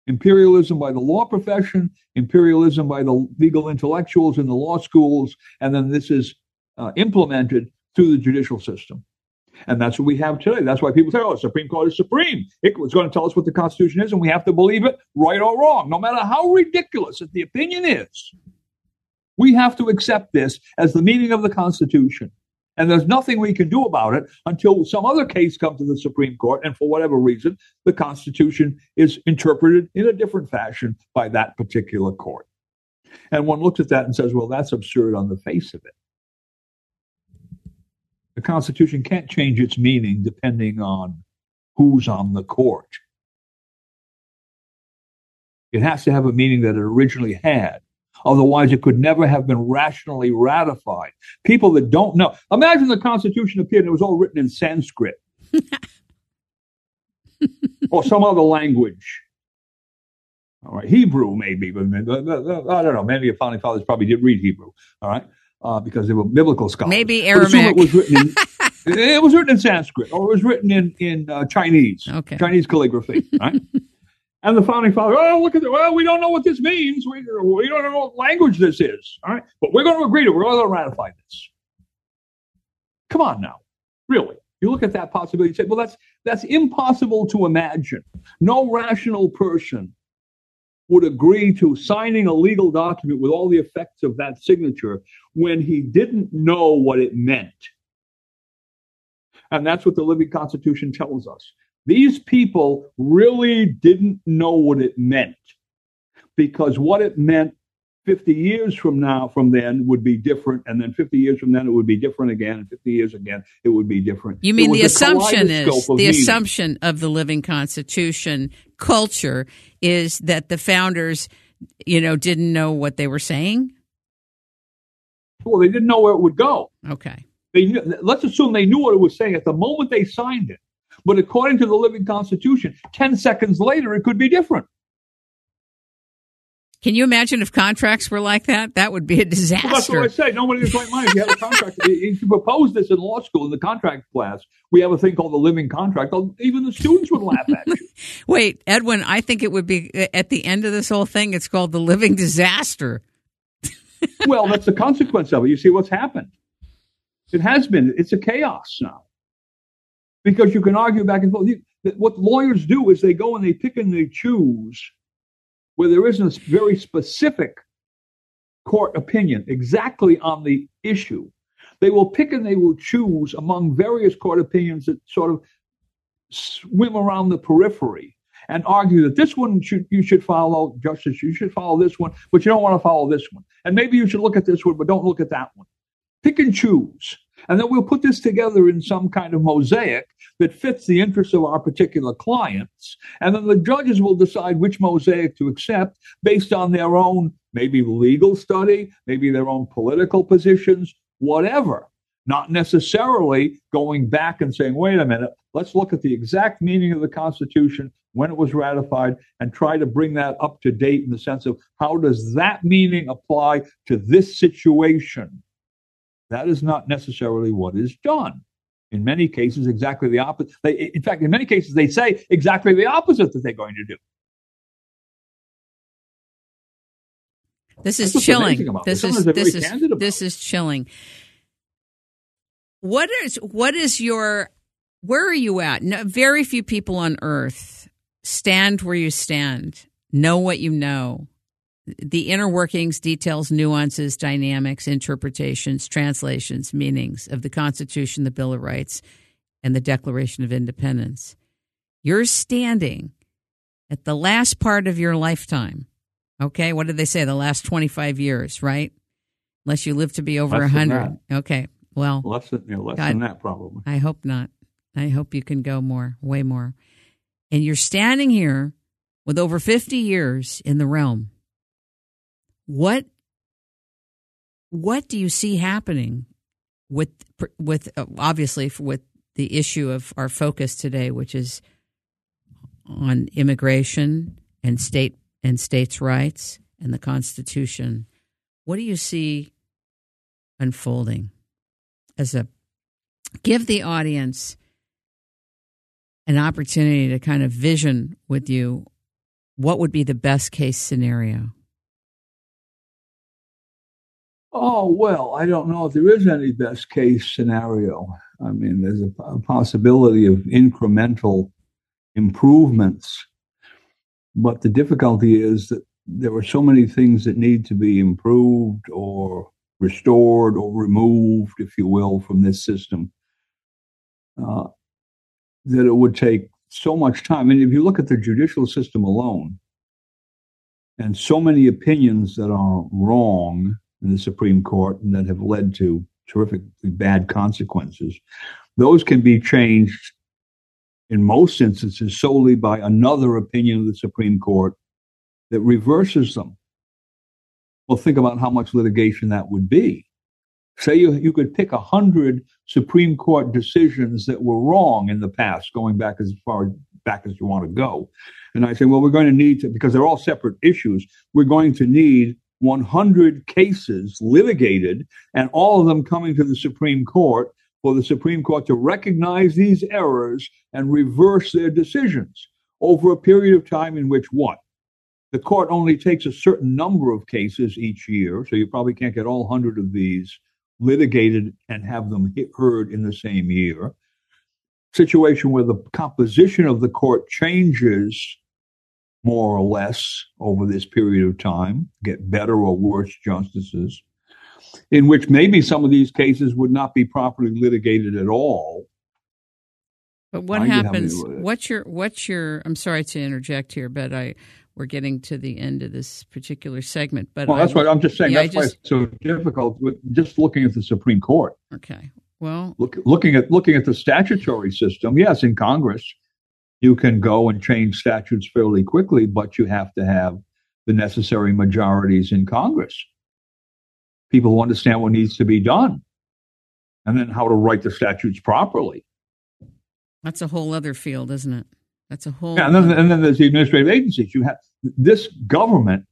imperialism by the law profession, imperialism by the legal intellectuals in the law schools, and then this is uh, implemented through the judicial system. And that's what we have today. That's why people say, oh, Supreme Court is supreme. It was going to tell us what the Constitution is, and we have to believe it, right or wrong, no matter how ridiculous the opinion is. We have to accept this as the meaning of the Constitution. And there's nothing we can do about it until some other case comes to the Supreme Court. And for whatever reason, the Constitution is interpreted in a different fashion by that particular court. And one looks at that and says, well, that's absurd on the face of it. The Constitution can't change its meaning depending on who's on the court. It has to have a meaning that it originally had. Otherwise, it could never have been rationally ratified. People that don't know. Imagine the Constitution appeared and it was all written in Sanskrit or some other language. All right, Hebrew maybe, but I don't know. Of the founding fathers probably did read Hebrew. All right, uh, because they were biblical scholars. Maybe Aramaic. It was written. In, it was written in Sanskrit, or it was written in in uh, Chinese. Okay. Chinese calligraphy. Right. And the founding fathers, oh, look at it. Well, we don't know what this means. We, we don't know what language this is. All right. But we're going to agree to it. We're going to ratify this. Come on now. Really. You look at that possibility and say, well, that's that's impossible to imagine. No rational person would agree to signing a legal document with all the effects of that signature when he didn't know what it meant. And that's what the living Constitution tells us. These people really didn't know what it meant because what it meant 50 years from now, from then, would be different. And then 50 years from then, it would be different again. And 50 years again, it would be different. You mean the assumption is the meaning. assumption of the living constitution culture is that the founders, you know, didn't know what they were saying? Well, they didn't know where it would go. Okay. They, let's assume they knew what it was saying at the moment they signed it. But according to the living constitution, 10 seconds later, it could be different. Can you imagine if contracts were like that? That would be a disaster. Well, that's what I say. Nobody is right mind. If you have a contract, if you propose this in law school in the contract class, we have a thing called the living contract. Even the students would laugh at you. Wait, Edwin, I think it would be at the end of this whole thing. It's called the living disaster. well, that's the consequence of it. You see what's happened. It has been. It's a chaos now because you can argue back and forth. What lawyers do is they go and they pick and they choose where there isn't a very specific court opinion exactly on the issue. They will pick and they will choose among various court opinions that sort of swim around the periphery and argue that this one should you should follow justice you should follow this one but you don't want to follow this one and maybe you should look at this one but don't look at that one pick and choose and then we'll put this together in some kind of mosaic that fits the interests of our particular clients. And then the judges will decide which mosaic to accept based on their own, maybe legal study, maybe their own political positions, whatever. Not necessarily going back and saying, wait a minute, let's look at the exact meaning of the Constitution when it was ratified and try to bring that up to date in the sense of how does that meaning apply to this situation? That is not necessarily what is done. In many cases, exactly the opposite. They, in fact, in many cases, they say exactly the opposite that they're going to do. This is chilling. This is this is this is chilling. What is what is your where are you at? No, very few people on earth stand where you stand, know what you know. The inner workings, details, nuances, dynamics, interpretations, translations, meanings of the Constitution, the Bill of Rights, and the Declaration of Independence. You're standing at the last part of your lifetime. Okay, what did they say? The last 25 years, right? Unless you live to be over a 100. Okay, well, less than, you know, less God, than that, probably. I hope not. I hope you can go more, way more. And you're standing here with over 50 years in the realm. What what do you see happening with with obviously with the issue of our focus today which is on immigration and state and states rights and the constitution what do you see unfolding as a give the audience an opportunity to kind of vision with you what would be the best case scenario? Oh, well, I don't know if there is any best case scenario. I mean, there's a, a possibility of incremental improvements. But the difficulty is that there are so many things that need to be improved or restored or removed, if you will, from this system. Uh, that it would take so much time. And if you look at the judicial system alone, and so many opinions that are wrong in the Supreme Court and that have led to terrifically bad consequences, those can be changed in most instances solely by another opinion of the Supreme Court that reverses them. Well, think about how much litigation that would be. Say you, you could pick a hundred Supreme Court decisions that were wrong in the past, going back as far back as you want to go. And I say, well, we're going to need to, because they're all separate issues, we're going to need 100 cases litigated and all of them coming to the Supreme Court for the Supreme Court to recognize these errors and reverse their decisions over a period of time in which what? The court only takes a certain number of cases each year, so you probably can't get all 100 of these litigated and have them heard in the same year. Situation where the composition of the court changes more or less over this period of time, get better or worse justices, in which maybe some of these cases would not be properly litigated at all. But what happens? What's your what's your? I'm sorry to interject here, but I we're getting to the end of this particular segment. But well, that's I, what I'm just saying. Yeah, that's just, why it's so difficult with just looking at the Supreme Court. Okay. Well, Look, looking at looking at the statutory system, yes, in Congress, you can go and change statutes fairly quickly, but you have to have the necessary majorities in Congress. People who understand what needs to be done, and then how to write the statutes properly. That's a whole other field, isn't it? That's a whole. Yeah, and then, and then there's the administrative agencies. You have this government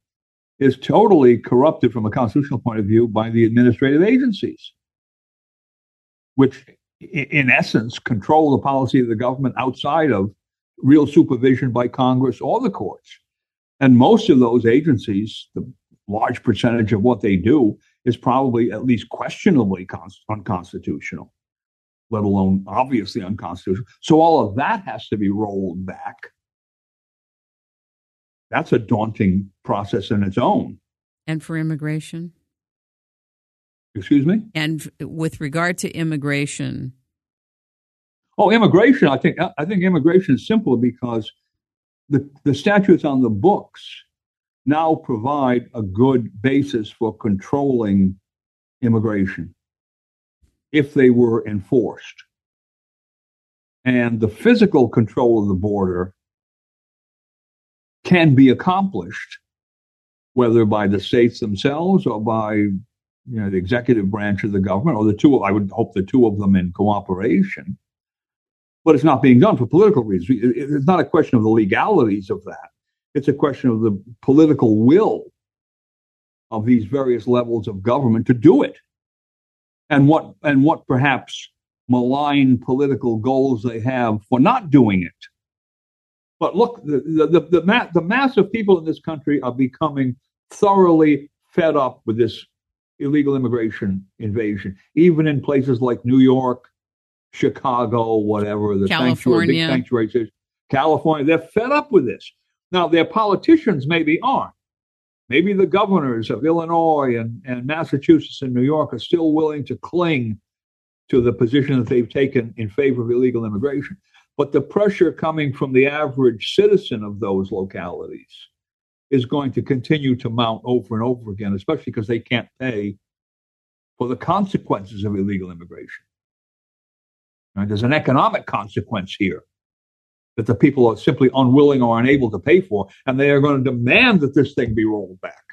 is totally corrupted from a constitutional point of view by the administrative agencies, which, in essence, control the policy of the government outside of real supervision by Congress or the courts. And most of those agencies, the large percentage of what they do, is probably at least questionably unconstitutional let alone obviously unconstitutional. So all of that has to be rolled back. That's a daunting process in its own. And for immigration? Excuse me? And with regard to immigration? Oh, immigration, I think I think immigration is simple because the, the statutes on the books now provide a good basis for controlling immigration if they were enforced. And the physical control of the border can be accomplished, whether by the states themselves or by you know, the executive branch of the government, or the two, I would hope the two of them in cooperation. But it's not being done for political reasons. It's not a question of the legalities of that. It's a question of the political will of these various levels of government to do it and what and what perhaps malign political goals they have for not doing it. But look, the the the, the, ma- the mass of people in this country are becoming thoroughly fed up with this illegal immigration invasion, even in places like New York, Chicago, whatever, the sanctuary, big sanctuary California. They're fed up with this. Now, their politicians maybe aren't. Maybe the governors of Illinois and, and Massachusetts and New York are still willing to cling to the position that they've taken in favor of illegal immigration. But the pressure coming from the average citizen of those localities is going to continue to mount over and over again, especially because they can't pay for the consequences of illegal immigration. Right? There's an economic consequence here that the people are simply unwilling or unable to pay for, and they are going to demand that this thing be rolled back.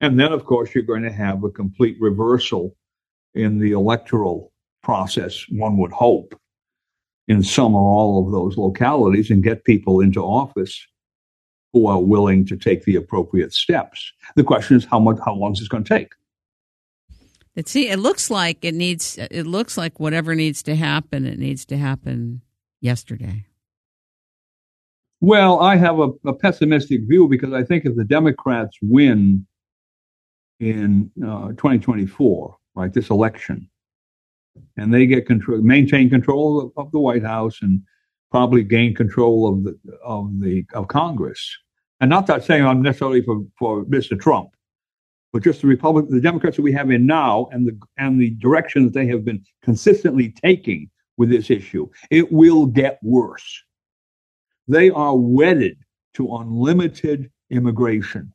And then, of course, you're going to have a complete reversal in the electoral process, one would hope, in some or all of those localities and get people into office who are willing to take the appropriate steps. The question is how much how long is this going to take? It see it looks like it needs it looks like whatever needs to happen, it needs to happen yesterday. Well, I have a, a pessimistic view because I think if the Democrats win in uh, 2024, right, this election, and they get control, maintain control of, of, the White House, and probably gain control of the of the of Congress. And not that saying I'm necessarily for, for Mr. Trump, but just the Republic, the Democrats that we have in now, and the and the direction that they have been consistently taking with this issue, it will get worse. They are wedded to unlimited immigration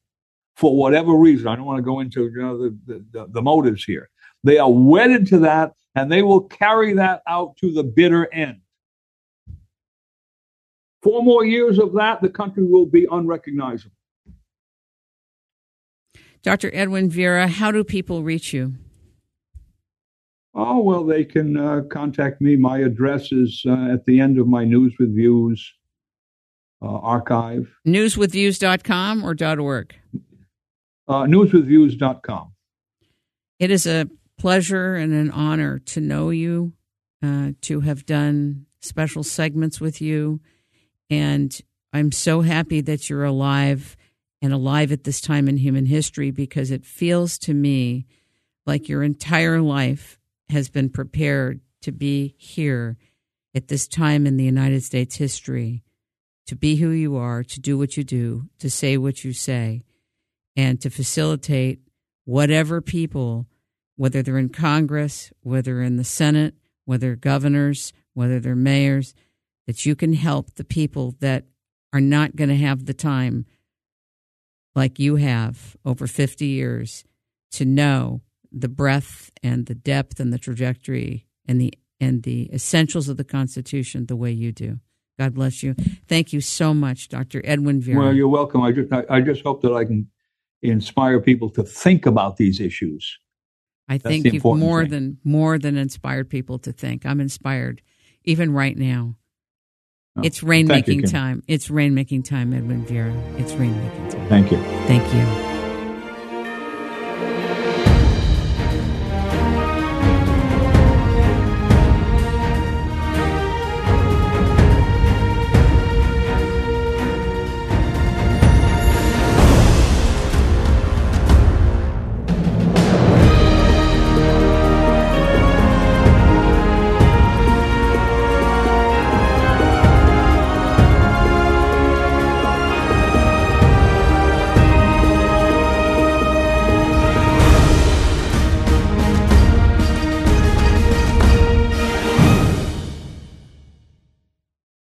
for whatever reason. I don't want to go into you know, the, the, the motives here. They are wedded to that and they will carry that out to the bitter end. Four more years of that, the country will be unrecognizable. Dr. Edwin Vieira, how do people reach you? Oh, well, they can uh, contact me. My address is uh, at the end of my News with Views uh, archive. Newswithviews.com or .org? Uh, newswithviews.com. It is a pleasure and an honor to know you, uh, to have done special segments with you. And I'm so happy that you're alive and alive at this time in human history because it feels to me like your entire life has been prepared to be here at this time in the United States history, to be who you are, to do what you do, to say what you say, and to facilitate whatever people whether they're in Congress, whether in the Senate, whether governors, whether they're mayors, that you can help the people that are not going to have the time, like you have over 50 years, to know the breadth and the depth and the trajectory and the and the essentials of the Constitution the way you do. God bless you. Thank you so much, Dr. Edwin Vieira. Well, you're welcome. I just I, I just hope that I can inspire people to think about these issues I That's think you've more thing. than more than inspired people to think. I'm inspired, even right now. Oh, it's rainmaking time. It's rainmaking time, Edwin Vieira. It's rainmaking time. Thank you. Thank you.